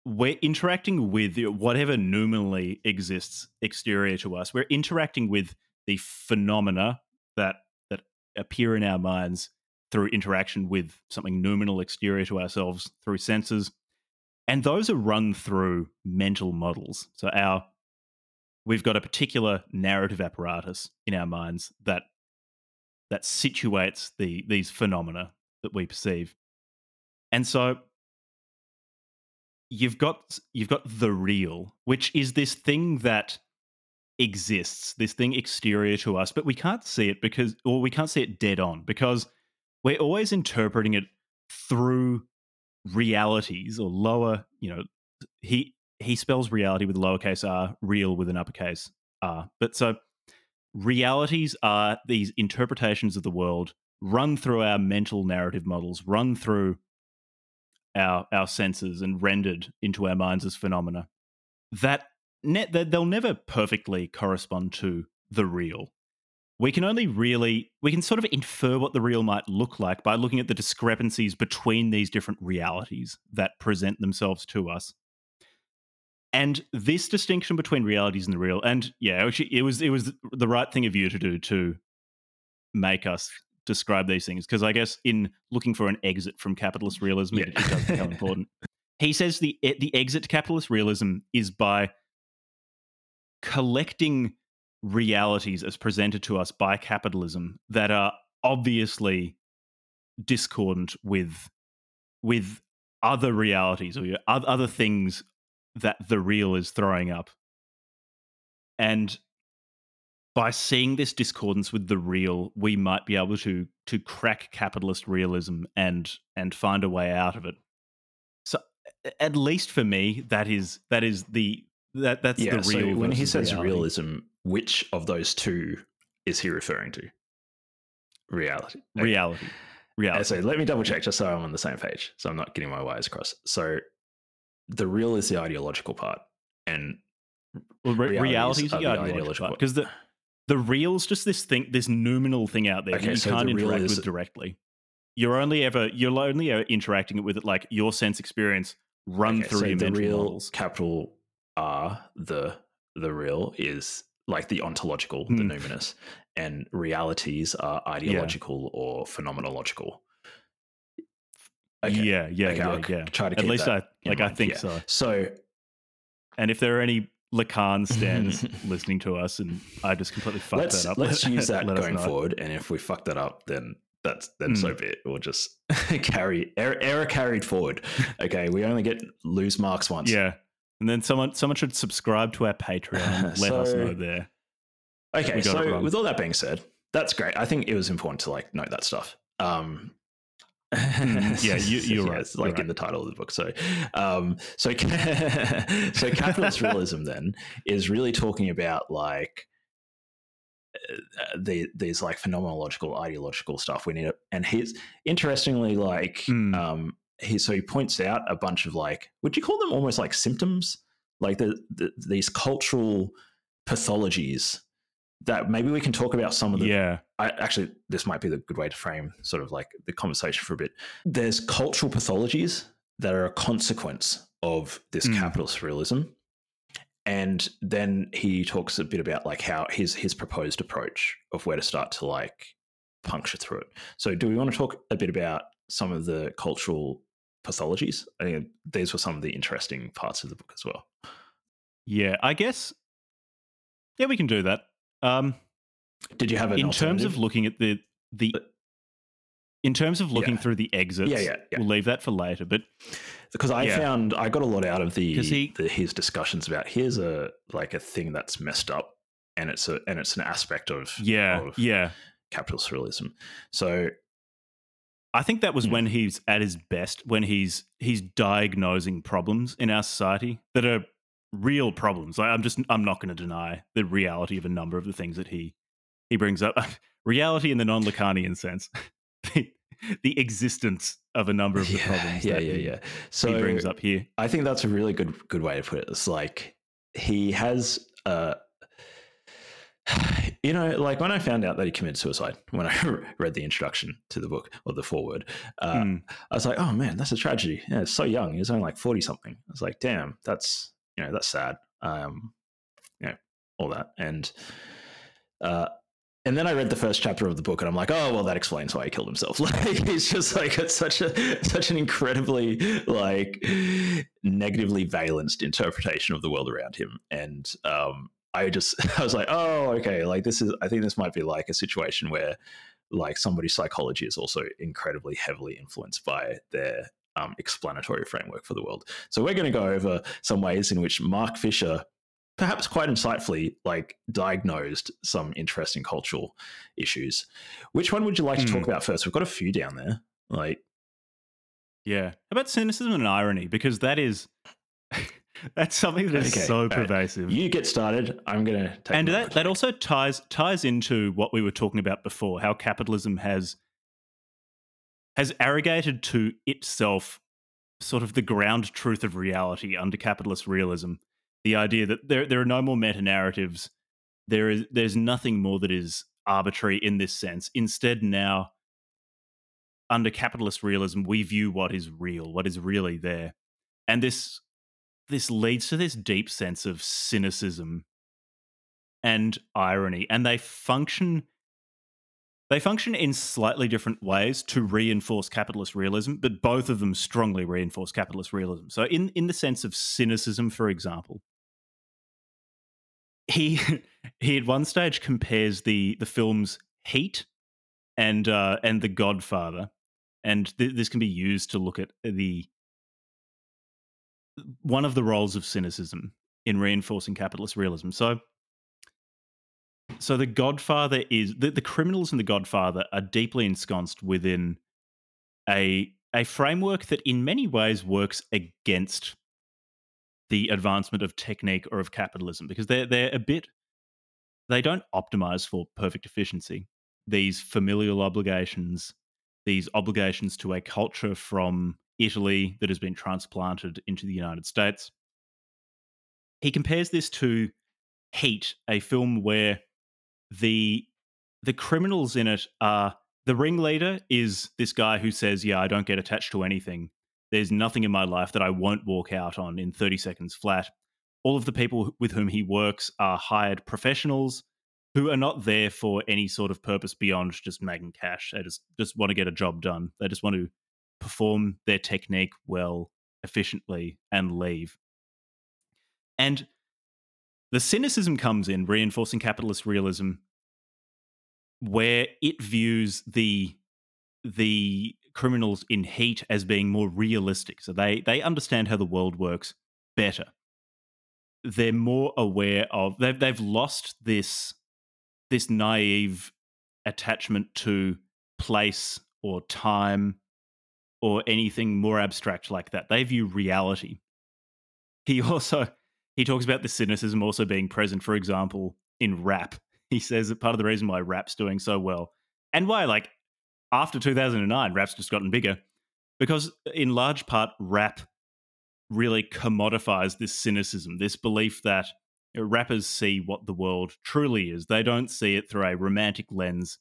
we're interacting with whatever nominally exists exterior to us. We're interacting with the phenomena that that appear in our minds through interaction with something noumenal exterior to ourselves through senses. And those are run through mental models. So our we've got a particular narrative apparatus in our minds that that situates the these phenomena that we perceive. And so you've got you've got the real, which is this thing that exists, this thing exterior to us, but we can't see it because or we can't see it dead on because we're always interpreting it through realities or lower, you know, he he spells reality with lowercase r, real with an uppercase r. But so realities are these interpretations of the world run through our mental narrative models, run through our our senses and rendered into our minds as phenomena that ne- they'll never perfectly correspond to the real. We can only really we can sort of infer what the real might look like by looking at the discrepancies between these different realities that present themselves to us. And this distinction between realities and the real, and yeah, it was it was the right thing of you to do to make us describe these things because I guess in looking for an exit from capitalist *laughs* realism, yeah. it, it does become *laughs* important. He says the the exit to capitalist realism is by collecting realities as presented to us by capitalism that are obviously discordant with with other realities or other things that the real is throwing up and by seeing this discordance with the real, we might be able to to crack capitalist realism and and find a way out of it. So, at least for me, that is that is the that that's yeah, the real. So when he says reality. realism, which of those two is he referring to? Reality. Okay. Reality. Reality. So let me double check just so I'm on the same page. So I'm not getting my wires crossed. So the real is the ideological part, and well, re- reality is the ideological part because the the real's just this thing, this noumenal thing out there okay, that you so can't the interact is... with directly. You're only ever you're only ever interacting with it like your sense experience run okay, through so your the real models. capital R the the real is like the ontological, mm. the hmm. numinous, and realities are ideological yeah. or phenomenological. Okay. Yeah, yeah, okay, yeah, yeah. Try to at least I like. I think yeah. so. So, and if there are any Lacan stands *laughs* listening to us, and I just completely fucked let's, that up. Let's *laughs* use that going forward, and if we fuck that up, then that's then mm. so hmm. be it. We'll just *laughs* carry error, error carried forward. Okay, we only get lose marks once. Yeah, and then someone someone should subscribe to our Patreon. let so, us know there. Okay, so with all that being said, that's great. I think it was important to like note that stuff. Um, *laughs* yeah, you, you're right. It's like in the title of the book. So, um, so, *laughs* so capitalist realism then is really talking about like uh, the, these like phenomenological, ideological stuff. We need it, and he's interestingly like mm. um, he so he points out a bunch of like would you call them almost like symptoms, like the, the these cultural pathologies that maybe we can talk about some of the yeah. I, actually this might be the good way to frame sort of like the conversation for a bit. There's cultural pathologies that are a consequence of this mm. capitalist realism and then he talks a bit about like how his his proposed approach of where to start to like puncture through it. So do we want to talk a bit about some of the cultural pathologies? I think these were some of the interesting parts of the book as well. Yeah i guess yeah we can do that um, Did you have in terms of looking at the the in terms of looking yeah. through the exits? Yeah, yeah, yeah, We'll leave that for later. But because I yeah. found I got a lot out of the, he, the his discussions about here's a like a thing that's messed up, and it's a and it's an aspect of yeah of yeah capitalist realism. So I think that was mm. when he's at his best, when he's he's diagnosing problems in our society that are real problems. I'm just I'm not going to deny the reality of a number of the things that he he brings up. *laughs* reality in the non-Lacanian sense. *laughs* the, the existence of a number of the yeah, problems yeah, yeah, yeah. So he brings up here. I think that's a really good good way to put it. It's like he has uh *sighs* you know, like when I found out that he committed suicide, when I *laughs* read the introduction to the book or the foreword, uh, mm. I was like, oh man, that's a tragedy. Yeah, it's so young. He was only like 40 something. I was like, damn, that's you know that's sad um you know all that and uh and then I read the first chapter of the book, and I'm like, oh well, that explains why he killed himself. *laughs* Like it's just like it's such a such an incredibly like negatively valenced interpretation of the world around him, and um, I just *laughs* I was like, oh, okay, like this is I think this might be like a situation where like somebody's psychology is also incredibly heavily influenced by their um, explanatory framework for the world. So we're going to go over some ways in which Mark Fisher, perhaps quite insightfully, like diagnosed some interesting cultural issues. Which one would you like to talk Hmm. about first? We've got a few down there. Like, Yeah. About cynicism and irony? Because that is *laughs* that's something that is Okay, so all right. pervasive. you get started. I'm going to take. and that, that also ties ties into what we were talking about before, how capitalism has has arrogated to itself sort of the ground truth of reality under capitalist realism. The idea that there there are no more meta narratives. There is there's nothing more that is arbitrary in this sense. Instead, now under capitalist realism, we view what is real, what is really there. And this this leads to this deep sense of cynicism and irony and they function they function in slightly different ways to reinforce capitalist realism but both of them strongly reinforce capitalist realism. So in in the sense of cynicism for example he *laughs* he at one stage compares the the films heat and uh and the godfather and th- this can be used to look at the one of the roles of cynicism in reinforcing capitalist realism. So so the Godfather is the, the criminals in the Godfather are deeply ensconced within a a framework that in many ways works against the advancement of technique or of capitalism because they're they're a bit they don't optimize for perfect efficiency. These familial obligations, these obligations to a culture from Italy that has been transplanted into the United States. He compares this to Heat, a film where the the criminals in it are the ringleader is this guy who says, "Yeah, I don't get attached to anything. There's nothing in my life that I won't walk out on in 30 seconds flat." All of the people with whom he works are hired professionals who are not there for any sort of purpose beyond just making cash. They just just want to get a job done. They just want to perform their technique well, efficiently, and leave. And the cynicism comes in reinforcing capitalist realism where it views the the criminals in heat as being more realistic. So they they understand how the world works better. They're more aware of they've they've lost this this naive attachment to place or time or anything more abstract like that. They view reality. He *laughs* also he talks about the cynicism also being present for example in rap. *laughs* He says that part of the reason why rap's doing so well and why like after 2009 rap's just gotten bigger because in large part rap really commodifies this cynicism this belief that rappers see what the world truly is. They don't see it through a romantic lens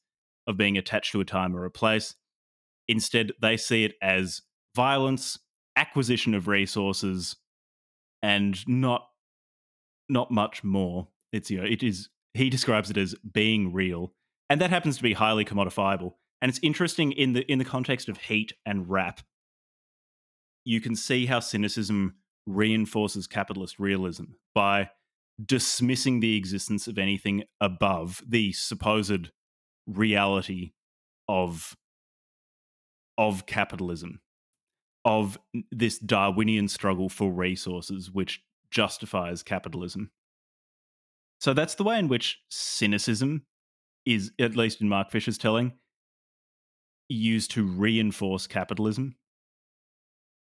of being attached to a time or a place. Instead they see it as violence acquisition of resources and not not much more. It's you know it is he describes it as being real and that happens to be highly commodifiable and it's interesting in the in the context of heat and rap. You can see how cynicism reinforces capitalist realism by dismissing the existence of anything above the supposed reality of of capitalism of this darwinian struggle for resources which justifies capitalism. So that's the way in which cynicism is at least in mark fisher's telling used to reinforce capitalism.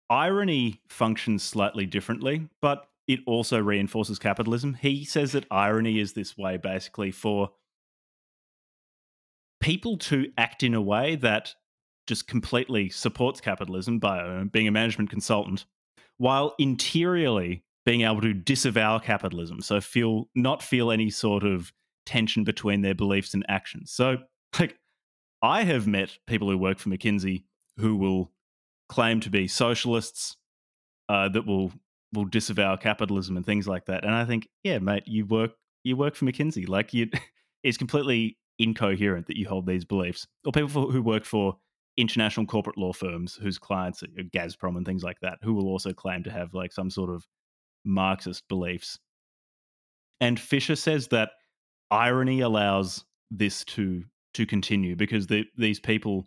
Irony functions slightly differently but it also reinforces capitalism. He says that irony is this way basically for people to act in a way that just completely supports capitalism by uh, being a management consultant while interiorly being able to disavow capitalism. So feel not feel any sort of tension between their beliefs and actions. So *laughs* like i have met people who work for mckinsey who will claim to be socialists uh, that will will disavow capitalism and things like that. And i think yeah mate you work you work for mckinsey. Like you *laughs* it's completely incoherent that you hold these beliefs. Or people who work for international corporate law firms whose clients are Gazprom and things like that, who will also claim to have like some sort of Marxist beliefs. And Fisher says that irony allows this to to continue because the, these people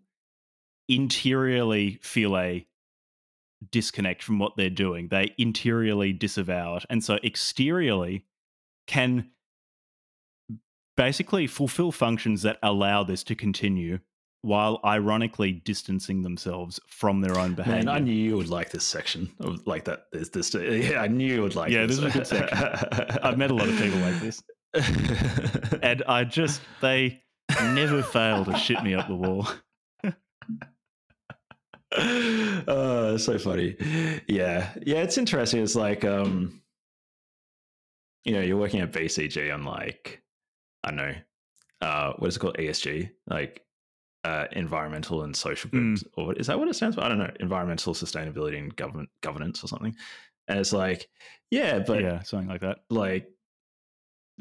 interiorly feel a disconnect from what they're doing. They interiorly disavow it. And so exteriorly can basically fulfill functions that allow this to continue while ironically distancing themselves from their own behavior. Man, I knew you would like this section. of Like that. There's this. Yeah, I knew you would like. Yeah, this, this is a good section. *laughs* I've met a lot of people like this, and I just they never fail to shit me up the wall. *laughs* oh, so funny. Yeah, yeah, it's interesting. It's like, um, you know, you're working at BCG on like, I don't know, uh, what is it called? ESG, like uh, environmental and social goods, mm. or is that what it stands for? I don't know, environmental sustainability and government governance or something. And it's like, yeah, but yeah, something like that. Like,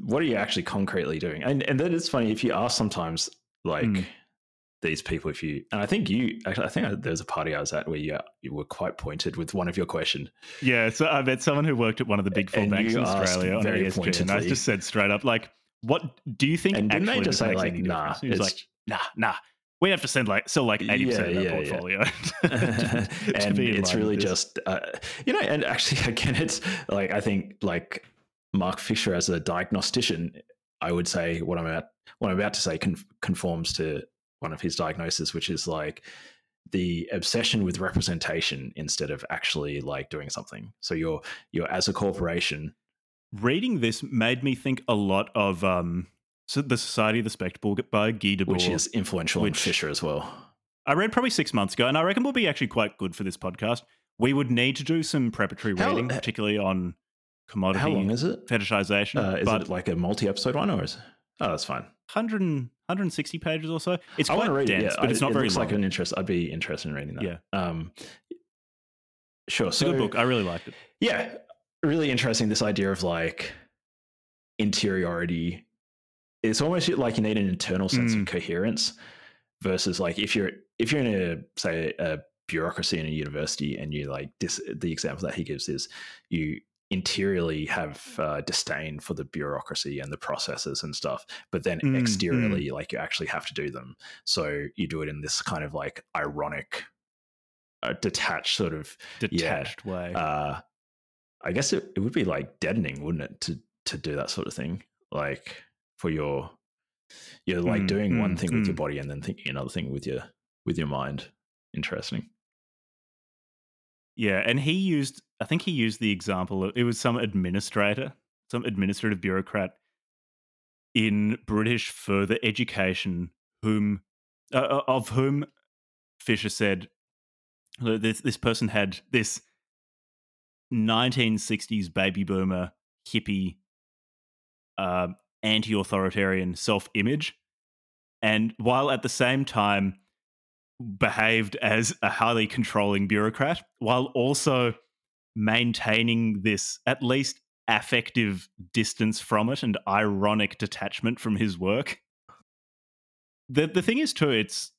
what are you actually concretely doing? And and then it's funny if you ask sometimes, like. Mm these people if you and i think you actually i think there was a party i was at where you, you were quite pointed with one of your questions yeah so i met someone who worked at one of the big four and banks in australia on ESG, pointedly. and i just said straight up like what do you think and didn't they just say like nah was like nah nah we have to send like sell like 80% yeah, of our yeah, portfolio *laughs* *laughs* yeah. and it's really just uh, you know and actually *laughs* again it's like i think like mark fisher as a diagnostician i would say what i'm about what i'm about to say conforms to one of his diagnoses, which is like the obsession with representation instead of actually like doing something. So you're you're as a corporation. Reading this made me think a lot of um so the Society of the Spectacle by Guy Debord, which is influential which, on Fisher as well. I read probably six months ago, and I reckon will be actually quite good for this podcast. We would need to do some preparatory how, reading, particularly on commodity. How long is it? Fetishization. Uh, is it like a multi-episode one, or is? It, Oh, that's fine. 100, 160 pages or so. It's quite read dense, it, yeah. but it's not it very long. like an interest. I'd be interested in reading that. Yeah. Um, sure. It's so, a good book. I really liked it. Yeah. Really interesting. This idea of like interiority. It's almost like you need an internal sense mm. of coherence versus like if you're if you're in a say a bureaucracy in a university and you like this the example that he gives is you interiorly have uh, disdain for the bureaucracy and the processes and stuff but then mm, exteriorly mm. like you actually have to do them so you do it in this kind of like ironic uh, detached sort of detached yeah, way uh, i guess it, it would be like deadening wouldn't it to to do that sort of thing like for your you're like mm, doing one mm, thing with your mm. body and then thinking another thing with your with your mind interesting yeah, and he used I think he used the example it was some administrator, some administrative bureaucrat in British further education whom uh, uh of whom Fisher said this this person had this 1960s baby boomer hippie uh, anti-authoritarian self-image and while at the same time behaved as a highly controlling bureaucrat while also maintaining this at least affective distance from it and ironic detachment from his work. The the thing is too, it's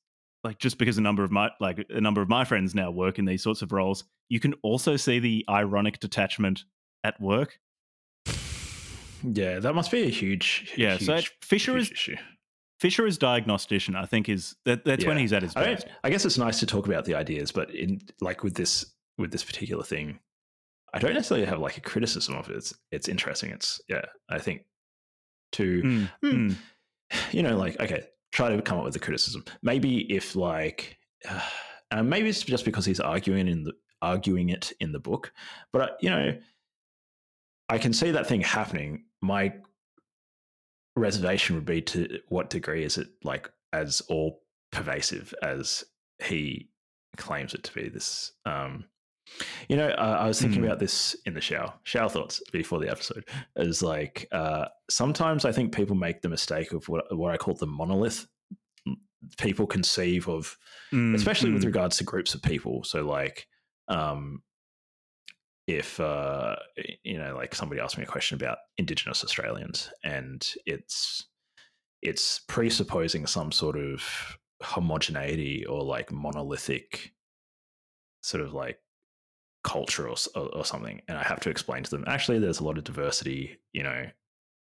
like just because a number of my like a number of my friends now work in these sorts of roles, you can also see the ironic detachment at work. Yeah, that must be a huge, yeah. Huge, so Fisher is issue. Fisher as diagnostician, I think, is that that's yeah. when he's at his best. I, I, guess it's nice to talk about the ideas, but in like with this with this particular thing, I don't necessarily have like a criticism of it. It's it's interesting. It's yeah, I think to mm, mm, you know like okay, try to come up with a criticism. Maybe if like *sighs* uh, maybe it's just because he's arguing in the arguing it in the book, but uh, you know, I can see that thing happening. My reservation would be to what degree is it like as all pervasive as he claims it to be this um you know uh, i was thinking mm. about this in the shower shower thoughts before the episode is like uh sometimes i think people make the mistake of what, what i call the monolith people conceive of mm. especially mm. with regards to groups of people so like um if uh, you know, like somebody asked me a question about Indigenous Australians, and it's it's presupposing some sort of homogeneity or like monolithic sort of like culture or, or, or something and i have to explain to them. Actually there's a lot of diversity you know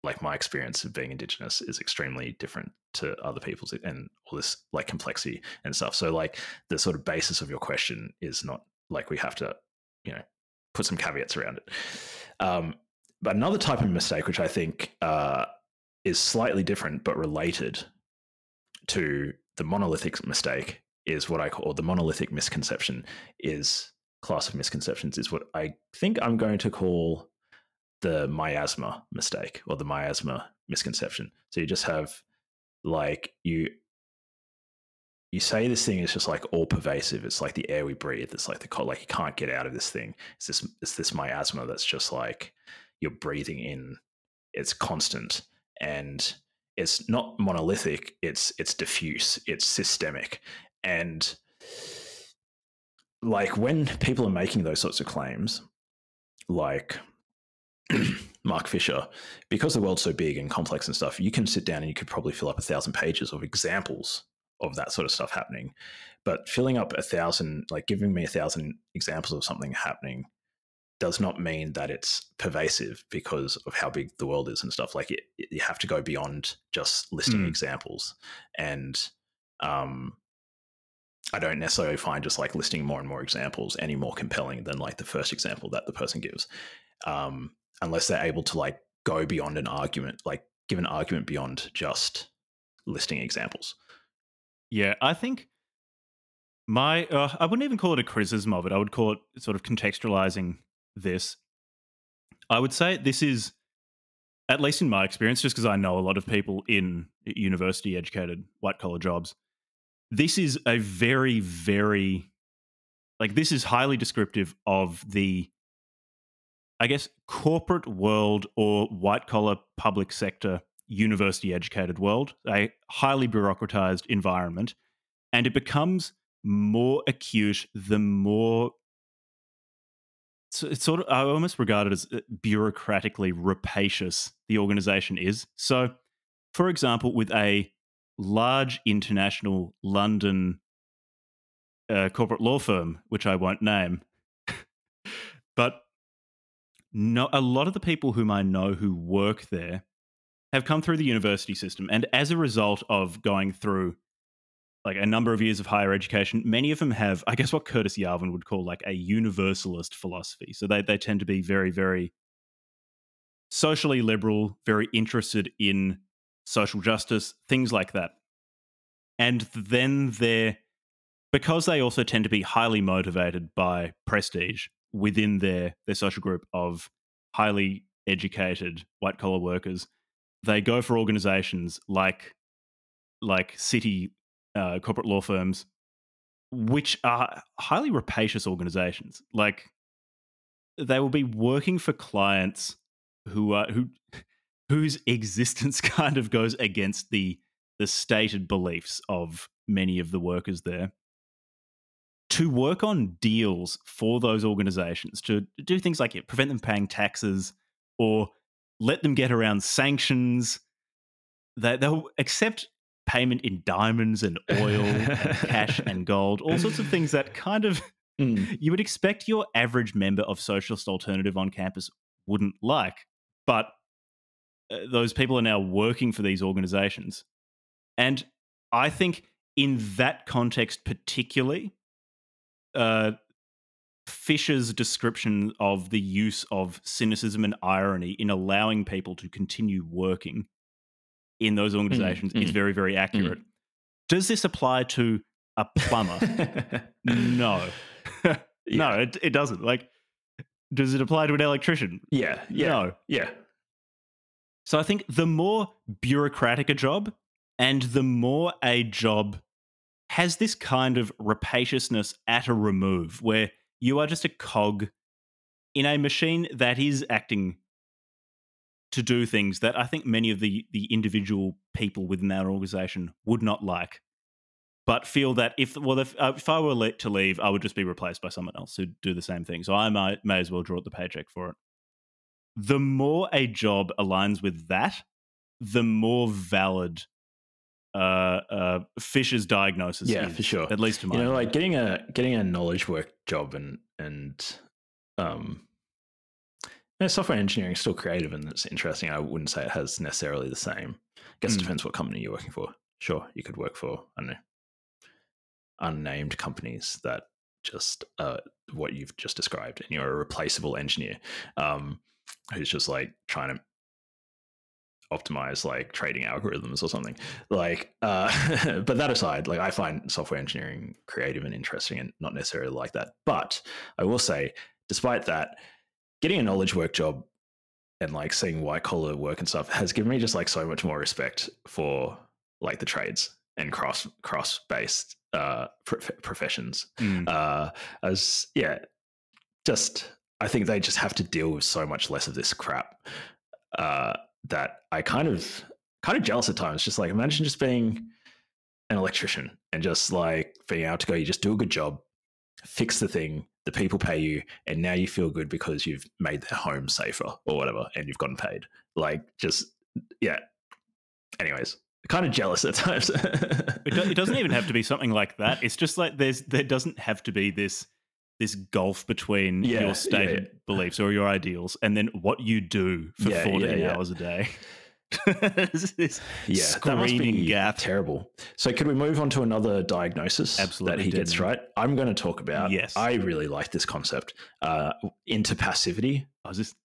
like my experience of being indigenous is extremely different to other people's and all this like complexity and stuff. So like the sort of basis of your question is not like we have to you know put some caveats around it um, but another type of mistake which i think uh, is slightly different but related to the monolithic mistake is what i call the monolithic misconception is class of misconceptions is what i think i'm going to call the miasma mistake or the miasma misconception. So you just have like you you say this thing is just like all pervasive. It's like the air we breathe. It's like the cold, like you can't get out of this thing. It's this it's this miasma that's just like you're breathing in. It's constant and it's not monolithic. It's it's diffuse. It's systemic and like when people are making those sorts of claims, like *clears throat* Mark Fisher, because the world's so big and complex and stuff, you can sit down and you could probably fill up a thousand pages of examples of that sort of stuff happening. But filling up a thousand, like giving me a thousand examples of something happening, does not mean that it's pervasive because of how big the world is and stuff. Like it, it, you have to go beyond just listing mm. examples. And um, I don't necessarily find just like listing more and more examples any more compelling than like the first example that the person gives. Um, unless they're able to like go beyond an argument, like give an argument beyond just listing examples. Yeah, I think my uh, I wouldn't even call it a criticism of it. I would call it sort of contextualizing this. I would say this is at least in my experience just because I know a lot of people in university educated white collar jobs. This is a very very like this is highly descriptive of the I guess, corporate world or white collar public sector university educated world, a highly bureaucratized environment. And it becomes more acute the more it's sort of I almost regard it as uh, bureaucratically rapacious the organization is. So, for example, with a large international London uh, corporate law firm, which I won't name, *laughs* but no, a lot of the people whom I know who work there have come through the university system, and as a result of going through like a number of years of higher education, many of them have, I guess, what Curtis Yarvin would call like a universalist philosophy. So they they tend to be very very socially liberal, very interested in social justice, things like that. And then they're because they also tend to be highly motivated by prestige within their their social group of highly educated white collar workers, they go for organizations like like city uh, corporate law firms, which are highly rapacious organizations. Like they will be working for clients who are who whose existence *laughs* kind of goes against the the stated beliefs of many of the workers there to work on deals for those organizations to do things like prevent them paying taxes or let them get around sanctions. They, they'll accept payment in diamonds and oil, and cash *laughs* and gold, all sorts of things that kind of mm. *laughs* you would expect your average member of socialist alternative on campus wouldn't like. But uh, those people are now working for these organizations. And I think in that context, particularly, uh, Fisher's description of the use of cynicism and irony in allowing people to continue working in those mm, organizations mm, is very, very mm. accurate. Mm. Does this apply to a plumber? *laughs* no. *laughs* no, it, it doesn't. Like, does it apply to an electrician? Yeah. Yeah. No. Yeah. So I think the more bureaucratic a job and the more a job has this kind of rapaciousness at a remove where you are just a cog in a machine that is acting to do things that I think many of the the individual people within that organization would not like, but feel that if well if, uh, if I were to leave, I would just be replaced by someone else who do the same thing. So I might may as well draw up the paycheck for it. The more a job aligns with that, the more valid uh, uh, Fisher's diagnosis. Yeah, is, for sure. At least to my you know, like getting a getting a knowledge work job and and um Yeah, software engineering is still creative and it's interesting. I wouldn't say it has necessarily the same. I guess Mm. it depends what company you're working for. Sure, you could work for I don't know unnamed companies that just uh, what you've just described, and you're a replaceable engineer um, who's just like trying to optimize like trading algorithms or something. Like, uh, *laughs* but that aside, like I find software engineering creative and interesting, and not necessarily like that. But I will say, despite that, getting a knowledge work job and like seeing white collar work and stuff has given me just like so much more respect for like the trades and cross cross based uh prof- professions Mm. uh as yeah just i think they just have to deal with so much less of this crap uh that i kind of kind of jealous at times just like imagine just being an electrician and just like being able to go you just do a good job fix the thing the people pay you and now you feel good because you've made their home safer or whatever and you've gotten paid. Like just yeah. Anyways kind of jealous at times. It, do, it doesn't *laughs* even have to be something like that. It's just like there's there doesn't have to be this this gulf between Yeah, yeah, your stated beliefs or your ideals and then what you do for Yeah, yeah, 14 yeah. hours a day. *laughs* This yeah, that must screaming be gap. Terrible. So, could we move on to another diagnosis Absolutely, that he gets right? I'm going to talk about. Yes. I really like this concept. Uh, interpassivity. I was just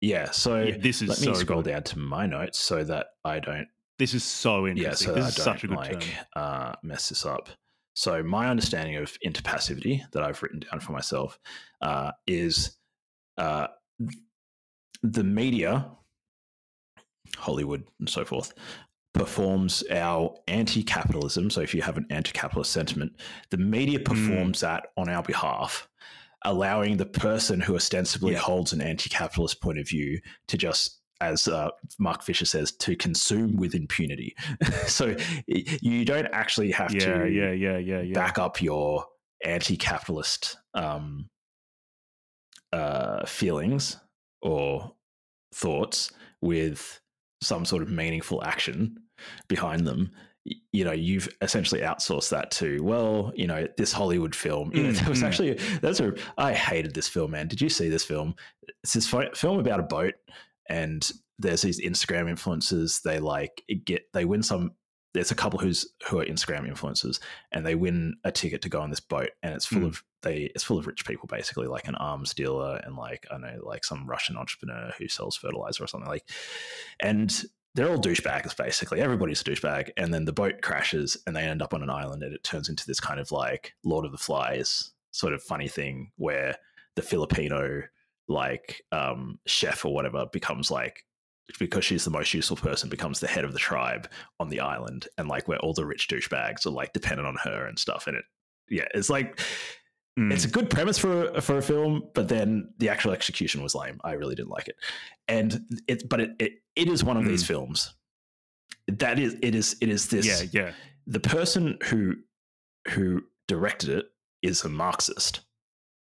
Yeah. So yeah, this is let me so scroll good. down to my notes so that I don't. This is so Yeah. interesting. So this I such a don't good like term. uh, mess this up. So my understanding of interpassivity that I've written down for myself uh, is uh, the media, Hollywood and so forth, performs our anti-capitalism. So if you have an anti-capitalist sentiment, the media performs that on our behalf, allowing the person who ostensibly Yeah. holds an anti-capitalist point of view to just as uh, Mark Fisher says, to consume with impunity. *laughs* so you don't actually have Yeah, to yeah, yeah, yeah, yeah. back up your anti-capitalist um, uh, feelings or thoughts with some sort of meaningful action behind them. You know, you've essentially outsourced that to well, you know, this Hollywood film. You know, Mm, there was mm. actually that's a. I hated this film, man. Did you see this film? It's this film about a boat, and there's these Instagram influencers. They like get they win some. There's a couple who's who are Instagram influencers, and they win a ticket to go on this boat, and it's full Mm. of they. It's full of rich people, basically, like an arms dealer and like I don't know, like some Russian entrepreneur who sells fertilizer or something like, and they're all douchebags basically. Everybody's a douchebag, and then the boat crashes, and they end up on an island, and it turns into this kind of like Lord of the Flies sort of funny thing where the Filipino like um, chef or whatever becomes like because she's the most useful person becomes the head of the tribe on the island and like where all the rich douchebags are like dependent on her and stuff and it yeah it's like Mm. it's a good premise for a, for a film but then the actual execution was lame. I really didn't like it. And it but it it, it is one of these films that is it is it is this. yeah, yeah. the person who who directed it is a Marxist,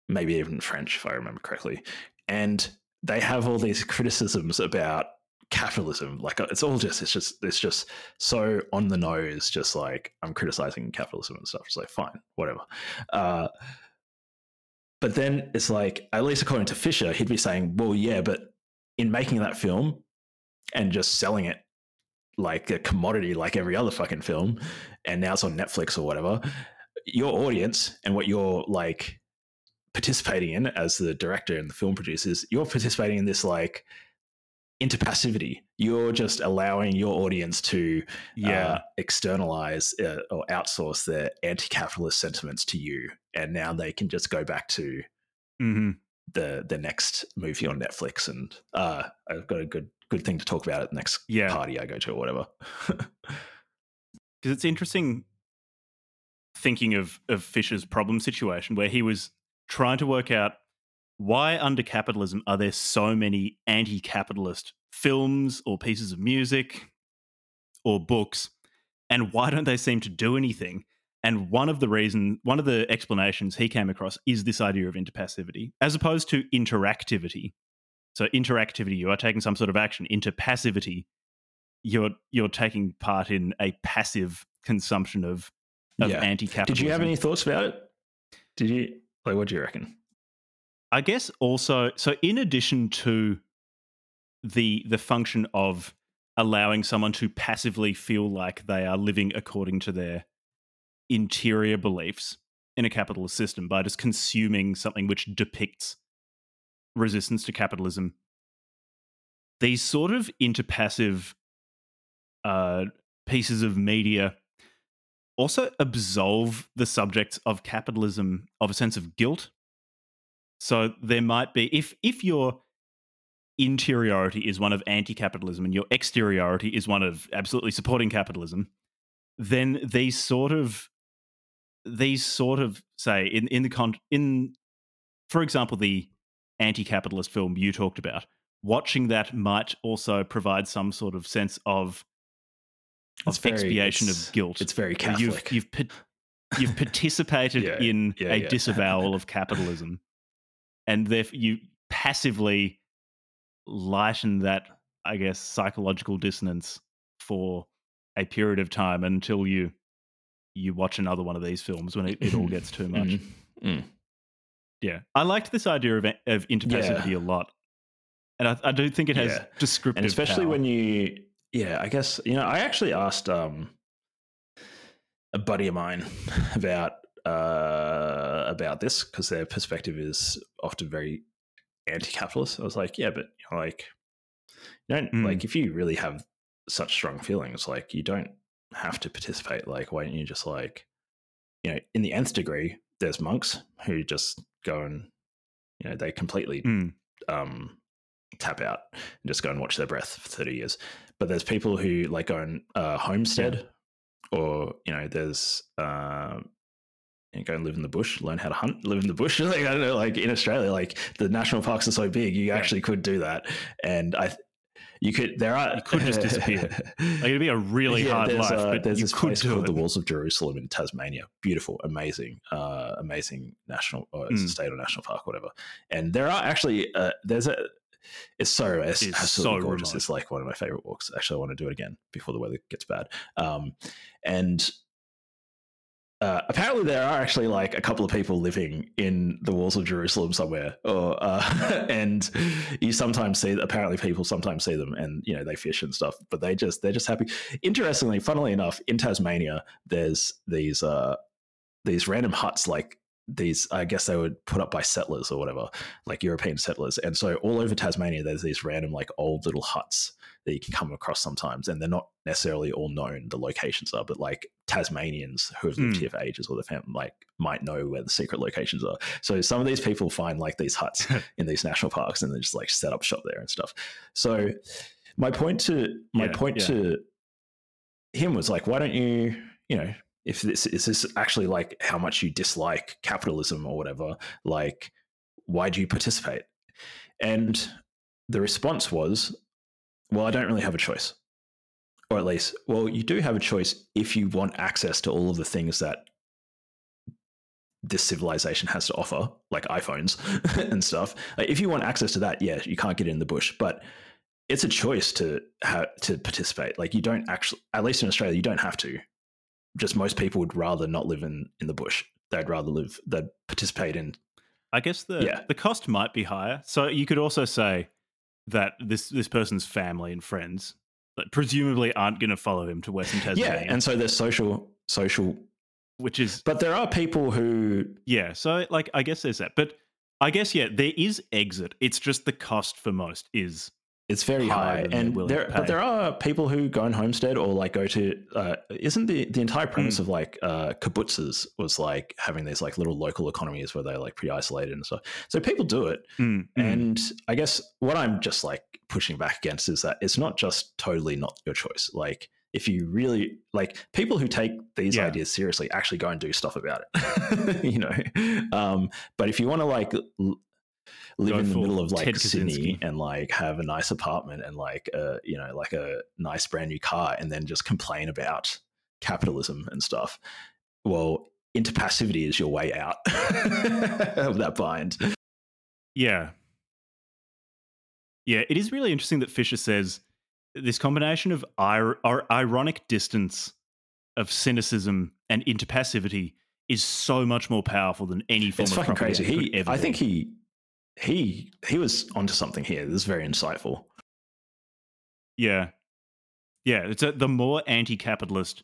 maybe even French, if I remember correctly, and they have all these criticisms about capitalism. Like it's all just it's just it's just so on the nose. Just like I'm criticizing capitalism and stuff. It's like fine, whatever. Uh, but then it's like at least according to Fisher, he'd be saying, well, yeah, but in making that film and just selling it like a commodity like every other fucking film and now it's on Netflix or whatever your audience and what you're like participating in as the director and the film producers you're participating in this like interpassivity you're just allowing your audience to Yeah. uh, externalize uh, or outsource their anti-capitalist sentiments to you and now they can just go back to hmm the the next movie on Netflix and uh, I've got a good good thing to talk about at the next Yeah. party I go to or whatever *laughs* because it's interesting thinking of of Fisher's problem situation where he was trying to work out why under capitalism are there so many anti-capitalist films or pieces of music or books and why don't they seem to do anything and one of the reason one of the explanations he came across is this idea of interpassivity as opposed to interactivity so interactivity you are taking some sort of action interpassivity you're you're taking part in a passive consumption of of Yeah. anti-capitalism. Did you have any thoughts about it? Did you like what do you reckon? I guess also so in addition to the the function of allowing someone to passively feel like they are living according to their interior beliefs in a capitalist system by just consuming something which depicts resistance to capitalism. These sort of interpassive uh, pieces of media also absolve the subjects of capitalism of a sense of guilt. So there might be if if your interiority is one of anti-capitalism and your exteriority is one of absolutely supporting capitalism, then these sort of these sort of say in in the con in for example the anti-capitalist film you talked about watching that might also provide some sort of sense of of It's very- expiation of guilt It's very where you've Catholic. you've you've participated *laughs* Yeah, in yeah, a yeah. disavowal of *laughs* capitalism and therefore you passively lighten that i guess psychological dissonance for a period of time until you you watch another one of these films when it, it all gets too much Mhm. Mm. yeah i liked this idea of of interpassivity a lot and I, I do think it has descriptive and especially power. when you yeah i guess you know i actually asked um a buddy of mine *laughs* about uh about this because their perspective is often very anti-capitalist i was like yeah but you know, like you don't Mm. like if you really have such strong feelings like you don't have to participate like why don't you just like you know in the nth degree there's monks who just go and you know they completely Mm. um, tap out and just go and watch their breath for 30 years. But there's people who like go and uh, homestead or, you know, there's, uh, know, go and live in the bush, learn how to hunt, live in the bush. *laughs* Like, I don't know, like in Australia, like the national parks are so big, you actually could do that. And I, you could, there are, You could just disappear. like it'd be a *laughs* really Yeah, hard life uh, but there's you this could place called it the Walls of Jerusalem in Tasmania. Beautiful, amazing, uh, amazing national, or a Mm. state or national park, whatever. And there are actually uh, there's a. It's so it's It's absolutely so gorgeous. It's like one of my favorite walks. Actually, I want to do it again before the weather gets bad. Um, and uh, apparently, there are actually like a couple of people living in the walls of Jerusalem somewhere, or uh, *laughs* and you sometimes see. Apparently, people sometimes see them, and you know they fish and stuff. But they just they're just happy. Interestingly, funnily enough, in Tasmania, there's these uh, these random huts like these i guess they were put up by settlers or whatever like european settlers and so all over tasmania there's these random like old little huts that you can come across sometimes and they're not necessarily all known the locations are but like tasmanians who have lived Mm. here for ages or the family like might know where the secret locations are so some of these people find like these huts *laughs* in these national parks and they just like set up shop there and stuff so my point to my Yeah, point yeah. to him was like why don't you you know if this is this actually like how much you dislike capitalism or whatever like why do you participate? And the response was well i don't really have a choice. Or at least well you do have a choice if you want access to all of the things that this civilization has to offer like iphones *laughs* and stuff. Like, if you want access to that yeah you can't get in the bush but it's a choice to ha- to participate. Like you don't actually at least in australia you don't have to just most people would rather not live in in the bush they'd rather live they'd participate in I guess the Yeah. the cost might be higher. So you could also say that this this person's family and friends like, presumably aren't going to follow him to Western Tasmania. yeah and so there's social social which is but there are people who yeah. So like I guess there's that, but I guess yeah, there is exit. It's just the cost for most is it's very high and there but there are people who go and homestead or like go to uh, isn't the the entire premise Mm. of like uh kibbutzes was like having these like little local economies where they're like pretty isolated and stuff so people do it Mm, mm. And I guess what I'm just like pushing back against is that it's not just totally not your choice. Like, if you really like people who take these Yeah. ideas seriously, actually go and do stuff about it, *laughs* you know. Um, but if you want to like l- live Go in the middle of like Sydney and like have a nice apartment and like uh you know like a nice brand new car and then just complain about capitalism and stuff, well, interpassivity is your way out *laughs* of that bind. Yeah. Yeah, it is really interesting that Fisher says this combination of ir- or ironic distance of cynicism and interpassivity is so much more powerful than any form it's of fucking crazy. He, I think he, he he was onto something here. This is very insightful. Yeah, yeah. It's a, the more anti-capitalist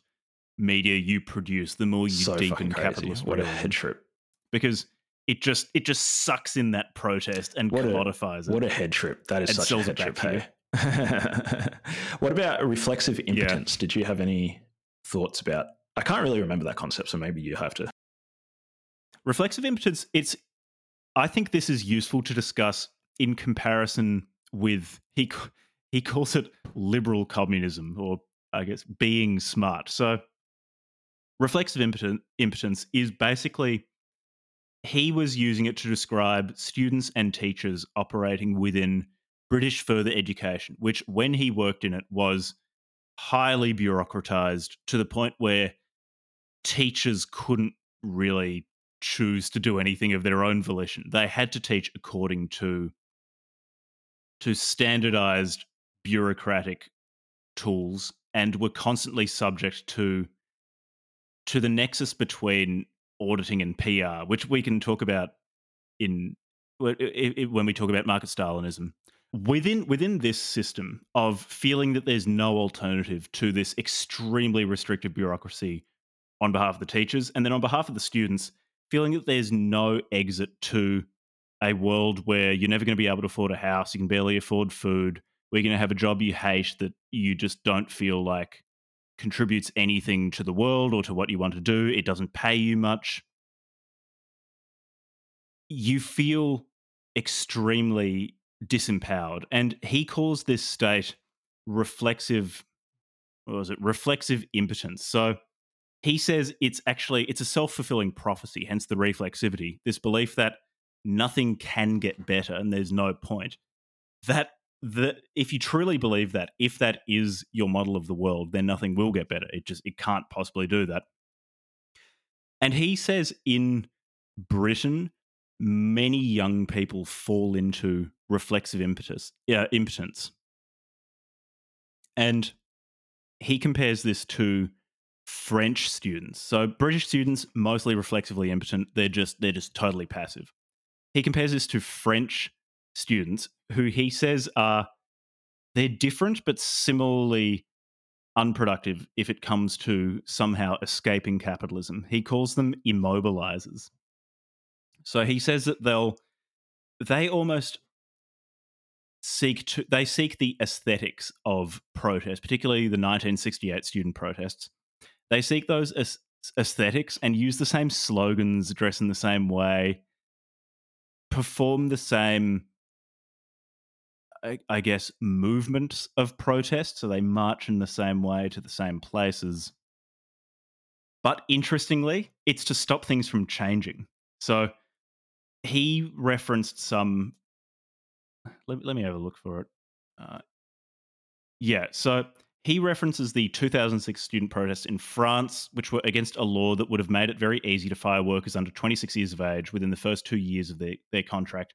media you produce, the more you so deepen crazy. capitalist. What a head trip. because it just it just sucks in that protest and What a- commodifies it. What a head trip. That is And such a head trip. Hey? *laughs* what about reflexive impotence? Did you have any thoughts about? I can't really remember that concept, so maybe you have to. reflexive impotence it's i think this is useful to discuss in comparison with he he calls it liberal communism or i guess being smart. So reflexive impoten- impotence is basically he was using it to describe students and teachers operating within british further education which when he worked in it was highly bureaucratized to the point where teachers couldn't really choose to do anything of their own volition. They had to teach according to to standardized bureaucratic tools and were constantly subject to to the nexus between auditing and PR, which we can talk about in when we talk about market Stalinism. Within within this system of feeling that there's no alternative to this extremely restrictive bureaucracy on behalf of the teachers, and then on behalf of the students, feeling that there's no exit to a world where you're never going to be able to afford a house, you can barely afford food, you're going to have a job you hate that you just don't feel like contributes anything to the world or to what you want to do, it doesn't pay you much. You feel extremely disempowered. And he calls this state reflexive, what was it? Reflexive impotence. So he says it's actually it's a self-fulfilling prophecy hence the reflexivity this belief that nothing can get better and there's no point that the if you truly believe that if that is your model of the world then nothing will get better. It just it can't possibly do that. And he says in britain many young people fall into reflexive impetus yeah impotence. And he compares this to French students. So British students mostly reflexively impotent. They're just they're just totally passive. He compares this to French students who he says are they're different but similarly unproductive if it comes to somehow escaping capitalism. He calls them immobilizers. So he says that they'll they almost seek to they seek the aesthetics of protest, particularly the 1968 student protests. They seek those aes- aesthetics and use the same slogans, dress in the same way, perform the same, I, I guess, movements of protest. So they march in the same way to the same places. But interestingly, it's to stop things from changing. So he referenced some. Let, let me have a look for it. Uh, yeah, so he references the 2006 student protests in France, which were against a law that would have made it very easy to fire workers under 26 years of age within the first two years of their, their contract.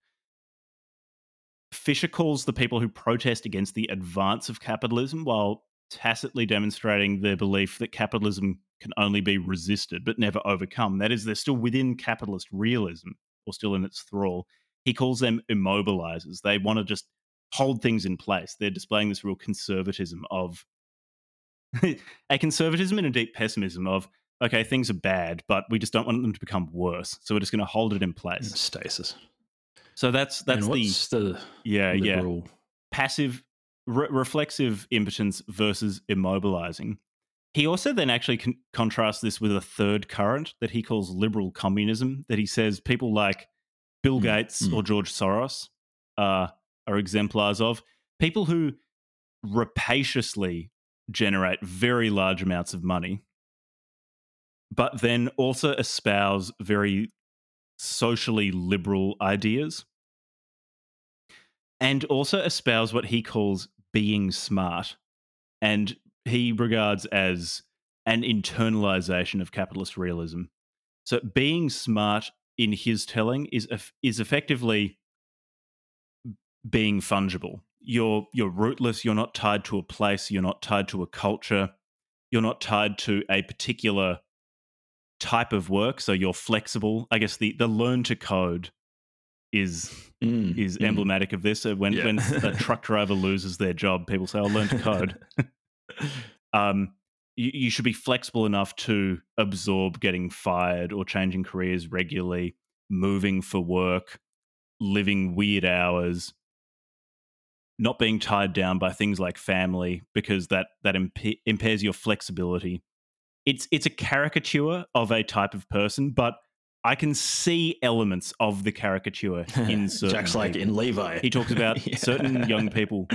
Fisher calls the people who protest against the advance of capitalism while tacitly demonstrating their belief that capitalism can only be resisted but never overcome. That is, they're still within capitalist realism or still in its thrall. He calls them immobilizers. They want to just hold things in place. They're displaying this real conservatism of *laughs* a conservatism and a deep pessimism of okay, things are bad, but we just don't want them to become worse. So we're just going to hold it in place. Stasis. So that's that's the the yeah yeah passive re- reflexive impotence versus immobilizing. He also then actually con- contrasts this with a third current that he calls liberal communism. That he says people like Bill Mm, Gates mm. or George Soros uh, are exemplars of people who rapaciously generate very large amounts of money, but then also espouse very socially liberal ideas and also espouse what he calls being smart. And he regards as an internalization of capitalist realism. So being smart in his telling is is effectively being fungible you're you're rootless you're not tied to a place you're not tied to a culture you're not tied to a particular type of work so you're flexible i guess the the learn to code is Mm, is mm. emblematic of this. When Yeah. when a *laughs* truck driver loses their job, people say, "I'll learn to code." *laughs* um, you, you should be flexible enough to absorb getting fired or changing careers regularly, moving for work, living weird hours, not being tied down by things like family because that that imp- impairs your flexibility. It's it's a caricature of a type of person, but I can see elements of the caricature in *laughs* certain. Jack's like people. in Levi. He talks about *laughs* Yeah. certain young people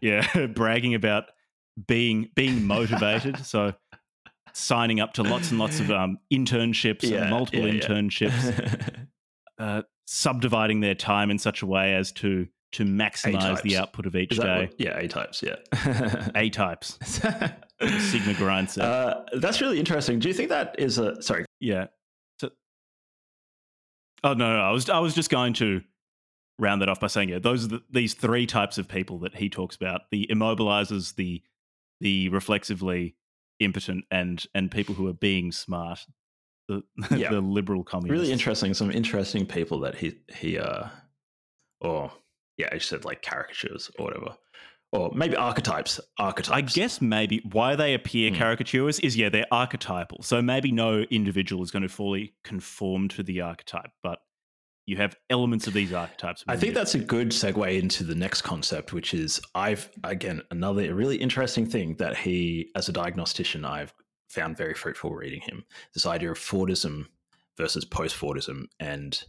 yeah, *laughs* bragging about being being motivated. So signing up to lots and lots of um, internships Yeah, and multiple yeah, yeah. internships, uh, subdividing their time in such a way as to to maximize the types. output of each day. what- yeah, A types. Yeah. *laughs* A types, Sigma grind set. Uh, that's really interesting. Do you think that is a sorry? yeah. So, oh no, no, I was I was just going to round that off by saying yeah, those are the, these three types of people that he talks about: the immobilizers, the the reflexively impotent, and and people who are being smart. The *laughs* Yeah. the liberal communists. Really interesting. Some interesting people that he he uh or yeah, I just said like caricatures or whatever, or maybe archetypes. Archetypes. I guess maybe why they appear Hmm. caricatures is yeah, they're archetypal. So maybe no individual is going to fully conform to the archetype, but you have elements of these archetypes. I think that's a good segue into the next concept, which is I've again another really interesting thing that he, as a diagnostician, I've found very fruitful reading him. This idea of Fordism versus post-Fordism, and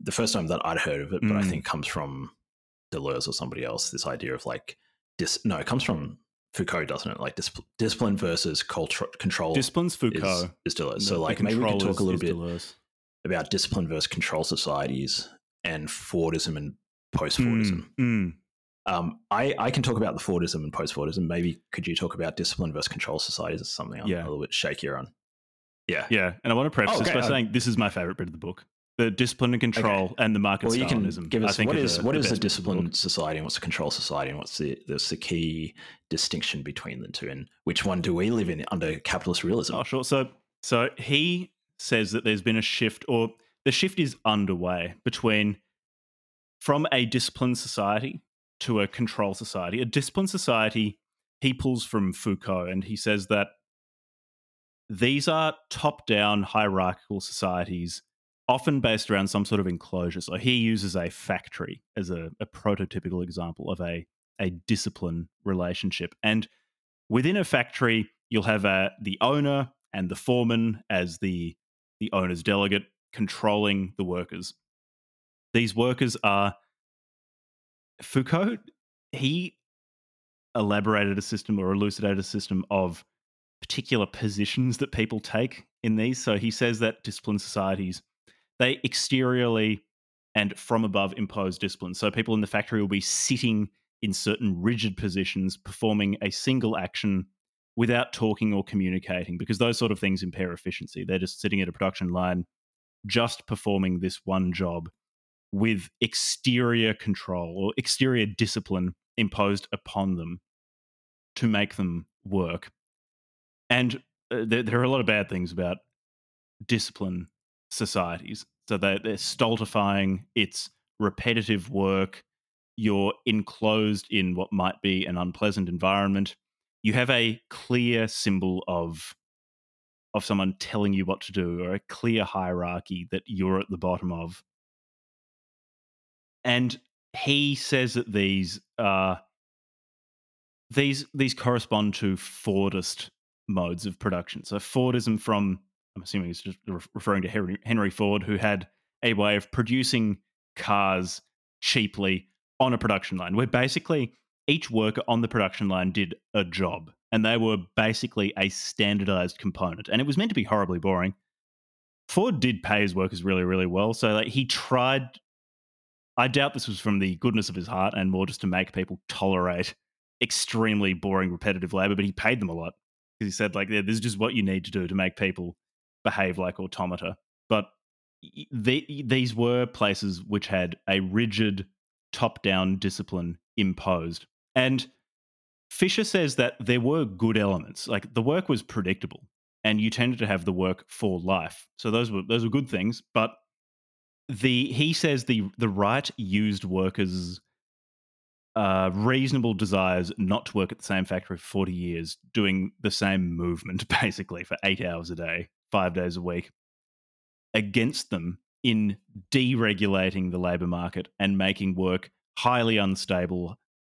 the first time that I'd heard of it, but I Mm. think comes from Deleuze or somebody else. This idea of like dis no, it comes from Foucault, doesn't it? Like dis- discipline versus culture control. disciplines Foucault. is Deleuze. The- So, like, maybe we could control talk a little bit Deleuze. about discipline versus control societies and Fordism and post-Fordism. Mm, mm. Um, I, I can talk about the Fordism and post-Fordism. Maybe could you talk about discipline versus control societies? It's something I'm Yeah. a little bit shakier on. Yeah. Yeah, and I want to preface Oh, this by uh, saying this is my favorite bit of the book: the discipline and control and the market Well, you can Stalinism. give I us think what is the, what is bits discipline society and what's the control society and what's the the key distinction between the two and which one do we live in under capitalist realism? Oh, sure. So, so he says that there's been a shift, or the shift is underway between from a disciplined society to a control society. A disciplined society, he pulls from Foucault, and he says that these are top-down hierarchical societies, often based around some sort of enclosure. So he uses a factory as a, a prototypical example of a a discipline relationship, and within a factory, you'll have uh, the owner and the foreman as the the owner's delegate controlling the workers. These workers are Foucault. He elaborated a system or elucidated a system of particular positions that people take in these. So he says that disciplined societies they exteriorly and from above impose discipline. So people in the factory will be sitting in certain rigid positions, performing a single action without talking or communicating, because those sort of things impair efficiency. They're just sitting at a production line, just performing this one job with exterior control or exterior discipline imposed upon them to make them work. And uh, there, there are a lot of bad things about discipline societies. So they, they're stultifying, it's repetitive work, you're enclosed in what might be an unpleasant environment. You have a clear symbol of of someone telling you what to do or a clear hierarchy that you're at the bottom of. And he says that these are these these correspond to Fordist modes of production. So Fordism from I'm assuming he's just re- referring to Henry, Henry Ford, who had a way of producing cars cheaply on a production line, where basically each worker on the production line did a job, and they were basically a standardized component, and it was meant to be horribly boring. Ford did pay his workers really, really well, so like he tried. I doubt this was from the goodness of his heart, and more just to make people tolerate extremely boring, repetitive labor. But he paid them a lot because he said, like, "Yeah, this is just what you need to do to make people behave like automata. But the, these were places which had a rigid top down discipline imposed. And Fisher says that there were good elements. Like the work was predictable and you tended to have the work for life. So those were those were good things, but the he says the the right used workers uh, reasonable desires not to work at the same factory for 40 years, doing the same movement *laughs* basically for eight hours a day, five days a week, against them in deregulating the labor market and making work highly unstable,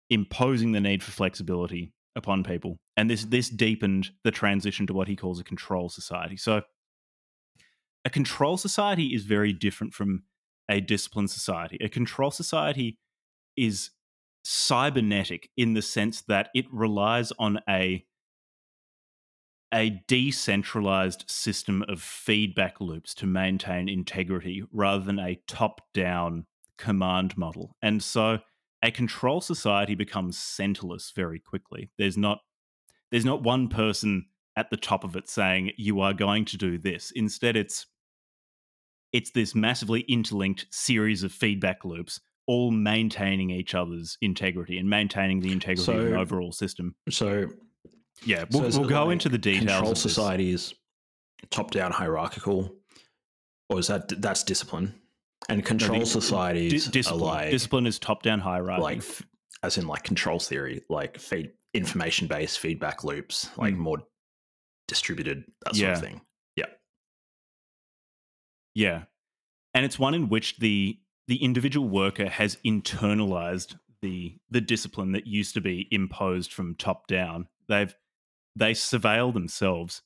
imposing the need for flexibility upon people. And this this deepened the transition to what he calls a control society. So a control society is very different from a disciplined society. A control society is cybernetic in the sense that it relies on a a decentralized system of feedback loops to maintain integrity rather than a top down command model. And so a control society becomes centerless very quickly. There's not there's not one person at the top of it saying you are going to do this. Instead it's it's this massively interlinked series of feedback loops all maintaining each other's integrity and maintaining the integrity so, of an overall system. So, yeah, we'll, so we'll go like into the details. Control societies, top down hierarchical, or is that that's discipline? And control no, societies di- discipline. Like, discipline is top down hierarchy, like as in like control theory, like feed information based feedback loops, like mm. more distributed that sort yeah. of thing. Yeah, yeah, and it's one in which the the individual worker has internalized the the discipline that used to be imposed from top down. They've they surveil themselves.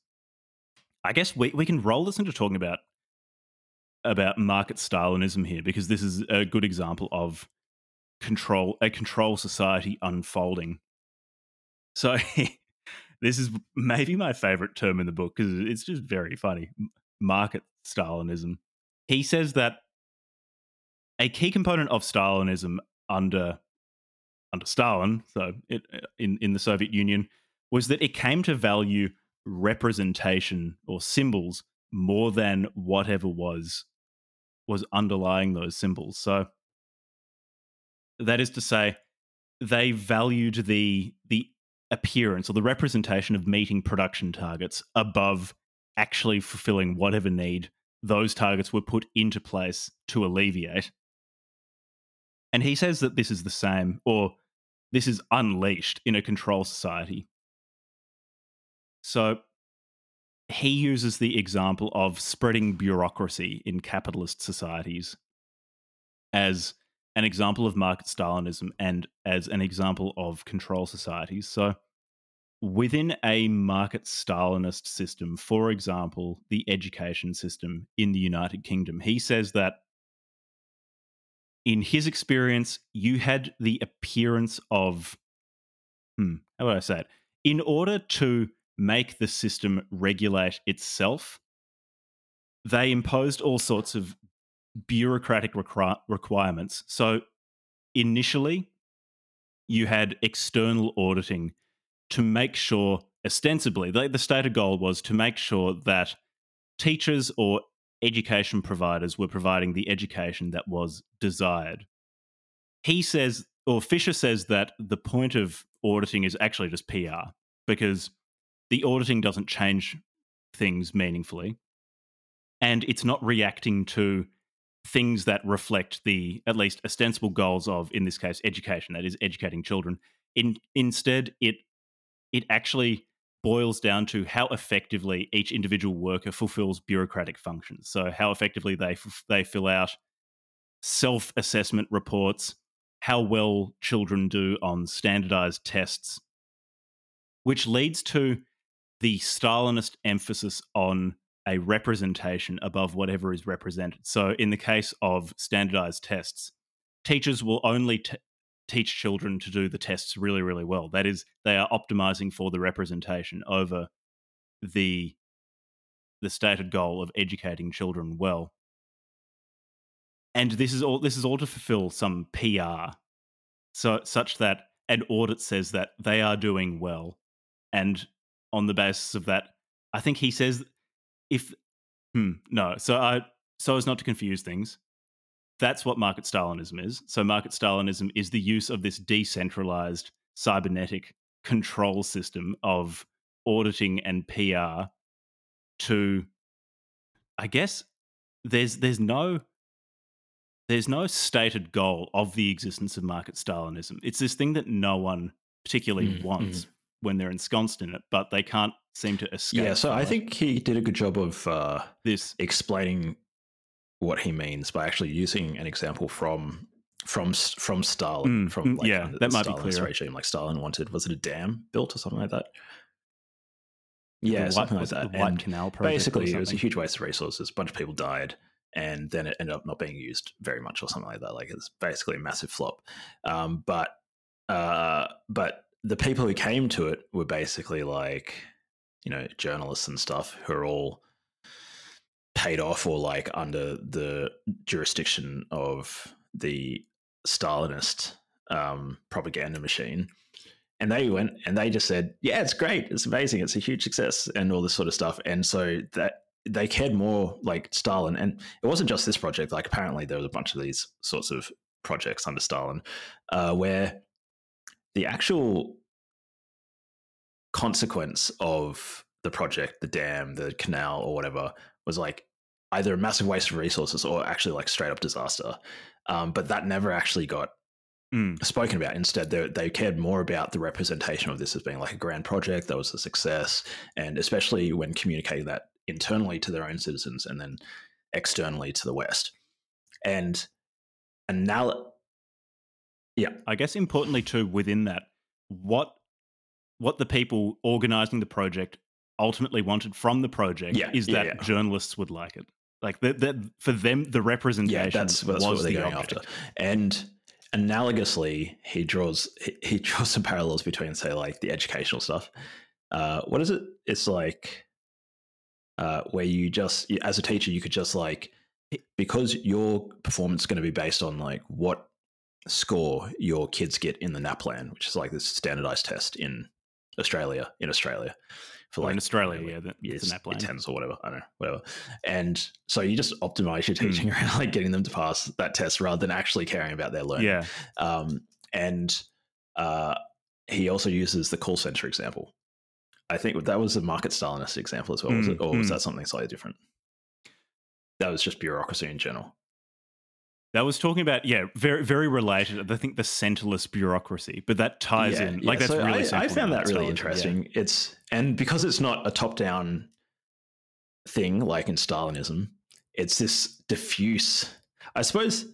I guess we, we can roll this into talking about about market Stalinism here because this is a good example of control a control society unfolding. So *laughs* this is maybe my favorite term in the book because it's just very funny. Market Stalinism. He says that a key component of Stalinism under under Stalin, so it, uh, in in the Soviet Union, was that it came to value representation or symbols more than whatever was was underlying those symbols. So that is to say, they valued the the appearance or the representation of meeting production targets above actually fulfilling whatever need those targets were put into place to alleviate. And he says that this is the same, or this is unleashed in a control society. So he uses the example of spreading bureaucracy in capitalist societies as an example of market Stalinism and as an example of control societies. So within a market Stalinist system, for example, the education system in the United Kingdom, he says that in his experience, you had the appearance of, hmm, how would I say it? In order to make the system regulate itself, they imposed all sorts of bureaucratic requ- requirements. So initially, you had external auditing to make sure, ostensibly, the, the stated goal was to make sure that teachers or education providers were providing the education that was desired. He says, or Fisher says that the point of auditing is actually just PR because the auditing doesn't change things meaningfully and it's not reacting to things that reflect the at least ostensible goals of in this case education that is educating children in instead it it actually boils down to how effectively each individual worker fulfills bureaucratic functions. So, how effectively they they fill out self assessment reports, how well children do on standardized tests, which leads to the Stalinist emphasis on a representation above whatever is represented. So, in the case of standardized tests, teachers will only t- teach children to do the tests really, really well. That is, they are optimizing for the representation over the the stated goal of educating children well. And this is all this is all to fulfill some PR. So such that an audit says that they are doing well. And on the basis of that, I think he says if hmm, no, so I so as not to confuse things, that's what market Stalinism is. So, market Stalinism is the use of this decentralized cybernetic control system of auditing and PR to, I guess, there's there's no there's no stated goal of the existence of market Stalinism. It's this thing that no one particularly Mm, wants when they're ensconced in it, but they can't seem to escape. Yeah, so I it. think he did a good job of uh, this explaining what he means by actually using an example from from from Stalin. Mm, from mm, yeah, under that the might be Stalinist clearer. regime. Like Stalin wanted, was it a dam built or something like that? the Yeah, White- something like that. The White Canal project. basically, it was a huge waste of resources. A bunch of people died, and then it ended up not being used very much or something like that. Like it's basically a massive flop. Um, but uh, but the people who came to it were basically like you know journalists and stuff who are all paid off or like under the jurisdiction of the Stalinist um, propaganda machine. And they went and they just said, "Yeah, it's great, it's amazing, it's a huge success," and all this sort of stuff. And so that they cared more like Stalin, and it wasn't just this project. Like apparently there was a bunch of these sorts of projects under Stalin, uh, where the actual consequence of the project, the dam, the canal, or whatever, was like either a massive waste of resources or actually like straight up disaster. Um, but that never actually got Mm. spoken about. Instead, they, they cared more about the representation of this as being like a grand project that was a success, and especially when communicating that internally to their own citizens and then externally to the West. And and now, I guess importantly too within that, what what the people organizing the project ultimately wanted from the project Yeah, is that yeah. journalists would like it. Like that, that for them, the representation yeah, that's, that's was what they're the going object. after. And analogously, he draws he, he *laughs* draws some parallels between, say, like the educational stuff. Uh, what is it? It's like uh, where you just, as a teacher, you could just like because your performance is going to be based on like what score your kids get in the NAPLAN, which is like this standardized test in Australia. In Australia, for Or like in Australia, you know, yeah, the, years, it's an app year line. tens or whatever. I don't know, whatever. And so you just optimize your Hmm. teaching *laughs* around like getting them to pass that test rather than actually caring about their learning. Yeah, Um, and uh, he also uses the call center example. I think that was a market Stalinist example as well, was Mm, it? Or was mm. that something slightly different? That was just bureaucracy in general. That was talking about yeah, very very related. I think the centerless bureaucracy, but that ties Yeah, in yeah. like that's So really. I, I found that really Stalinism, yeah. interesting. It's and because it's not a top-down thing like in Stalinism, it's this diffuse. I suppose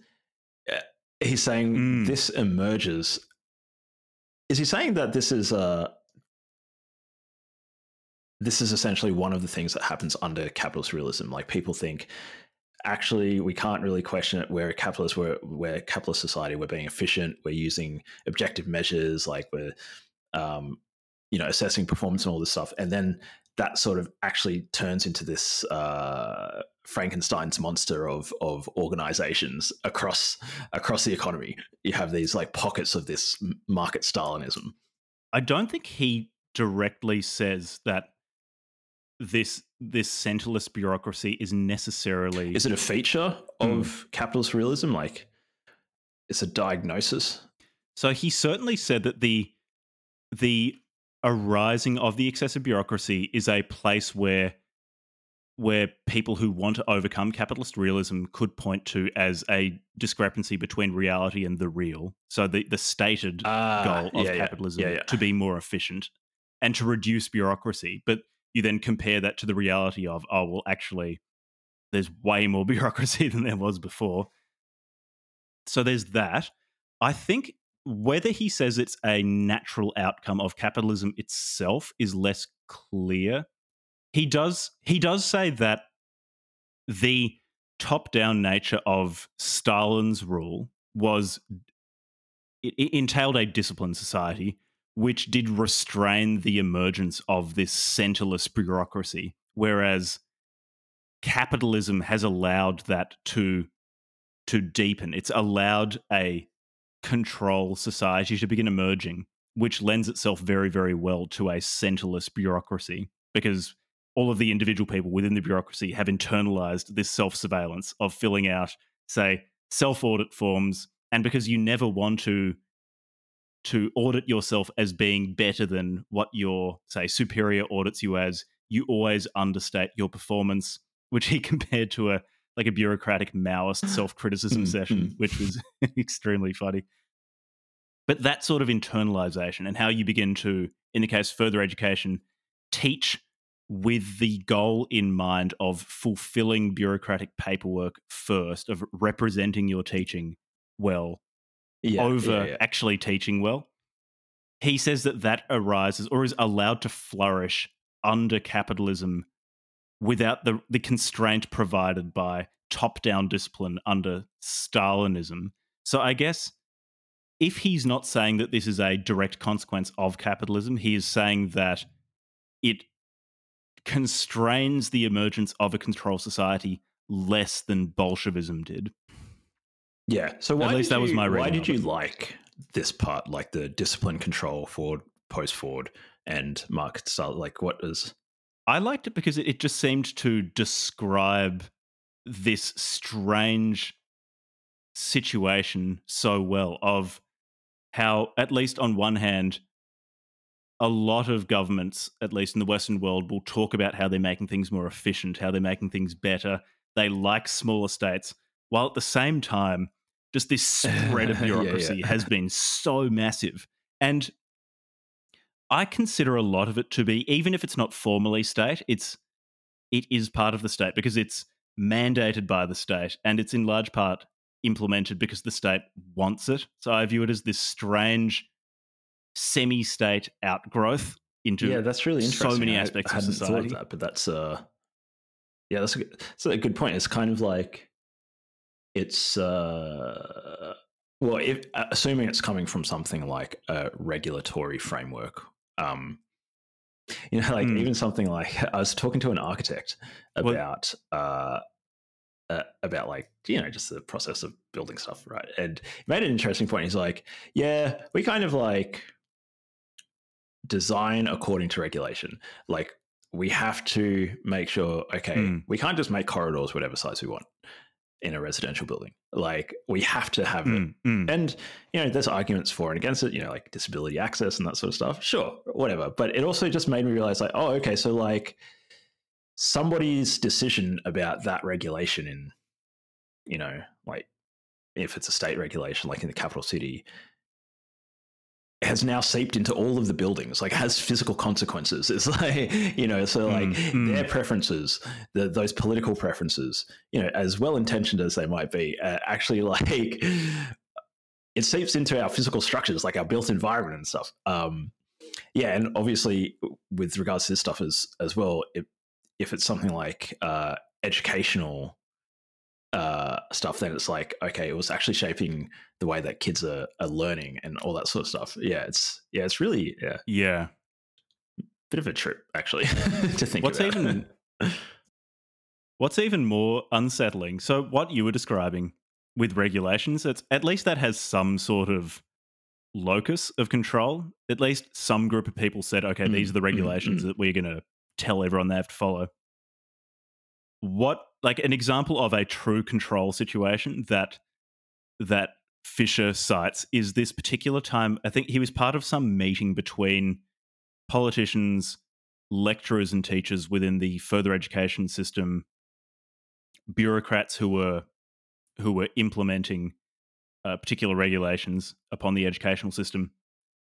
uh, he's saying Mm. this emerges. Is he saying that this is uh this is essentially one of the things that happens under capitalist realism? Like people think. Actually, we can't really question it. We're a capitalist. A capitalist society. We're being efficient. We're using objective measures. Like we're um, you know, assessing performance and all this stuff. And then that sort of actually turns into this uh, Frankenstein's monster of of organizations across across the economy. You have these like pockets of this market Stalinism. I don't think he directly says that this this centerless bureaucracy is necessarily Is it a feature Hmm. of capitalist realism? Like, it's a diagnosis. So he certainly said that the the arising of the excessive bureaucracy is a place where where people who want to overcome capitalist realism could point to as a discrepancy between reality and the real. So the the stated Ah, goal of yeah, capitalism yeah, yeah. to be more efficient and to reduce bureaucracy. But you then compare that to the reality of, oh, well, actually, there's way more *laughs* bureaucracy than there was before. So there's that. I think whether he says it's a natural outcome of capitalism itself is less clear. He does he does say that the top-down nature of Stalin's rule was it entailed a disciplined society which did restrain the emergence of this centerless bureaucracy whereas capitalism has allowed that to to deepen. It's allowed a control society to begin emerging which lends itself very very well to a centerless bureaucracy because all of the individual people within the bureaucracy have internalized this self-surveillance of filling out say self-audit forms and because you never want to to audit yourself as being better than what your say superior audits you as you always understate your performance which he *laughs* compared to a like a bureaucratic Maoist *sighs* self criticism Mm, session, mm. which was *laughs* extremely funny. But that sort of internalization and how you begin to, in the case of further education, teach with the goal in mind of fulfilling bureaucratic paperwork first, of representing your teaching well yeah, over yeah, actually teaching well. He says that that arises or is allowed to flourish under capitalism without the, the constraint provided by top down discipline under Stalinism. So I guess if he's not saying that this is a direct consequence of capitalism, he is saying that it constrains the emergence of a control society less than Bolshevism did. Yeah. So why least did that was you- my Why did you like this part, like the discipline control Ford, post Ford, and market style? Like, what is? I liked it because it, it just seemed to describe this strange situation so well of how, at least on one hand, a lot of governments, at least in the Western world, will talk about how they're making things more efficient, how they're making things better. They like smaller states, while at the same time, just this *laughs* spread of Yeah, yeah. bureaucracy has been so massive. And I consider a lot of it to be, even if it's not formally state, it's it is part of the state because it's mandated by the state and it's in large part implemented because the state wants it. So I view it as this strange semi-state outgrowth into yeah, that's really interesting. so many I aspects of hadn't society. Thought of that, but that's uh, yeah, that's a good, that's a good point. It's kind of like it's uh, well, if uh, assuming it's coming from something like a regulatory framework, um, *laughs* you know, like Hmm. even something like *laughs* I was talking to an architect Well- about uh, uh, about like you know just the process of building stuff, right? And he made an interesting point. He's like, yeah, we kind of like design according to regulation. Like we have to make sure, okay, Mm. we can't just make corridors whatever size we want in a residential building. Like we have to have it. Mm, mm. And you know, there's arguments for and against it. You know, like disability access and that sort of stuff. Sure, whatever. But it also just made me realize, like, oh, okay, so like somebody's decision about that regulation in, you know, like if it's a state regulation, like in the capital city, has now seeped into all of the buildings, like has physical consequences. It's like, you know, so like Mm, mm. their preferences, the, those political preferences, you know, as well intentioned as they might be, uh, actually *laughs* like it seeps into our physical structures, like our built environment and stuff. Um, yeah, and obviously with regards to this stuff as as well, it, if it's something like uh, educational uh, stuff, then it's like okay, it was actually shaping the way that kids are, are learning and all that sort of stuff. Yeah, it's yeah, it's really yeah, yeah. bit of a trip actually *laughs* to think. What's about. even *laughs* what's even more unsettling? So what you were describing with regulations, it's at least that has some sort of locus of control. At least some group of people said, okay, Mm, these are the mm, regulations mm. that we're gonna tell everyone they have to follow. What like an example of a true control situation that that Fisher cites is this particular time. I think he was part of some meeting between politicians, lecturers, and teachers within the further education system, bureaucrats who were who were implementing uh, particular regulations upon the educational system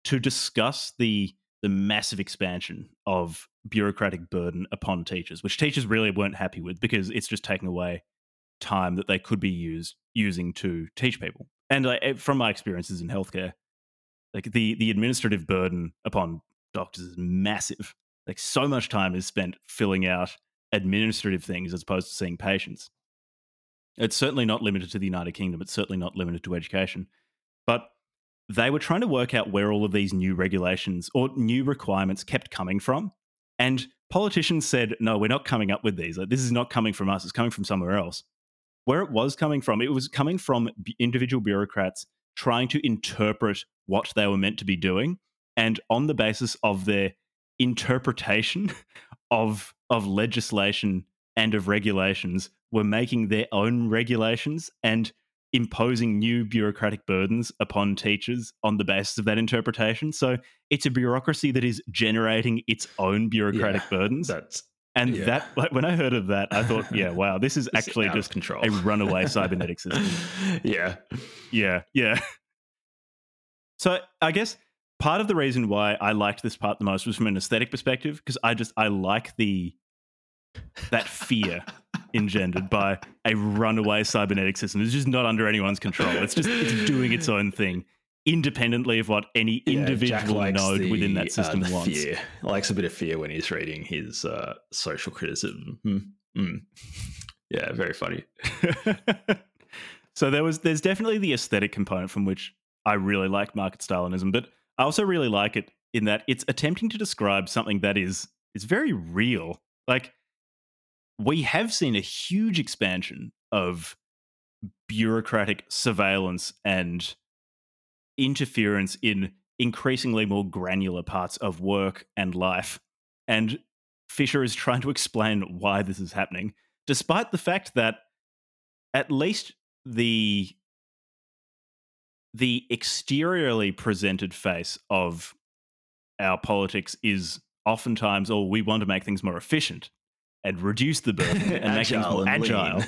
to discuss the the massive expansion of bureaucratic burden upon teachers, which teachers really weren't happy with because it's just taking away time that they could be used using to teach people. And I, eh, from my experiences in healthcare, like the the administrative burden upon doctors is massive. Like so much time is spent filling out administrative things as opposed to seeing patients. It's certainly not limited to the United Kingdom. It's certainly not limited to education. But they were trying to work out where all of these new regulations or new requirements kept coming from. And politicians said, no, we're not coming up with these. Like, this is not coming from us, it's coming from somewhere else. Where it was coming from, it was coming from individual bureaucrats trying to interpret what they were meant to be doing. And on the basis of their interpretation *laughs* of, of legislation and of regulations, were making their own regulations and imposing new bureaucratic burdens upon teachers on the basis of that interpretation. So it's a bureaucracy that is generating its own bureaucratic Yeah, burdens That's And Yeah. that, like, when I heard of that, I thought, yeah, wow, this is *laughs* actually just control. a runaway *laughs* cybernetic system. yeah. Yeah, yeah. So I guess part of the reason why I liked this part the most was from an aesthetic perspective because I just I like the that fear engendered by a runaway cybernetic system. It's just not under anyone's control. It's just it's doing its own thing independently of what any Yeah, individual node the, within uh, that system the wants. Fear. Likes a bit of fear when he's reading his uh, social criticism. Hmm. Hmm. Yeah, very funny. *laughs* so there was there's definitely the aesthetic component from which I really like market Stalinism, but I also really like it in that it's attempting to describe something that is is very real. Like we have seen a huge expansion of bureaucratic surveillance and interference in increasingly more granular parts of work and life. And Fisher is trying to explain why this is happening, despite the fact that at least the the exteriorly presented face of our politics is oftentimes, oh, we want to make things more efficient and reduce the burden *laughs* and make things more agile,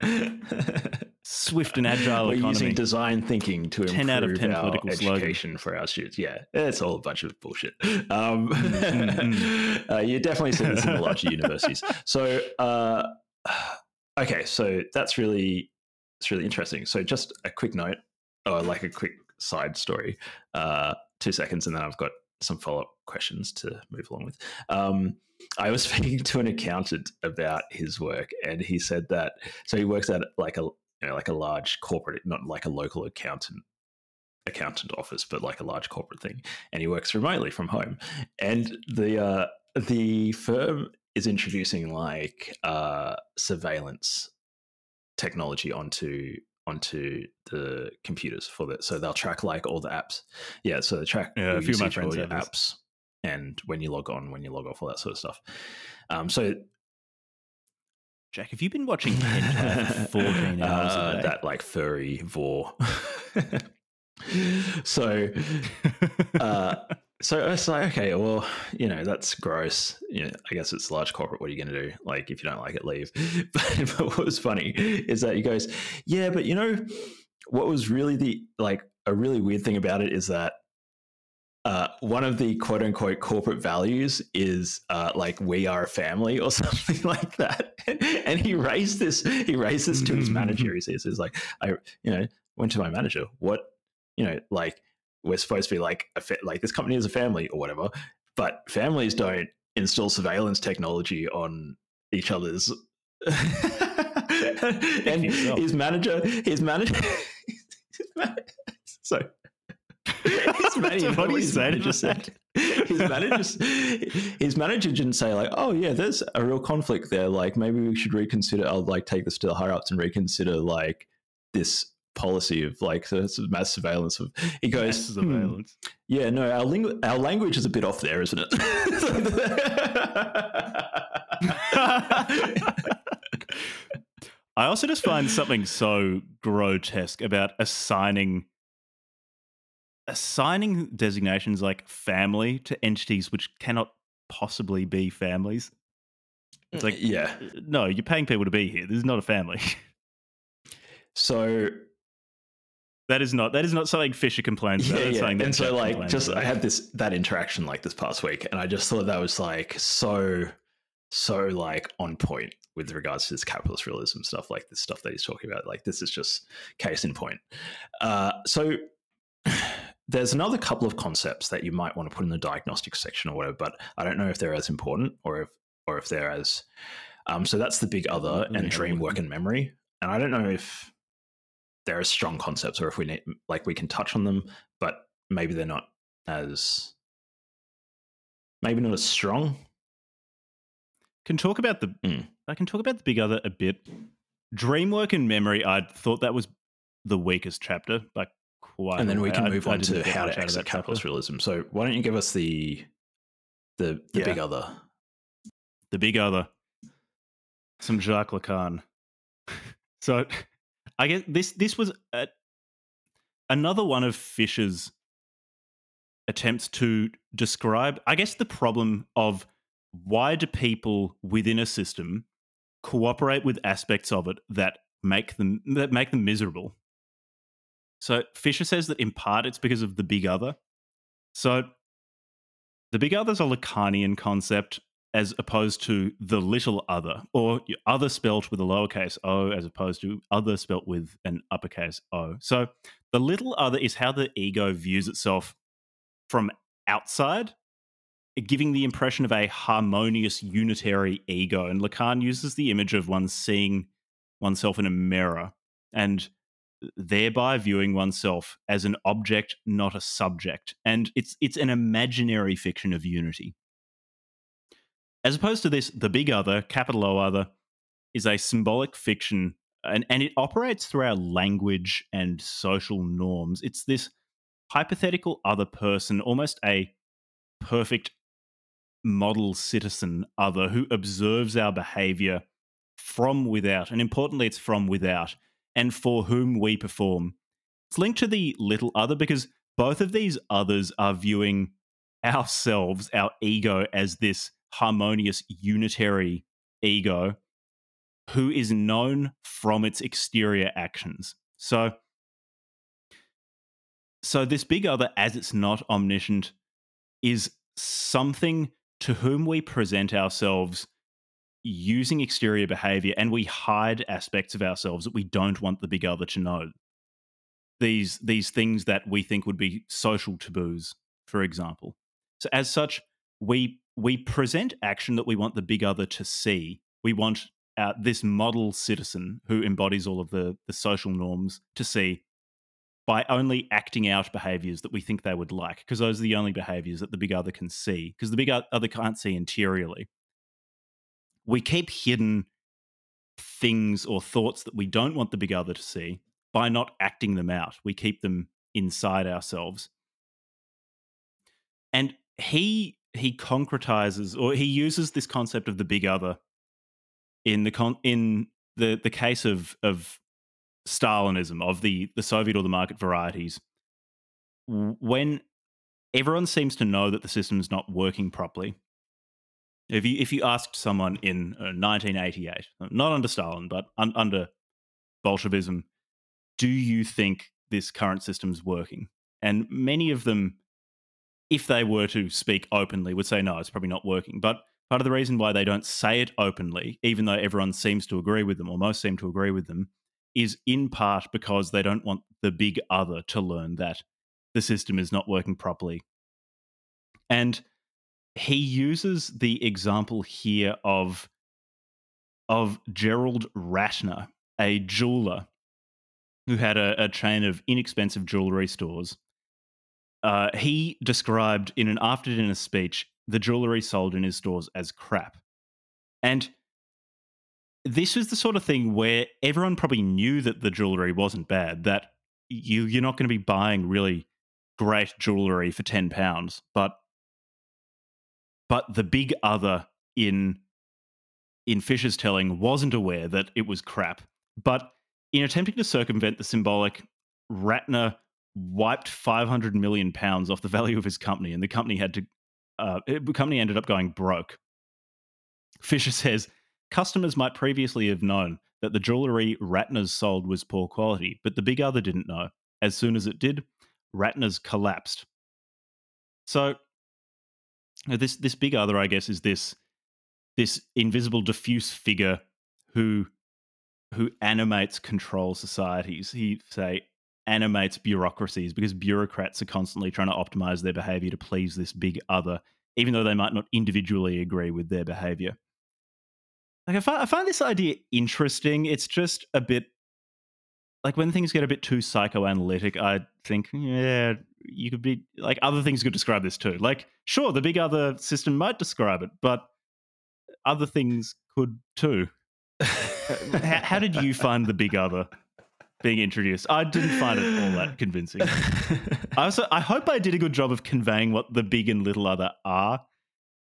*laughs* swift and agile We're economy. using design thinking to 10 improve out of 10 our political slogan. education for our students. Yeah, it's all a bunch of bullshit. Um, *laughs* mm, uh, you definitely see this in the larger universities. So, uh, *sighs* okay, so that's really it's really interesting. So, just a quick note, or like a quick side story. Uh, two seconds, and then I've got some follow up questions to move along with. Um, I was *laughs* speaking to an accountant about his work, and he said that so he works at like a you know like a large corporate, not like a local accountant accountant office, but like a large corporate thing, and he works remotely from home. And the uh, the firm is introducing like uh, surveillance technology onto onto the computers for that. So they'll track like all the apps. Yeah, so they track Yeah, a few of my usage of all friends your apps and when you log on, when you log off, all that sort of stuff. Um, so Jack, have you been *laughs* watching hentai for 14 hours uh, a day? that like furry vor. *laughs* so *laughs* uh, so it's like, okay, well, you know, that's gross. You know, I guess it's large corporate. What are you going to do? Like, if you don't like it, leave. *laughs* But, but what was funny is that he goes, yeah, but you know, what was really the like a really weird thing about it is that uh, one of the quote unquote corporate values is uh, like we are a family or *laughs* something like that. And he raised this, he raised this to his manager. He says, "Is like I, you know, went to my manager. What, you know, like we're supposed to be like a fa- like this company is a family or whatever, but families don't install surveillance technology on each other's." *laughs* and his manager, his manager, *laughs* his *laughs* so his manager, What his manager said. His manager, his manager didn't say like, "Oh yeah, there's a real conflict there. Like maybe we should reconsider. I'll like take this to the higher ups and reconsider like this policy of like mass surveillance of." He goes, Mass "Hmm, surveillance. "Yeah, no, our ling- our language is a bit off there, isn't it?" I also just find something so grotesque about assigning assigning designations like family to entities which cannot possibly be families. It's like, yeah. no, you're paying people to be here. This is not a family. So That is not that is not something Fisher complains about. yeah, yeah. and so like just about. I had this that interaction like this past week, and I just thought that was like so so like on point with regards to this capitalist realism stuff, like this stuff that he's talking about. Like this is just case in point. Uh, so *sighs* there's another couple of concepts that you might want to put in the diagnostic section or whatever, but I don't know if they're as important or if or if they're as um, so that's the big other and dream work and memory. And I don't know if they're as strong concepts or if we need like we can touch on them, but maybe they're not as maybe not as strong. can talk about the Mm. I can talk about the big other a bit. Dreamwork and memory, I thought that was the weakest chapter, like quite. and then we can I- move I on didn't to how to exit capitalist chapter. realism. So why don't you give us the the the Yeah. big other? The big other, some Jacques Lacan. *laughs* so, I guess this this was a, another one of Fisher's attempts to describe, I guess, the problem of why do people within a system cooperate with aspects of it that make them that make them miserable? So Fisher says that in part it's because of the big other. So the big other is a Lacanian concept as opposed to the little other, or other spelt with a lowercase o as opposed to other spelt with an uppercase o. So the little other is how the ego views itself from outside, giving the impression of a harmonious unitary ego. And Lacan uses the image of one seeing oneself in a mirror and thereby viewing oneself as an object, not a subject. And it's it's an imaginary fiction of unity. As opposed to this, the big other, capital O other, is a symbolic fiction and, and it operates through our language and social norms. It's this hypothetical other person, almost a perfect model citizen other who observes our behavior from without. And importantly, it's from without and for whom we perform. It's linked to the little other because both of these others are viewing ourselves, our ego, as this harmonious unitary ego who is known from its exterior actions. So so this big other as it's not omniscient is something to whom we present ourselves using exterior behavior and we hide aspects of ourselves that we don't want the big other to know. These these things that we think would be social taboos, for example. So as such, we we present action that we want the big other to see. We want uh, this model citizen who embodies all of the the social norms to see by only acting out behaviors that we think they would like, because those are the only behaviors that the big other can see, because the big other can't see interiorly we keep hidden things or thoughts that we don't want the big other to see by not acting them out. We keep them inside ourselves. And he he concretizes or he uses this concept of the big other in the con- in the the case of of Stalinism of the the Soviet or the market varieties when everyone seems to know that the system is not working properly if you if you asked someone in uh, 1988, not under Stalin, but un- under Bolshevism, do you think this current system's working? And many of them, if they were to speak openly, would say no, it's probably not working. But part of the reason why they don't say it openly, even though everyone seems to agree with them, or most seem to agree with them, is in part because they don't want the big other to learn that the system is not working properly. And he uses the example here of of Gerald Ratner, a jeweler who had a, a chain of inexpensive jewelry stores. Uh, he described in an after dinner speech the jewelry sold in his stores as crap. And this was the sort of thing where everyone probably knew that the jewelry wasn't bad, that you, you're not going to be buying really great jewelry for 10 pounds, but but the big other in in Fisher's telling wasn't aware that it was crap. But in attempting to circumvent the symbolic, Ratner wiped 500 million pounds off the value of his company, and the company had to. Uh, the company ended up going broke. Fisher says customers might previously have known that the jewelry Ratner's sold was poor quality, but the big other didn't know. As soon as it did, Ratner's collapsed. So this this big other, I guess, is this this invisible, diffuse figure who who animates control societies. He say animates bureaucracies because bureaucrats are constantly trying to optimize their behavior to please this big other, even though they might not individually agree with their behavior. Like I find, I find this idea interesting. It's just a bit like when things get a bit too psychoanalytic, I think, yeah, you could be like other things could describe this too. Like, sure, the big other system might describe it, but other things could too. Uh, how, how, did you find the big other being introduced? I didn't find it all that *laughs* convincing. I also, I hope I did a good job of conveying what the big and little other are.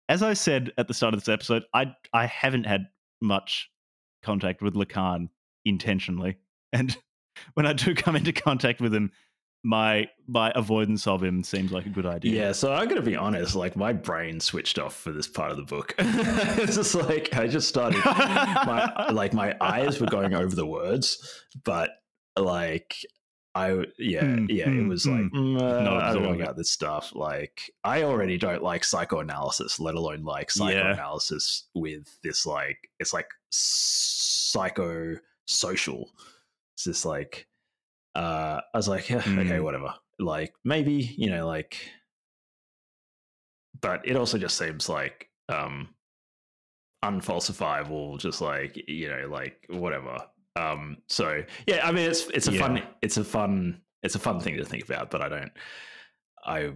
As I said at the start of this episode, I I haven't had much contact with Lacan intentionally, and *laughs* when I do come into contact with him, my my avoidance of him seems like a good idea. Yeah, so I'm gonna be honest, like my brain switched off for this part of the book. *laughs* it's just like I just started my like my eyes were going over the words, but like I yeah Mm, yeah mm, it was like mm. mm, uh, Not I don't know absorbing about this stuff. Like I already don't like psychoanalysis, let alone like Yeah. psychoanalysis with this like it's like psycho social. It's just like uh I was like yeah, okay Mm. whatever. Like maybe you know like, but it also just seems like um unfalsifiable just like you know like whatever um so yeah i mean it's it's a fun it's a fun it's a fun thing to think about but i don't i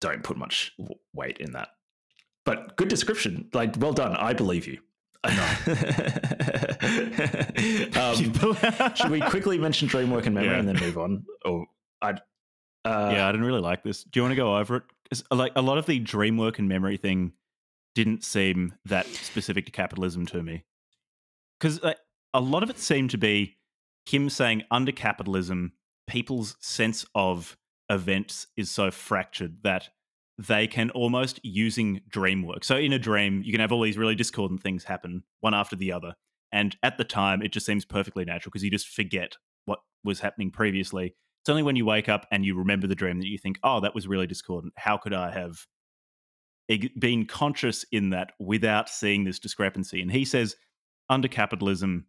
don't put much weight in that but good description like well done i believe you *laughs* um, *laughs* *laughs* should we quickly mention dreamwork and memory Yeah. and then move on or i uh yeah, I didn't really like this. Do you want to go over it? like a lot of the dream work and memory thing didn't seem that specific to capitalism to me. Because like, a lot of it seemed to be him saying under capitalism, people's sense of events is so fractured that they can almost using dream work. So in a dream, you can have all these really discordant things happen one after the other. And at the time, it just seems perfectly natural because you just forget what was happening previously. It's only when you wake up and you remember the dream that you think, oh, that was really discordant. How could I have been conscious in that without seeing this discrepancy? And he says, under capitalism,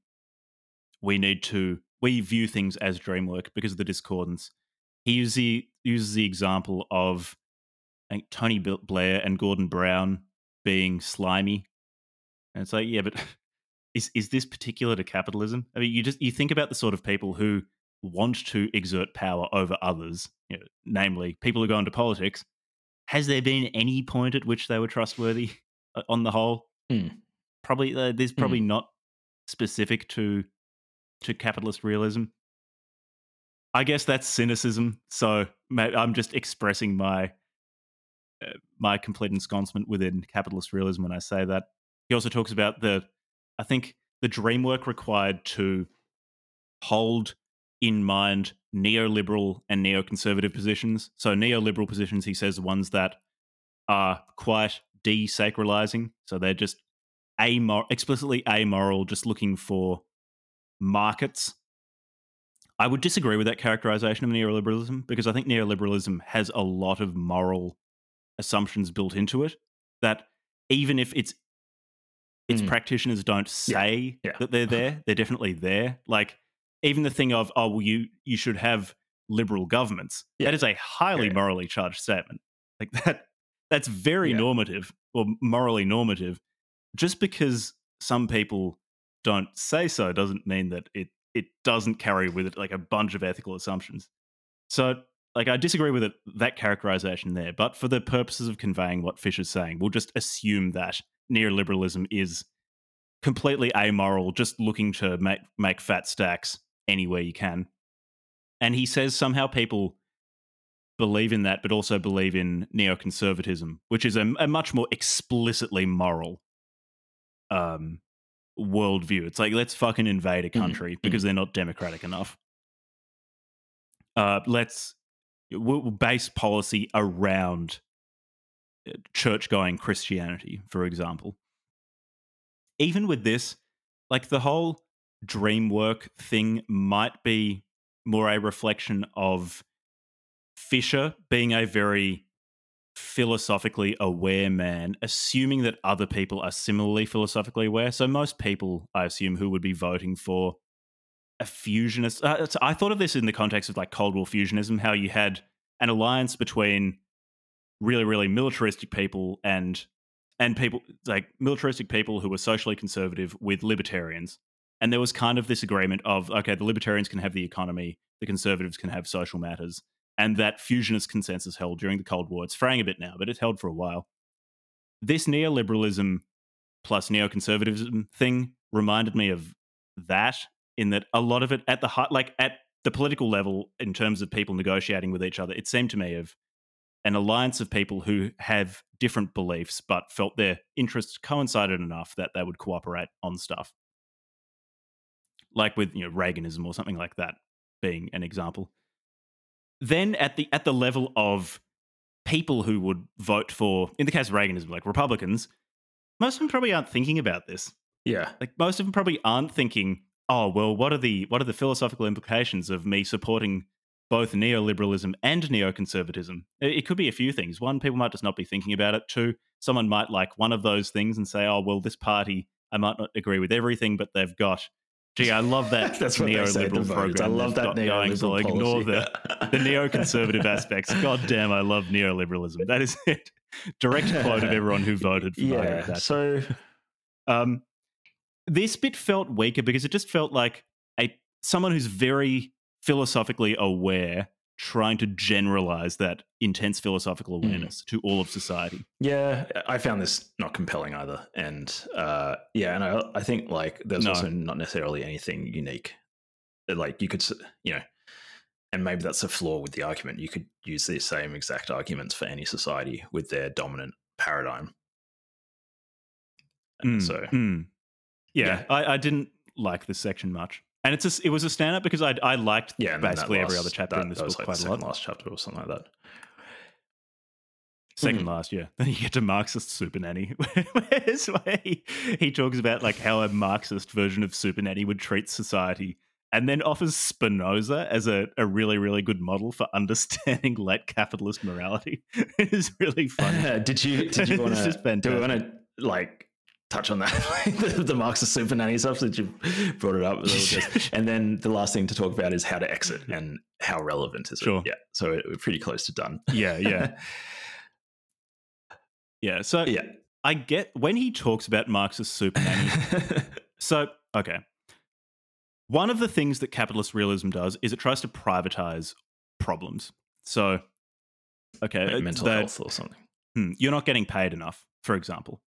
we need to, we view things as dream work because of the discordance. He uses the, uses the example of Tony Blair and Gordon Brown being slimy. And it's like, yeah, but *laughs* is is this particular to capitalism? I mean, you just you think about the sort of people who want to exert power over others, you know, namely people who go into politics. Has there been any point at which they were trustworthy uh, on the whole? Hmm. Probably uh, there's probably not specific to to capitalist realism. I guess that's cynicism. So I'm just expressing my uh, my complete ensconcement within capitalist realism when I say that. He also talks about the, I think the dream work required to hold in mind neoliberal and neoconservative positions. So neoliberal positions, he says, are ones that are quite desacralizing. So they're just amor- explicitly amoral, just looking for markets. I would disagree with that characterization of neoliberalism because I think neoliberalism has a lot of moral assumptions built into it that even if it's its Mm. practitioners don't say yeah. that they're there, they're definitely there. Like even the thing of oh well you you should have liberal governments. Yeah. That is a highly Yeah. morally charged statement. Like *laughs* that that's very Yeah. normative or morally normative. Just because some people don't say so doesn't mean that it it doesn't carry with it like a bunch of ethical assumptions. So like I disagree with it that characterization there, but for the purposes of conveying what Fish is saying, we'll just assume that neoliberalism is completely amoral, just looking to make make fat stacks anywhere you can. And he says somehow people believe in that, but also believe in neoconservatism, which is a, a much more explicitly moral um, worldview. It's like let's fucking invade a mm-hmm. country because mm-hmm. they're not democratic enough. Uh, let's we'll we'll base policy around uh, church going Christianity, for example. Even with this, like the whole dream work thing might be more a reflection of Fisher being a very philosophically aware man, assuming that other people are similarly philosophically aware. So most people, I assume, who would be voting for a fusionist. Uh, I thought of this in the context of like Cold War fusionism, how you had an alliance between really, really militaristic people and and people like militaristic people who were socially conservative with libertarians. And there was kind of this agreement of okay, the libertarians can have the economy, the conservatives can have social matters, and that fusionist consensus held during the Cold War. It's fraying a bit now, but it held for a while. This neoliberalism plus neoconservatism thing reminded me of that in that a lot of it at the high, like at the political level in terms of people negotiating with each other, it seemed to me of an alliance of people who have different beliefs but felt their interests coincided enough that they would cooperate on stuff. Like with you know Reaganism or something like that being an example. Then at the at the level of people who would vote for, in the case of Reaganism, like Republicans, most of them probably aren't thinking about this. Yeah. Like most of them probably aren't thinking, oh well, what are the what are the philosophical implications of me supporting both neoliberalism and neoconservatism? It, it could be a few things. One, people might just not be thinking about it. Two, someone might like one of those things and say, oh well, this party I might not agree with everything, but they've got Gee, I love that *laughs* That's neoliberal program. I love that going, so neoliberal ignore the, *laughs* the neoconservative aspects. God damn, I love neoliberalism. That is it. Direct quote of everyone who voted for yeah. Thatcher. So Um, this bit felt weaker because it just felt like a someone who's very philosophically aware trying to generalize that intense philosophical Hmm. awareness to all of society. yeah, I found this not compelling either, and uh, yeah, and I, I think like there's No. also not necessarily anything unique. Like you could, you know, and maybe that's a flaw with the argument. You could use the same exact arguments for any society with their dominant paradigm. Mm, So mm. yeah, Yeah. I, I didn't like this section much, and it's a, it was a standout because I I liked yeah, basically every last- other chapter that- in this book like quite a lot. second last chapter or something like that. Second Mhm. last, yeah. *laughs* Then you get to Marxist Super Nanny, *laughs* where he, he talks about like how a Marxist version of Super Nanny would treat society, and then offers Spinoza as a, a really really good model for understanding *laughs* late capitalist morality. it is really funny. did you did you want to just do we want to like touch on that *laughs* the, the Marxist super nanny stuff since you brought it up a *laughs* little bit. and then the last thing to talk about is how to exit and how relevant is Sure. it yeah so we're pretty close to done Yeah, yeah, *laughs* yeah. So yeah I get when he talks about Marxist Super Nanny. So, okay. One of the things that capitalist realism does is it tries to privatize problems. So, okay, Like mental that- health or something hmm, you're not getting paid enough, for example.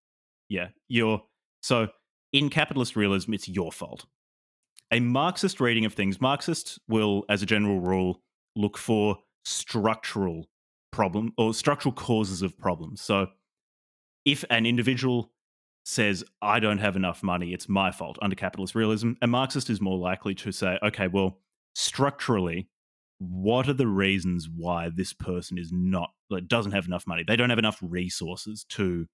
Yeah, you're so in capitalist realism, it's your fault. A Marxist reading of things, Marxists will, as a general rule, look for structural problem or structural causes of problems. So, if an individual says, I don't have enough money, it's my fault under capitalist realism, a Marxist is more likely to say, okay, well, structurally, what are the reasons why this person is not, like, doesn't have enough money? They don't have enough resources to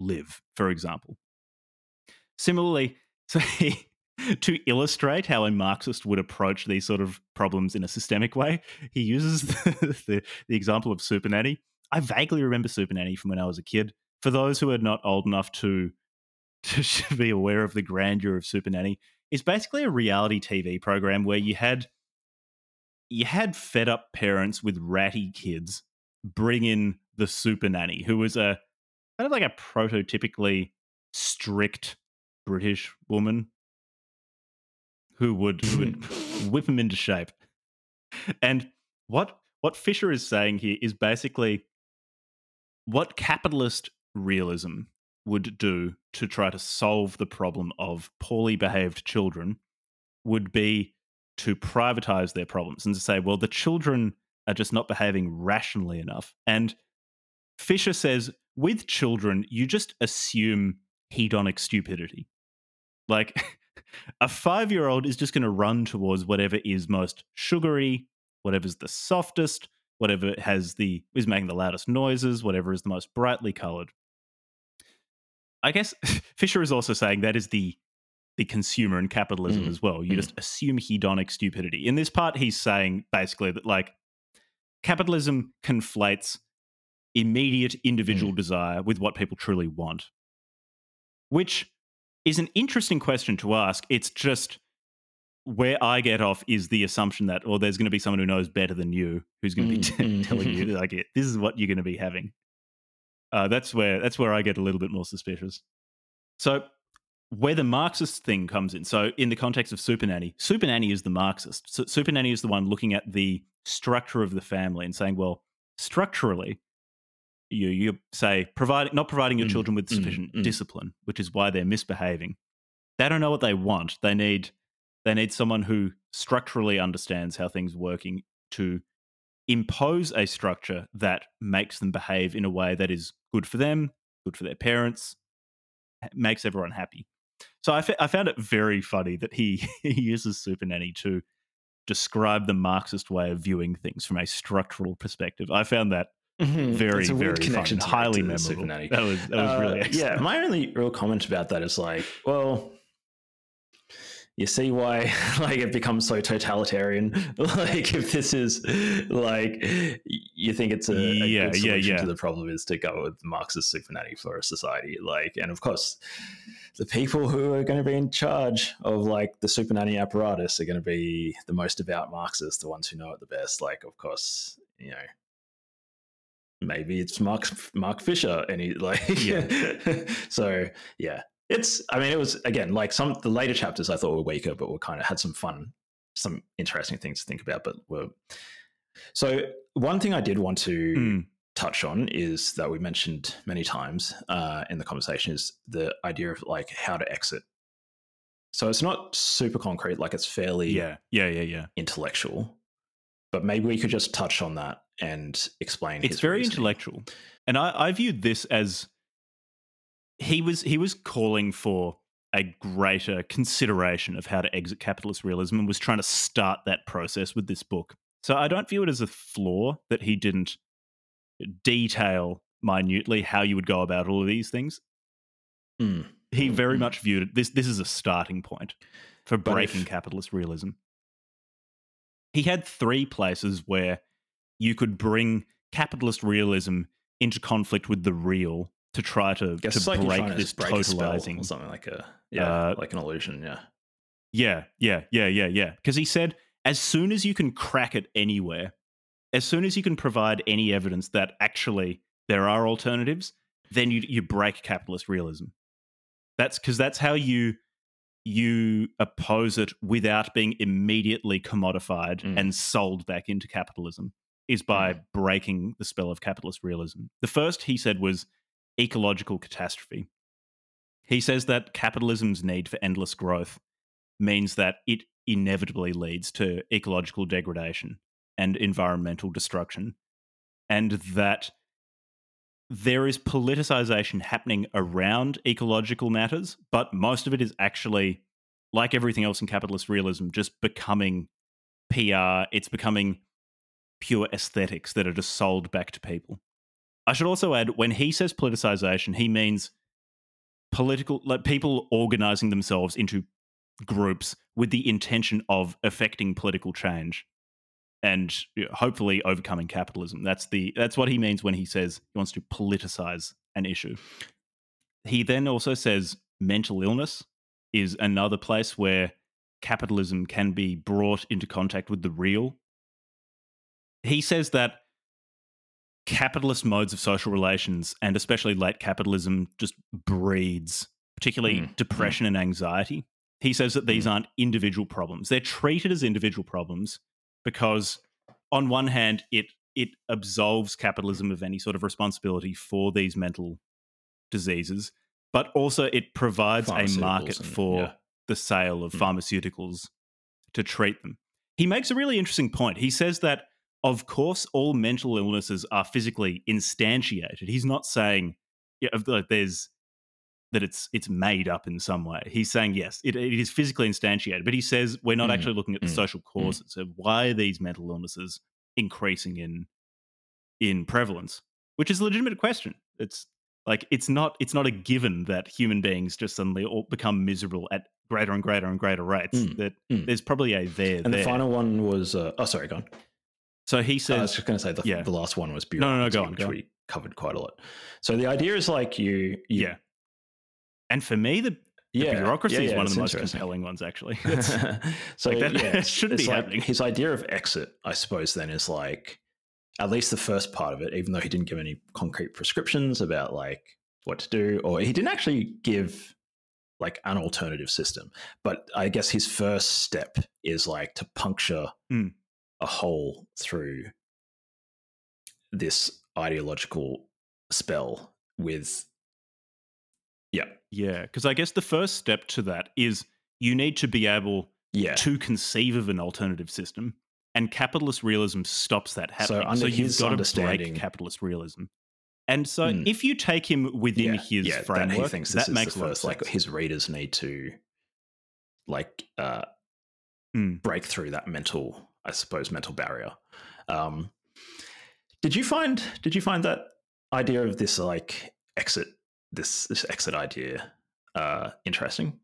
live, for example. Similarly, *laughs* so to illustrate how a Marxist would approach these sort of problems in a systemic way, he uses *laughs* the, the, the example of Super Nanny. I vaguely remember Super Nanny from when I was a kid. For those who are not old enough to *laughs* to be aware of the grandeur of Super Nanny, it's basically a reality TV program where you had you had fed up parents with ratty kids bring in the Super Nanny, who was a kind of like a prototypically strict British woman who would who would *laughs* whip them into shape. And what what Fisher is saying here is basically what capitalist realism would do to try to solve the problem of poorly behaved children would be to privatize their problems and to say, well, the children are just not behaving rationally enough. And Fisher says, with children, you just assume hedonic stupidity. Like *laughs* a five year old is just going to run towards whatever is most sugary, whatever's the softest, whatever has the is making the loudest noises, whatever is the most brightly colored. I guess *laughs* Fisher is also saying that is the the consumer in capitalism Mm, as well. You mm. just assume hedonic stupidity. In this part, he's saying basically that like capitalism conflates immediate individual desire with what people truly want, which is an interesting question to ask. It's just where I get off is the assumption that, or there's going to be someone who knows better than you who's going to be Mm, *laughs* t- mm. telling you like this is what you're going to be having. Uh, that's where that's where I get a little bit more suspicious. So where the Marxist thing comes in. So in the context of Super Nanny, Super Nanny is the Marxist. So Super Nanny is the one looking at the structure of the family and saying, well, structurally, you you say providing not providing your Mm, children with mm, sufficient mm. discipline, which is why they're misbehaving. They don't know what they want. They need they need someone who structurally understands how things are working to impose a structure that makes them behave in a way that is good for them, good for their parents, makes everyone happy. So I, I found it very funny that he, *laughs* he uses Super Nanny to describe the Marxist way of viewing things from a structural perspective. I found that Mhm. very, It's a weird very connection fun, to- highly memorable. That was that was Uh, really excellent. yeah. My only real comment about that is like, well, you see why *laughs* like it becomes so totalitarian. *laughs* like if this is like you think it's a, a Yeah, good yeah, solution yeah. to the problem is to go with Marxist super nanny for a society. Like, and of course, the people who are going to be in charge of like the super nanny apparatus are going to be the most devout Marxists, the ones who know it the best. Like, of course, you know, maybe it's Mark Mark Fisher, and he like Yeah. *laughs* so yeah, it's. I mean, it was again like some the later chapters I thought were weaker, but were kind of had some fun, some interesting things to think about. But were so one thing I did want to Mm, touch on is that we mentioned many times uh, in the conversation is the idea of like how to exit. So it's not super concrete, like it's fairly yeah, yeah, yeah, yeah. intellectual, but maybe we could just touch on that and explain. It's very reasoning. intellectual, and I, I viewed this as he was he was calling for a greater consideration of how to exit capitalist realism and was trying to start that process with this book. So I don't view it as a flaw that he didn't detail minutely how you would go about all of these things. Mm. He Mm, very mm. much viewed it. This this is a starting point for breaking if- capitalist realism. He had three places where you could bring capitalist realism into conflict with the real to try to, to it's break this break totalizing. or something like a yeah, Uh, like an illusion. Yeah. Yeah, yeah, yeah, yeah, yeah. Because he said, as soon as you can crack it anywhere, as soon as you can provide any evidence that actually there are alternatives, then you you break capitalist realism. That's because that's how you you oppose it without being immediately commodified Mm. and sold back into capitalism is by breaking the spell of capitalist realism. The first he said was ecological catastrophe. He says that capitalism's need for endless growth means that it inevitably leads to ecological degradation and environmental destruction, and that there is politicization happening around ecological matters, but most of it is actually, like everything else in capitalist realism, just becoming PR. It's becoming pure aesthetics that are just sold back to people. I should also add when he says politicization, he means political, like people organizing themselves into groups with the intention of affecting political change and hopefully overcoming capitalism. That's the that's what he means when he says he wants to politicize an issue. He then also says mental illness is another place where capitalism can be brought into contact with the real. He says that capitalist modes of social relations and especially late capitalism just breeds particularly Mm, mm. depression and anxiety. He says that these aren't individual problems. They're treated as individual problems because on one hand it it absolves capitalism of any sort of responsibility for these mental diseases, but also it provides a market and- for yeah. the sale of Mm. pharmaceuticals to treat them. He makes a really interesting point. He says that of course all mental illnesses are physically instantiated. He's not saying yeah, there's that it's it's made up in some way. He's saying yes, it, it is physically instantiated, but he says we're not Mm, actually looking at the mm, social causes of why are these mental illnesses increasing in in prevalence, which is a legitimate question. It's like it's not it's not a given that human beings just suddenly all become miserable at greater and greater and greater rates. Mm, that mm. there's probably a there And there. the final one was uh, oh sorry, gone. so he I says was just going to say the, yeah. the last one was No, no, no, bureaucracy, go on, which go on. we covered quite a lot. So the idea is like you, you yeah. And for me, the, the yeah, bureaucracy yeah, is one of the most compelling ones, actually. *laughs* It's- so like that- yeah, it's be like happening. His idea of exit, I suppose, then is like at least the first part of it, even though he didn't give any concrete prescriptions about like what to do, or he didn't actually give like an alternative system. But I guess his first step is like to puncture Mm. a hole through this ideological spell with yeah yeah, because I guess the first step to that is you need to be able yeah to conceive of an alternative system, and capitalist realism stops that So happening. so you've got to break capitalist realism. And so, Hmm. if you take him within yeah, his yeah, framework, that he thinks this that is makes the first like his readers need to like uh Mm. break through that mental, I suppose, mental barrier. Um, did you find did you find that idea of this like exit this this exit idea uh, interesting?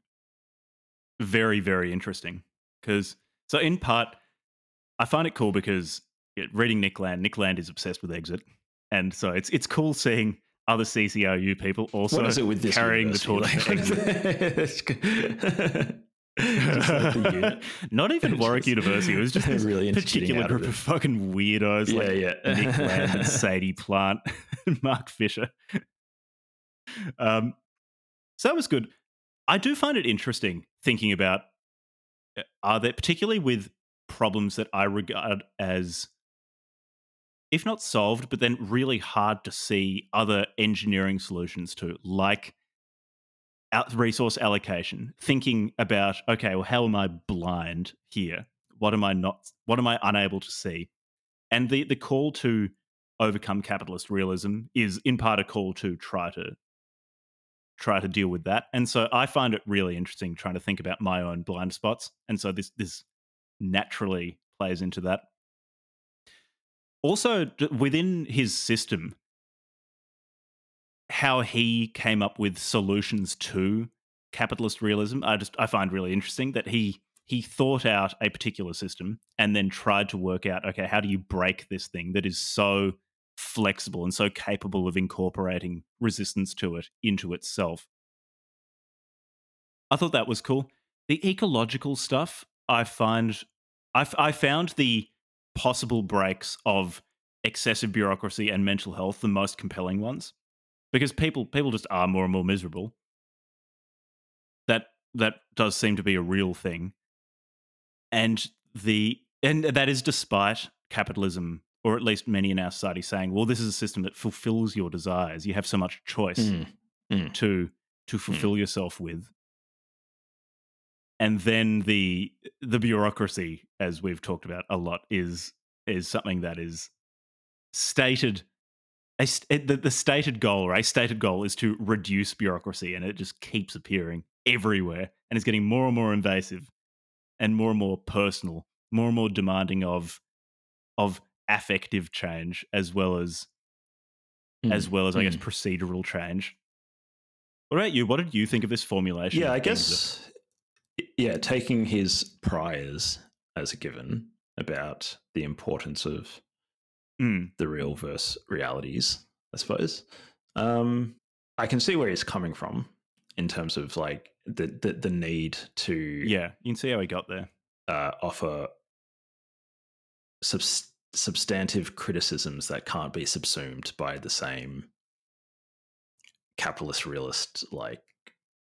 very very interesting because so in part i find it cool because yeah, reading nick land nick land is obsessed with exit and so it's it's cool seeing other ccru people also what is it with this carrying the torch Like- *laughs* *laughs* like *laughs* not even warwick Just- university it was just this really particular out of group of, fucking weirdos yeah, like yeah. nick land and sadie plant and mark fisher um so that was good. I do find it interesting thinking about uh, are there particularly with problems that i regard as if not solved but then really hard to see other engineering solutions to like resource allocation thinking about okay well how am i blind here? What am i not what am i unable to see? And the the call to overcome capitalist realism is in part a call to try to try to deal with that. And so i find it really interesting trying to think about my own blind spots. And so this this naturally plays into that. Also within his system how he came up with solutions to capitalist realism i just i find really interesting that he he thought out a particular system and then tried to work out okay how do you break this thing that is so flexible and so capable of incorporating resistance to it into itself. I thought that was cool. The ecological stuff i find i, found the possible breaks of excessive bureaucracy and mental health the most compelling ones because people people just are more and more miserable. That that does seem to be a real thing. And the and that is despite capitalism or at least many in our society saying well this is a system that fulfills your desires. You have so much choice Mm, mm. to to fulfill yourself with. And then the the bureaucracy as we've talked about a lot is is something that is stated a the, the stated goal or a stated goal is to reduce bureaucracy and it just keeps appearing everywhere and is getting more and more invasive and more and more personal more and more demanding of of affective change as well as as Mm, well as i guess mm. procedural change what about you what did you think of this formulation Yeah, I guess. Yeah, taking his priors as a given about the importance of Mm, the real versus realities, I suppose. Um, I can see where he's coming from in terms of like the the, the need to yeah you can see how he got there uh, offer subs- substantive criticisms that can't be subsumed by the same capitalist realist like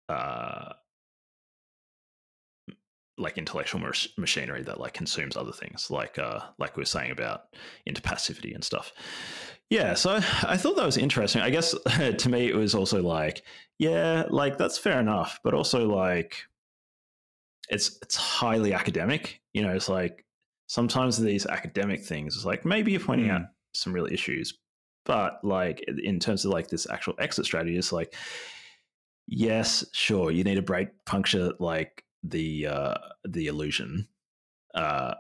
uh like intellectual mach- machinery that like consumes other things like uh like we were saying about interpassivity and stuff. Yeah so i thought that was interesting. I guess *laughs* to me it was also like yeah like that's fair enough but also like it's it's highly academic you know it's like sometimes these academic things is like maybe you're pointing Mm. out some real issues but like in terms of like this actual exit strategy it's like yes sure you need to break puncture like the uh the illusion uh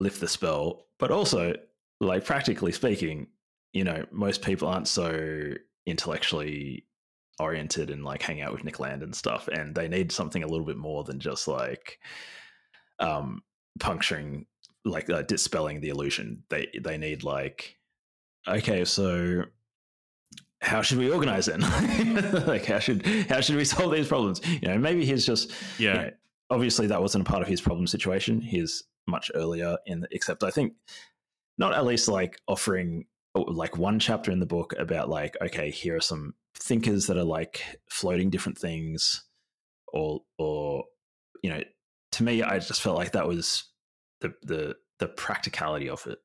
lift the spell but also like practically speaking you know most people aren't so intellectually oriented and like hang out with Nick Land and stuff and they need something a little bit more than just like um puncturing like uh, dispelling the illusion they they need like okay so how should we organize it *laughs* like how should how should we solve these problems? You know maybe he's just you yeah. know, obviously that wasn't a part of his problem situation he's much earlier in the, except i think not at least like offering oh, like one chapter in the book about like okay here are some thinkers that are like floating different things or or you know to me i just felt like that was the the the practicality of it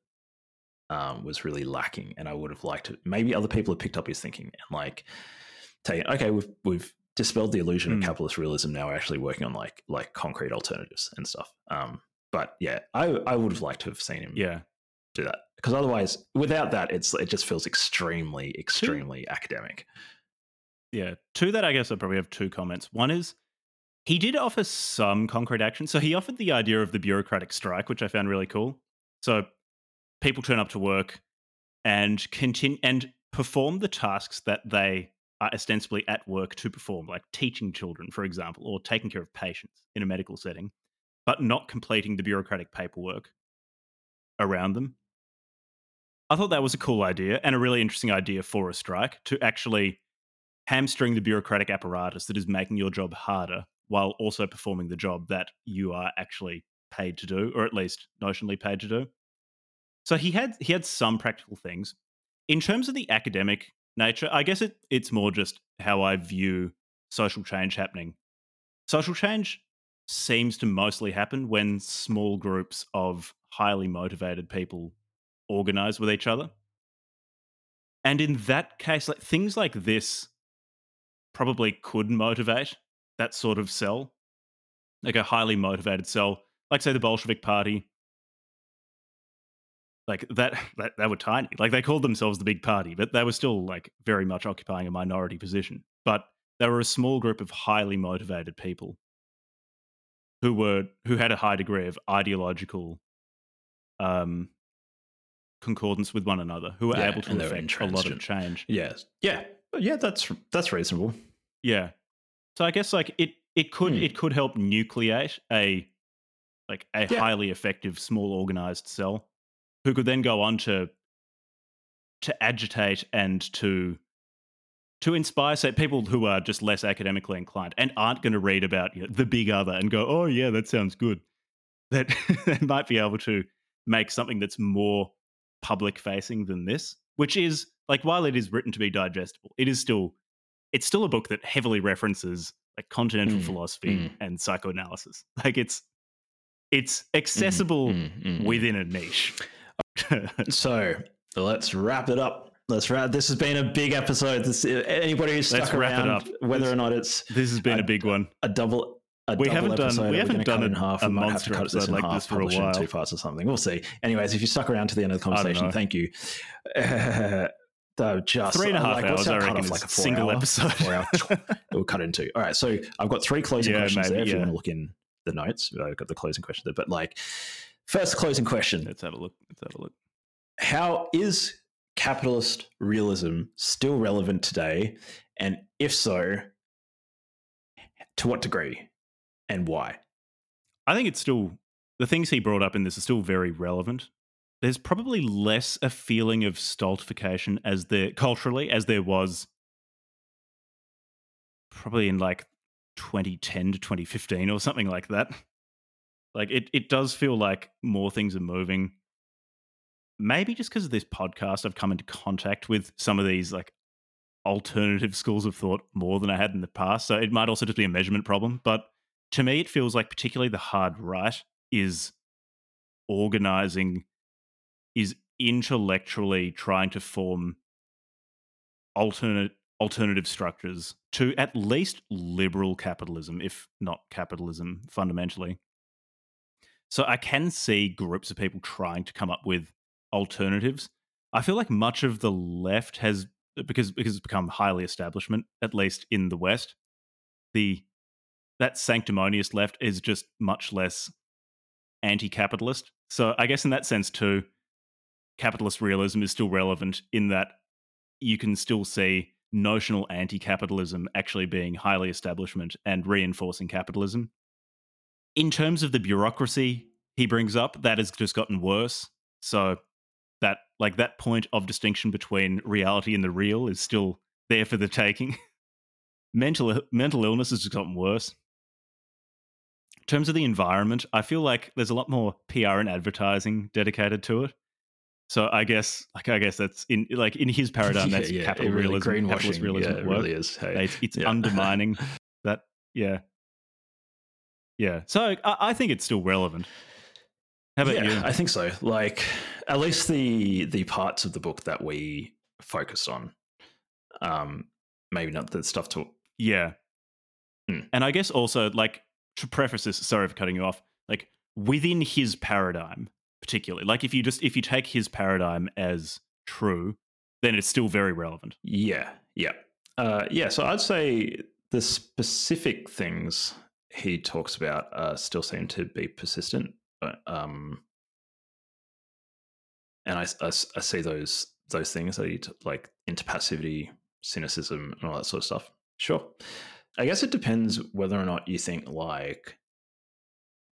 um, was really lacking and i would have liked it maybe other people have picked up his thinking and like taken okay we've we've dispelled the illusion Hmm. of capitalist realism now we're actually working on like like concrete alternatives and stuff um but yeah i i would have liked to have seen him yeah do that because otherwise without that it's it just feels extremely extremely academic Yeah. To that, I guess I probably have two comments. One is he did offer some concrete action. So he offered the idea of the bureaucratic strike, which I found really cool. So people turn up to work and continue and perform the tasks that they are ostensibly at work to perform, like teaching children, for example, or taking care of patients in a medical setting, but not completing the bureaucratic paperwork around them. I thought that was a cool idea and a really interesting idea for a strike to actually hamstring the bureaucratic apparatus that is making your job harder while also performing the job that you are actually paid to do, or at least notionally paid to do. So he had he had some practical things. In terms of the academic nature, I guess it, it's more just how I view social change happening. Social change seems to mostly happen when small groups of highly motivated people organize with each other. And in that case, like things like this probably could motivate that sort of cell, like a highly motivated cell, like say the Bolshevik Party. Like that, *laughs* that, they were tiny. Like they called themselves the big party, but they were still like very much occupying a minority position. But they were a small group of highly motivated people who were who had a high degree of ideological um, concordance with one another, who were Yeah, able to affect a lot of change. Yes. Yeah. Yeah, that's that's reasonable. Yeah. So I guess like it it could Hmm. it could help nucleate a like a Yeah. highly effective small organized cell who could then go on to to agitate and to to inspire say people who are just less academically inclined and aren't going to read about you know, the big other and go oh yeah that sounds good that *laughs* they might be able to make something that's more public facing than this which is like while it is written to be digestible it is still it's still a book that heavily references like continental Mm, philosophy mm. and psychoanalysis *laughs* like it's it's accessible Mm, within a niche *laughs* So let's wrap it up. Let's wrap. This has been a big episode. This, anybody who's stuck wrap it around, up. whether This- or not it's this has been a big one a double. A We haven't done- we haven't done it in half. a we might have to cut this in like half, this for a while. two parts or something. We'll see. Anyways, if you stuck around to the end of the conversation, thank you. *laughs* though just Three and a half like, hours, I reckon, like a single hour, episode. Four hour. *laughs* we'll cut into. All right. So I've got three closing Yeah, questions there. maybe, If you want to look in the notes, I've got the closing question there. But like, first closing question: let's have a look let's have a look How is capitalist realism still relevant today? And if so, to what degree and why? I think it's still the things he brought up in this are still very relevant. There's probably less a feeling of stultification as there culturally as there was probably in like 2010 to 2015 or something like that. Like it it does feel like more things are moving. Maybe just because of this podcast, I've come into contact with some of these like alternative schools of thought more than I had in the past. So it might also just be a measurement problem. But to me, it feels like particularly the hard right is organizing, is intellectually trying to form alternate alternative structures to at least liberal capitalism, if not capitalism fundamentally. So I can see groups of people trying to come up with alternatives. I feel like much of the left has because because it's become highly establishment, at least in the West. The that sanctimonious left is just much less anti-capitalist. So I guess in that sense too, capitalist realism is still relevant in that you can still see notional anti-capitalism actually being highly establishment and reinforcing capitalism. In terms of the bureaucracy he brings up, that has just gotten worse. So that like that point of distinction between reality and the real is still there for the taking. *laughs* mental mental illness has just gotten worse. In terms of the environment, I feel like there's a lot more PR and advertising dedicated to it. So I guess, like I guess that's in like in his *laughs* paradigm, that's Yeah, yeah, capital it really realism, capitalist realism Yeah, really is. Hey, It's, it's *laughs* undermining that. Yeah, yeah. So I, I think it's still relevant. How about you? I think so. Like at least the the parts of the book that we focused on. Um, maybe not the stuff to Yeah. Hmm. And I guess also, like, to preface this, sorry for cutting you off, like, within his paradigm, particularly, like, if you just, if you take his paradigm as true, then it's still very relevant. Yeah, yeah, uh, yeah. So I'd say the specific things he talks about uh, still seem to be persistent. But, um, and I, I, I see those those things that he t- like interpassivity, cynicism, and all that sort of stuff. Sure, I guess it depends whether or not you think like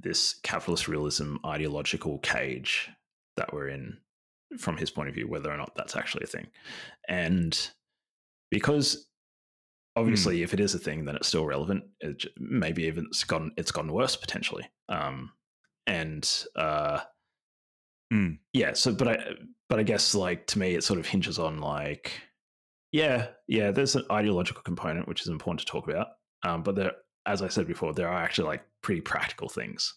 this capitalist realism ideological cage that we're in from his point of view, whether or not that's actually a thing. And because obviously, mm. if it is a thing, then it's still relevant. It, maybe even it's gotten it's gotten worse potentially. Um, and uh, mm. yeah. So, but I but I guess like to me, it sort of hinges on like, yeah, yeah. There's an ideological component which is important to talk about. Um, but there, as I said before, there are actually like pretty practical things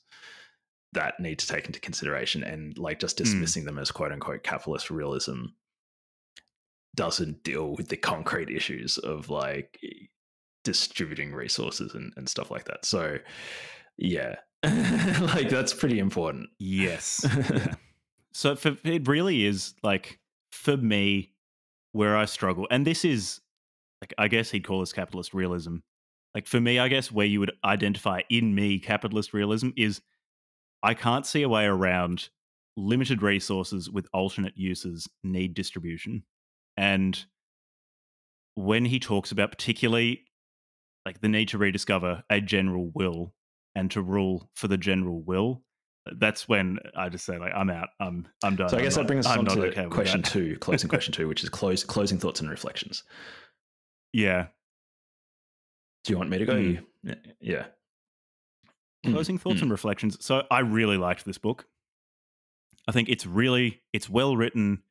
that need to take into consideration and like just hmm. dismissing mm. them as quote unquote capitalist realism doesn't deal with the concrete issues of like distributing resources and, and stuff like that so yeah *laughs* like that's pretty important yes yeah. *laughs* so for, it really is like for me where i struggle and this is like i guess he'd call this capitalist realism like for me i guess where you would identify in me capitalist realism is I can't see a way around limited resources with alternate uses need distribution. And when he talks about particularly like the need to rediscover a general will and to rule for the general will, uh, that's when I just say like I'm out. I'm I'm done. So I guess I'm that brings us on to okay question two, closing question *laughs* two, which is close closing thoughts and reflections. Yeah. Do you want me to go? Mm. Yeah. Mm, closing thoughts mm. and reflections. So I really liked this book. I think it's really it's well written,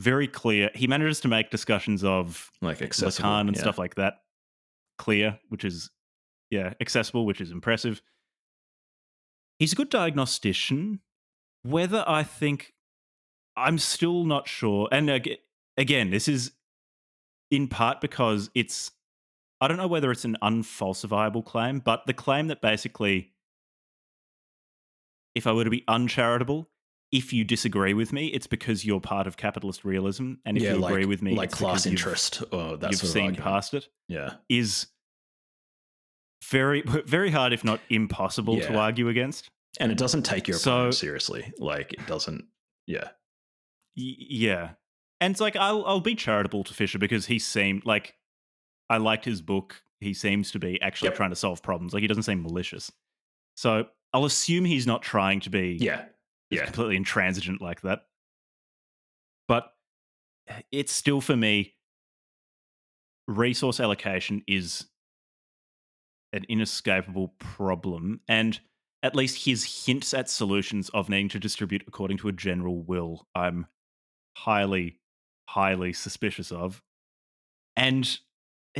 very clear. He manages to make discussions of like accessible Lacan and yeah. stuff like that clear, which is yeah accessible, which is impressive. He's a good diagnostician. Whether I think I'm still not sure, and again, this is in part because it's I don't know whether it's an unfalsifiable claim, but the claim that basically if I were to be uncharitable, if you disagree with me, it's because you're part of capitalist realism, and if yeah, you like, agree with me, like class interest, or that you've seen past it. Yeah, is very *laughs* very hard, if not impossible, yeah. to argue against. And it doesn't take your so, seriously. Like it doesn't. Yeah. Y- yeah, and it's like I'll I'll be charitable to Fisher because he seemed like I liked his book. He seems to be actually yep. trying to solve problems. Like he doesn't seem malicious. So I'll assume he's not trying to be yeah yeah completely intransigent like that. But eh, it's still for me resource allocation is an inescapable problem and at least his hints at solutions of needing to distribute according to a general will i'm highly highly suspicious of and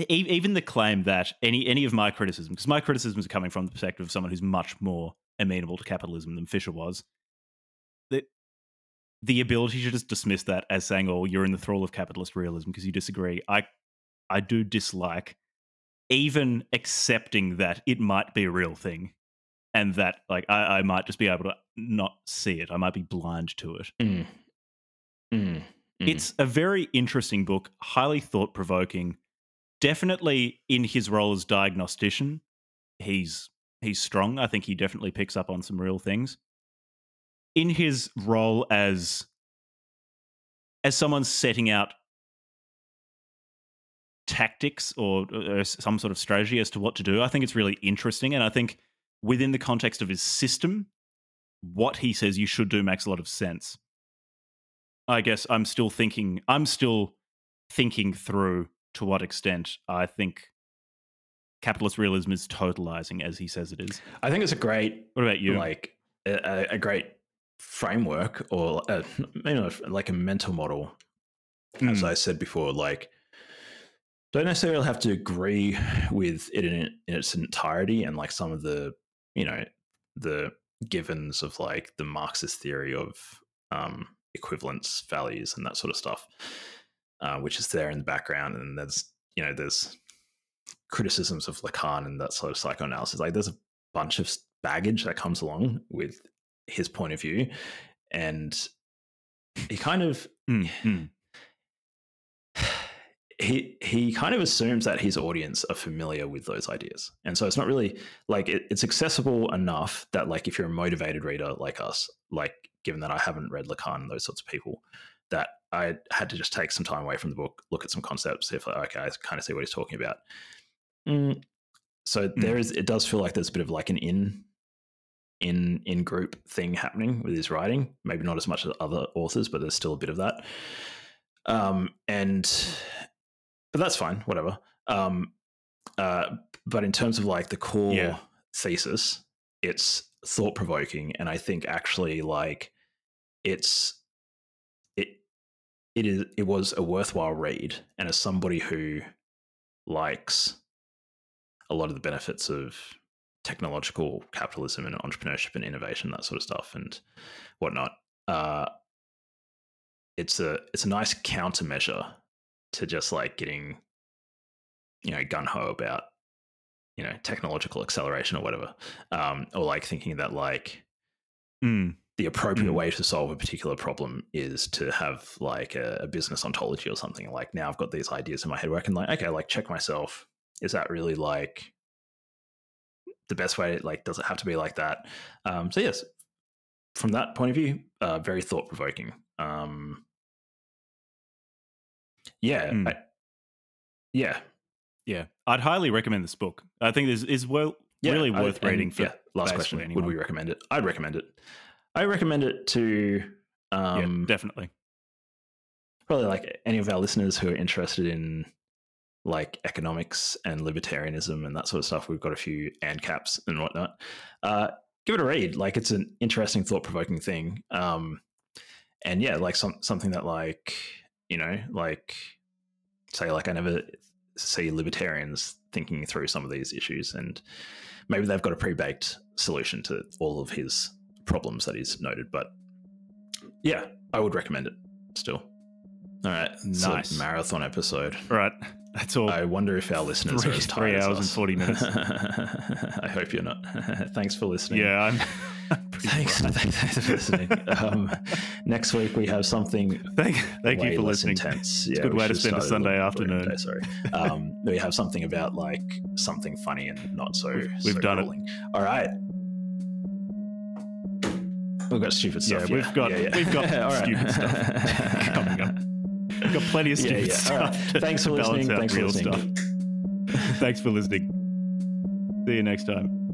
even the claim that any any of my criticism, because my criticisms are coming from the perspective of someone who's much more amenable to capitalism than Fisher was, that the ability to just dismiss that as saying, "Oh, you're in the thrall of capitalist realism because you disagree," I I do dislike even accepting that it might be a real thing, and that like I, I might just be able to not see it. I might be blind to it. Mm. Mm. Mm. It's a very interesting book, highly thought provoking definitely in his role as diagnostician, he's he's strong. I think he definitely picks up on some real things. In his role as as someone setting out tactics or, or, some sort of strategy as to what to do, I think it's really interesting. And I think within the context of his system, what he says you should do makes a lot of sense. I guess I'm still thinking, I'm still thinking through to what extent I think capitalist realism is totalizing as he says it is. I think it's a great. What about you? Like a, a great framework or a, you know like a mental model. Mm. As hmm. I said before, like don't necessarily have to agree with it in, in its entirety and like some of the you know the givens of like the Marxist theory of um, equivalence values and that sort of stuff uh, which is there in the background. And there's, you know, there's criticisms of Lacan and that sort of psychoanalysis. Like there's a bunch of baggage that comes along with his point of view. And he kind of, mm-hmm. *sighs* he he kind of assumes that his audience are familiar with those ideas, and so it's not really like it, it's accessible enough that like if you're a motivated reader like us, like given that I haven't read Lacan and those sorts of people, that I had to just take some time away from the book, look at some concepts, see if like, okay, I kind of see what he's talking about. Mm. So mm. there is, it does feel like there's a bit of like an in in in group thing happening with his writing. Maybe not as much as other authors, but there's still a bit of that. Um, and but that's fine, whatever. Um, uh, but in terms of like the core yeah. thesis, it's thought provoking, and I think actually like it's it it is it was a worthwhile read, and as somebody who likes a lot of the benefits of technological capitalism and entrepreneurship and innovation, that sort of stuff, and whatnot. Uh, it's a it's a nice countermeasure to just like getting, you know, gun ho about, you know, technological acceleration or whatever, um, or like thinking that like mm. The appropriate mm. way to solve a particular problem is to have like a, a business ontology or something. Like now I've got these ideas in my head where I can like, okay, like check myself. Is that really like the best way? Like, does it have to be like that? Um, so yes, from that point of view, uh, very thought provoking. Um, yeah, mm. I, yeah, yeah. I'd highly recommend this book. I think this is well yeah, really worth I, reading. For yeah, last question: anyone. Would we recommend it? I'd recommend it. I recommend it to um, yeah, definitely. Probably like any of our listeners who are interested in like economics and libertarianism and that sort of stuff. We've got a few ancaps and whatnot. Uh, give it a read. Like it's an interesting, thought provoking thing. Um, and yeah, like some something that like you know, like say like I never see libertarians thinking through some of these issues, and maybe they've got a pre-baked solution to all of his problems that he's noted. But yeah, I would recommend it still. All right, nice marathon episode. All right. That's all. I wonder if our listeners three, are as tired three hours and forty minutes. *laughs* I hope you're not. *laughs* Thanks for listening. Yeah, I'm. *laughs* thanks, thanks, for listening. Um, next week we have something. Thank, thank you for listening. Intense. It's yeah, a good way to spend a Sunday afternoon. Day, sorry. Um, we have something about like something funny and not so. We've so done it. All right. We've got stupid stuff. Yeah, we've got yeah, yeah. we've got *laughs* stupid stuff *laughs* coming up. We've got plenty of stupid yeah, yeah. stuff. Right. Thanks for listening. Thanks for listening. *laughs* Thanks for listening. See you next time.